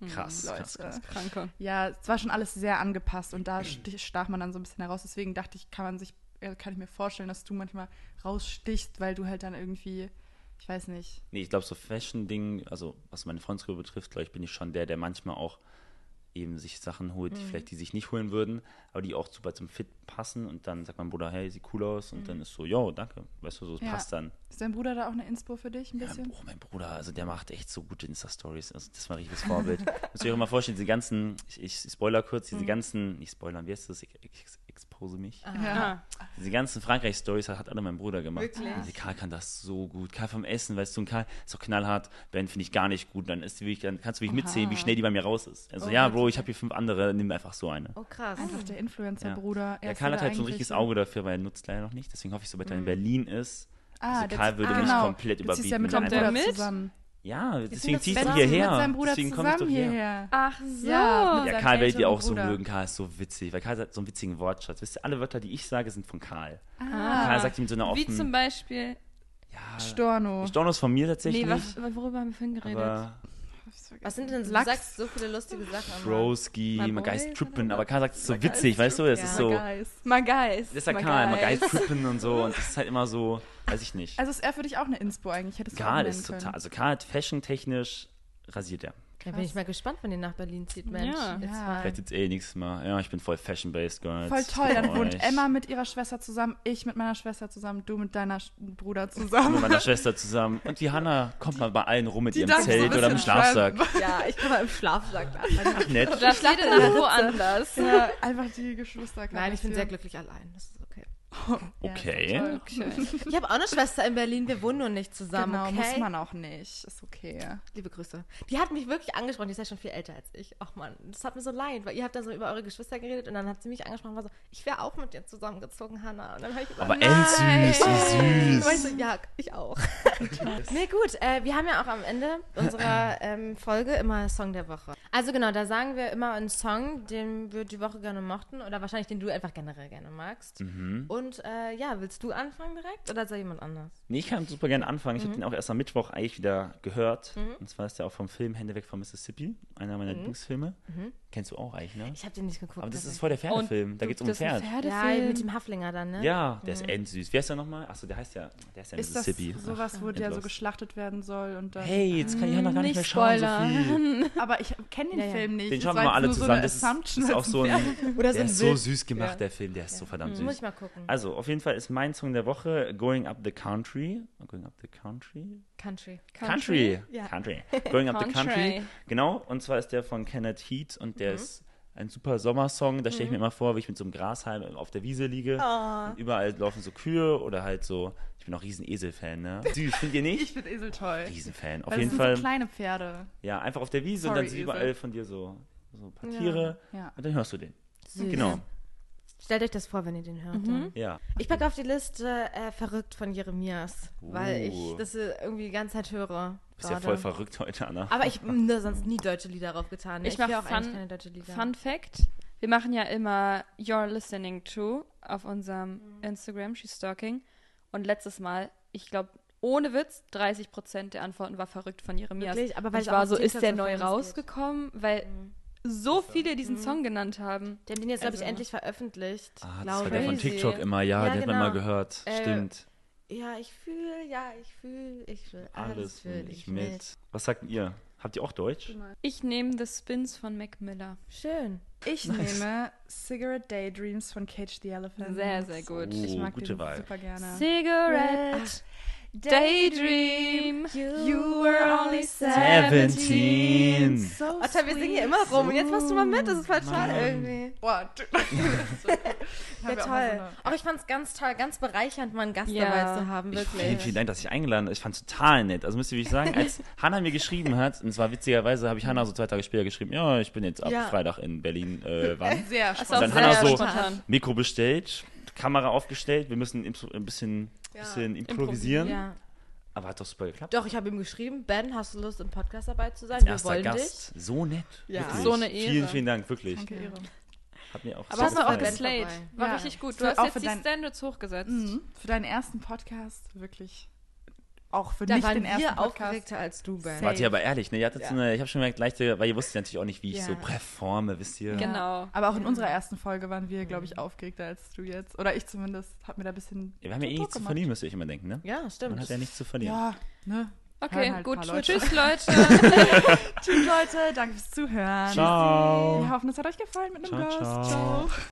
[SPEAKER 4] Krass,
[SPEAKER 2] Leute.
[SPEAKER 4] krass, krass.
[SPEAKER 3] Kranke.
[SPEAKER 2] Ja, es war schon alles sehr angepasst und da stach man dann so ein bisschen heraus. Deswegen dachte ich, kann man sich, äh, kann ich mir vorstellen, dass du manchmal rausstichst, weil du halt dann irgendwie, ich weiß nicht.
[SPEAKER 4] Nee, ich glaube, so Fashion-Ding, also was meine Freundesgruppe betrifft, glaube ich, bin ich schon der, der manchmal auch eben sich Sachen holt, die vielleicht die sich nicht holen würden, aber die auch super zum Fit passen und dann sagt mein Bruder, hey, sieht cool aus und dann ist so, yo, danke, weißt du, so, es
[SPEAKER 2] Ja.
[SPEAKER 4] passt dann.
[SPEAKER 2] Ist dein Bruder da auch eine Inspo für dich ein
[SPEAKER 4] Ja,
[SPEAKER 2] bisschen?
[SPEAKER 4] oh, mein Bruder, also der macht echt so gute Insta-Stories, also das war ein richtiges Vorbild. Müsst ihr euch auch mal vorstellen, diese ganzen, ich, ich spoiler kurz, diese ganzen, nicht spoilern, wie heißt das, ich, ich expose mich.
[SPEAKER 2] Ja.
[SPEAKER 4] Diese ganzen Frankreich-Stories hat, hat alle mein Bruder gemacht.
[SPEAKER 1] Wirklich?
[SPEAKER 4] Also Karl kann das so gut. Karl vom Essen, weißt du, und Karl ist so knallhart. Ben finde ich gar nicht gut. Dann, ist die wirklich, dann kannst du wirklich mitzählen, wie schnell die bei mir raus ist. Also,
[SPEAKER 1] Oh,
[SPEAKER 4] ja, Bro, ich habe hier fünf andere, nimm einfach so eine.
[SPEAKER 1] Oh, krass.
[SPEAKER 2] Einfach der Influencer-Bruder.
[SPEAKER 4] Ja,
[SPEAKER 2] ist
[SPEAKER 4] Karl hat halt so ein richtiges
[SPEAKER 2] so-
[SPEAKER 4] Auge dafür, weil er nutzt leider noch nicht. Deswegen hoffe ich, sobald er in Berlin ist.
[SPEAKER 2] Ah,
[SPEAKER 4] also
[SPEAKER 2] der-
[SPEAKER 4] Karl würde
[SPEAKER 2] ah,
[SPEAKER 4] mich
[SPEAKER 2] genau.
[SPEAKER 4] komplett
[SPEAKER 2] Du ziehst
[SPEAKER 4] überbieten.
[SPEAKER 2] ja mit
[SPEAKER 4] er
[SPEAKER 3] der
[SPEAKER 2] Bruder
[SPEAKER 3] mit?
[SPEAKER 2] zusammen.
[SPEAKER 4] Ja, deswegen ziehst du hierher.
[SPEAKER 2] mit seinem Bruder
[SPEAKER 4] deswegen kommst du
[SPEAKER 2] zusammen
[SPEAKER 4] doch hierher.
[SPEAKER 2] hierher.
[SPEAKER 3] Ach so.
[SPEAKER 2] Ja,
[SPEAKER 4] Ja, Karl werdet ihr auch so
[SPEAKER 2] Bruder.
[SPEAKER 4] mögen. Karl ist so witzig, weil Karl hat so einen witzigen Wortschatz. Wisst ihr, alle Wörter, die ich sage, sind von Karl.
[SPEAKER 2] Ah,
[SPEAKER 4] Karl sagt ihm mit so einer
[SPEAKER 3] Wie
[SPEAKER 4] offenen...
[SPEAKER 3] zum Beispiel.
[SPEAKER 4] ja,
[SPEAKER 2] Storno.
[SPEAKER 4] Storno ist von mir tatsächlich.
[SPEAKER 3] Nee, was, worüber haben wir vorhin geredet?
[SPEAKER 4] aber
[SPEAKER 1] Was sind denn so? Du
[SPEAKER 2] Lachs.
[SPEAKER 1] sagst so viele lustige Sachen.
[SPEAKER 4] guys
[SPEAKER 3] boys
[SPEAKER 4] trippen, aber Karl sagt es so witzig, weißt du? Das
[SPEAKER 1] Ja.
[SPEAKER 4] ist so.
[SPEAKER 3] My guys.
[SPEAKER 4] das ist ja Karl,
[SPEAKER 3] guys
[SPEAKER 4] trippen und so und das ist halt immer so, weiß ich nicht.
[SPEAKER 2] Also ist er für dich auch eine Inspo eigentlich? Hättest du
[SPEAKER 4] Karl ist total, also Karl hat fashion-technisch rasiert er.
[SPEAKER 1] Da bin ich mal gespannt, wenn ihr nach Berlin zieht, Mensch.
[SPEAKER 3] Ja.
[SPEAKER 1] Ihr
[SPEAKER 2] Ja.
[SPEAKER 4] Vielleicht jetzt eh nächstes Mal. Ja, ich bin voll fashion-based, Girls.
[SPEAKER 2] Voll toll, dann wohnt. Emma mit ihrer Schwester zusammen, ich mit meiner Schwester zusammen, du mit deiner Sch Bruder
[SPEAKER 4] mit
[SPEAKER 2] zusammen.
[SPEAKER 4] meiner Schwester zusammen. Und die Hanna kommt mal bei allen rum mit ihrem
[SPEAKER 2] so ein
[SPEAKER 4] Zelt oder im Schlafsack.
[SPEAKER 1] Ja, ich kann mal im Schlafsack da.
[SPEAKER 4] Ach, nett.
[SPEAKER 3] Da steht er dann woanders.
[SPEAKER 2] ja, einfach die Geschwister.
[SPEAKER 1] Nein, ich bin sehr glücklich allein. Das ist okay.
[SPEAKER 4] Okay.
[SPEAKER 3] Okay.
[SPEAKER 1] Ich habe auch eine Schwester in Berlin. Wir wohnen nur nicht zusammen,
[SPEAKER 2] Genau,
[SPEAKER 1] okay?
[SPEAKER 2] muss man auch nicht. Ist okay.
[SPEAKER 1] Liebe Grüße. Die hat mich wirklich angesprochen. Die ist ja schon viel älter als ich. Ach man, das hat mir so leid, weil ihr habt da so über eure Geschwister geredet und dann hat sie mich angesprochen und war so, ich wäre auch mit dir zusammengezogen, Hannah. Und dann habe ich gesagt,
[SPEAKER 4] Aber endsüß, wie süß.
[SPEAKER 1] so, ja, ich auch. nee, gut. Äh, wir haben ja auch am Ende unserer ähm, Folge immer Song der Woche. Also genau, da sagen wir immer einen Song, den wir die Woche gerne mochten oder wahrscheinlich den du einfach generell gerne magst. Und Und äh, ja, willst du anfangen direkt oder soll jemand anders?
[SPEAKER 4] Nee, ich kann super gerne anfangen. Ich habe den auch erst am Mittwoch eigentlich wieder gehört.
[SPEAKER 1] Mhm.
[SPEAKER 4] Und zwar ist der auch vom Film Hände weg von Mississippi. Einer meiner Lieblingsfilme. Kennst du auch eigentlich, ne?
[SPEAKER 1] Ich habe den nicht geguckt.
[SPEAKER 4] Aber das ist voll der Pferdefilm. Da
[SPEAKER 3] Und
[SPEAKER 4] geht es um ein
[SPEAKER 3] das ist
[SPEAKER 4] Pferd.
[SPEAKER 1] ja,
[SPEAKER 3] Pferdefilm.
[SPEAKER 1] mit dem Haflinger dann, ne?
[SPEAKER 4] Ja, der ist endsüß. Wer ist der nochmal? Achso, der heißt ja, der ist ja
[SPEAKER 2] Ist das
[SPEAKER 4] Mississippi.
[SPEAKER 2] sowas, wo der so geschlachtet werden soll und dann.
[SPEAKER 4] Hey, jetzt kann ich ja noch gar nicht,
[SPEAKER 3] Nicht
[SPEAKER 4] mehr schauen. Sophie.
[SPEAKER 2] Aber ich kenne den
[SPEAKER 1] Ja, ja.
[SPEAKER 2] Film nicht.
[SPEAKER 4] Den
[SPEAKER 2] Das
[SPEAKER 4] schauen wir mal alle
[SPEAKER 2] so
[SPEAKER 4] zusammen. Das ist, auch so ein,
[SPEAKER 1] Oder
[SPEAKER 4] der ist so süß gemacht,
[SPEAKER 2] Ja.
[SPEAKER 4] der Film. Der ist so verdammt
[SPEAKER 1] Muss
[SPEAKER 4] süß.
[SPEAKER 1] ich mal gucken.
[SPEAKER 4] Also, auf jeden Fall ist mein Song der Woche Going Up the Country. Going Up the Country?
[SPEAKER 1] Country.
[SPEAKER 4] Country.
[SPEAKER 1] Ja.
[SPEAKER 4] Country. Going Up the Country.
[SPEAKER 3] Country.
[SPEAKER 4] Genau, und zwar ist der von Kenneth Heat und der ist ein super Sommersong. Da stelle ich mir immer vor, wie ich mit so einem Grashalm auf der Wiese liege.
[SPEAKER 1] Oh.
[SPEAKER 4] Und überall laufen so Kühe oder halt so. Ich bin auch riesen Esel-Fan, ne? Süß, findet ihr
[SPEAKER 2] Ich
[SPEAKER 4] nicht?
[SPEAKER 2] finde Esel toll.
[SPEAKER 4] Riesenfan. Auf
[SPEAKER 2] Weil
[SPEAKER 4] jeden
[SPEAKER 2] das sind
[SPEAKER 4] Fall.
[SPEAKER 2] so kleine Pferde.
[SPEAKER 4] ja, einfach auf der Wiese und
[SPEAKER 2] Sorry,
[SPEAKER 4] dann sind
[SPEAKER 2] Esel.
[SPEAKER 4] überall von dir so, so ein paar
[SPEAKER 1] Ja.
[SPEAKER 4] Tiere.
[SPEAKER 2] Ja.
[SPEAKER 4] Und dann hörst du den.
[SPEAKER 1] Süß.
[SPEAKER 4] Genau.
[SPEAKER 1] Stellt euch das vor, wenn ihr den hört.
[SPEAKER 3] Mhm.
[SPEAKER 4] Ja.
[SPEAKER 1] Ich packe auf die Liste äh, Verrückt von Jeremias, weil ich
[SPEAKER 4] Uh.
[SPEAKER 1] das äh, irgendwie die ganze Zeit höre.
[SPEAKER 4] Du bist ja voll verrückt heute, Anna.
[SPEAKER 1] Aber ich habe sonst nie deutsche Lieder drauf getan. ne?
[SPEAKER 3] Ich
[SPEAKER 1] höre
[SPEAKER 3] mach
[SPEAKER 1] auch eigentlich
[SPEAKER 3] Fun-
[SPEAKER 1] keine deutsche Lieder.
[SPEAKER 3] Fun Fact: Wir machen ja immer You're Listening to auf unserem
[SPEAKER 1] Mhm.
[SPEAKER 3] Instagram, She's Stalking. Und letztes Mal, ich glaube, ohne Witz, 30 Prozent der Antworten war verrückt von Jeremias.
[SPEAKER 1] Wirklich? Aber weil
[SPEAKER 3] ich
[SPEAKER 1] es
[SPEAKER 3] war
[SPEAKER 1] auch
[SPEAKER 3] so, ist der neu
[SPEAKER 1] famous geht.
[SPEAKER 3] rausgekommen? Weil so viele diesen Song genannt haben.
[SPEAKER 1] Die haben den jetzt, glaube ich,
[SPEAKER 3] Also-
[SPEAKER 1] endlich veröffentlicht.
[SPEAKER 4] Ah, das war der von
[SPEAKER 1] ich.
[SPEAKER 4] TikTok immer. Ja,
[SPEAKER 1] Ja,
[SPEAKER 4] den hat man
[SPEAKER 1] genau.
[SPEAKER 4] mal gehört.
[SPEAKER 1] Äh,
[SPEAKER 4] Stimmt.
[SPEAKER 1] Ja, ich fühle, ja, ich fühle, ich fühle, alles,
[SPEAKER 4] Alles
[SPEAKER 1] fühle
[SPEAKER 4] fühl
[SPEAKER 1] ich
[SPEAKER 4] ich mit. Was sagt ihr? Habt ihr auch Deutsch?
[SPEAKER 3] Ich nehme The Spins von Mac Miller.
[SPEAKER 1] Schön.
[SPEAKER 2] Ich nehme Cigarette Daydreams von Cage the Elephant.
[SPEAKER 3] Sehr, sehr gut.
[SPEAKER 2] Ich
[SPEAKER 4] Oh,
[SPEAKER 2] mag
[SPEAKER 4] gute Wahl.
[SPEAKER 2] super gerne.
[SPEAKER 3] Cigarette, Daydream,
[SPEAKER 2] You were only
[SPEAKER 4] 17.
[SPEAKER 2] So
[SPEAKER 1] Otta, wir singen hier immer rum und jetzt machst du mal mit, das ist voll toll
[SPEAKER 4] Mann.
[SPEAKER 1] irgendwie.
[SPEAKER 2] Boah,
[SPEAKER 1] Wäre toll. Auch ich fand es ganz toll, ganz bereichernd, mal einen Gast
[SPEAKER 3] Ja.
[SPEAKER 1] dabei zu haben,
[SPEAKER 4] Ich,
[SPEAKER 1] wirklich.
[SPEAKER 4] vielen, vielen Dank, dass ich eingeladen Ich fand es total nett. Also müsst ihr wirklich sagen, als Hanna mir geschrieben hat, und zwar witzigerweise habe ich Hanna so zwei Tage später geschrieben, ja, ich bin jetzt ab
[SPEAKER 1] Ja.
[SPEAKER 4] Freitag in Berlin, äh, wann?
[SPEAKER 2] Sehr spannend.
[SPEAKER 3] auch
[SPEAKER 4] dann Hannah
[SPEAKER 3] sehr
[SPEAKER 4] so-
[SPEAKER 3] spontan.
[SPEAKER 4] Mikro bestellt, Kamera aufgestellt, wir müssen ein bisschen, bisschen improvisieren.
[SPEAKER 1] Ja.
[SPEAKER 4] Aber hat doch super geklappt.
[SPEAKER 1] Doch, ich habe ihm geschrieben, Ben, hast du Lust, im Podcast dabei zu sein?
[SPEAKER 4] Als
[SPEAKER 1] Wir
[SPEAKER 4] erster
[SPEAKER 1] wollen
[SPEAKER 4] Gast. So nett.
[SPEAKER 1] Ja.
[SPEAKER 4] Wirklich.
[SPEAKER 3] So eine Ehre.
[SPEAKER 4] Vielen, vielen Dank, wirklich.
[SPEAKER 2] Danke, Ehre.
[SPEAKER 4] Hat mir auch
[SPEAKER 1] Aber
[SPEAKER 4] sehr
[SPEAKER 1] hast du auch
[SPEAKER 4] gefallen.
[SPEAKER 1] Ben
[SPEAKER 3] Slate.
[SPEAKER 1] vorbei.
[SPEAKER 3] War
[SPEAKER 1] Ja.
[SPEAKER 3] richtig gut.
[SPEAKER 2] Für-
[SPEAKER 3] Du hast
[SPEAKER 2] auch
[SPEAKER 3] jetzt
[SPEAKER 2] für
[SPEAKER 3] die
[SPEAKER 2] dein-
[SPEAKER 3] Standards hochgesetzt.
[SPEAKER 2] Mhm. Für deinen ersten Podcast wirklich. Auch für
[SPEAKER 1] Da
[SPEAKER 2] nicht
[SPEAKER 1] waren
[SPEAKER 2] den ersten
[SPEAKER 1] wir
[SPEAKER 2] Podcast.
[SPEAKER 1] aufgeregter als du, Ben.
[SPEAKER 2] Safe.
[SPEAKER 4] Wart ihr aber ehrlich, ne? Ihr hattet so eine, ich habe schon gemerkt, leichte, weil ihr wusstet natürlich auch nicht, wie ich
[SPEAKER 1] Ja.
[SPEAKER 4] so performe, wisst ihr?
[SPEAKER 3] Genau.
[SPEAKER 2] Aber auch in unserer ersten Folge waren wir, glaube ich, aufgeregter als du jetzt. Oder ich zumindest. Hab mir da ein bisschen.
[SPEAKER 4] Wir haben ja eh nichts zu verlieren, müsst ihr euch immer denken, ne?
[SPEAKER 1] Ja, stimmt.
[SPEAKER 4] Man hat ja nichts zu verlieren.
[SPEAKER 2] Ja, ne?
[SPEAKER 3] Okay,
[SPEAKER 2] halt
[SPEAKER 3] gut.
[SPEAKER 2] Leute.
[SPEAKER 3] Tschüss, Leute.
[SPEAKER 2] Tschüss, Leute. Danke fürs Zuhören.
[SPEAKER 4] Ciao.
[SPEAKER 2] Wir hoffen, es hat euch gefallen mit einem
[SPEAKER 4] Ciao,
[SPEAKER 2] Gast.
[SPEAKER 4] ciao.
[SPEAKER 2] ciao.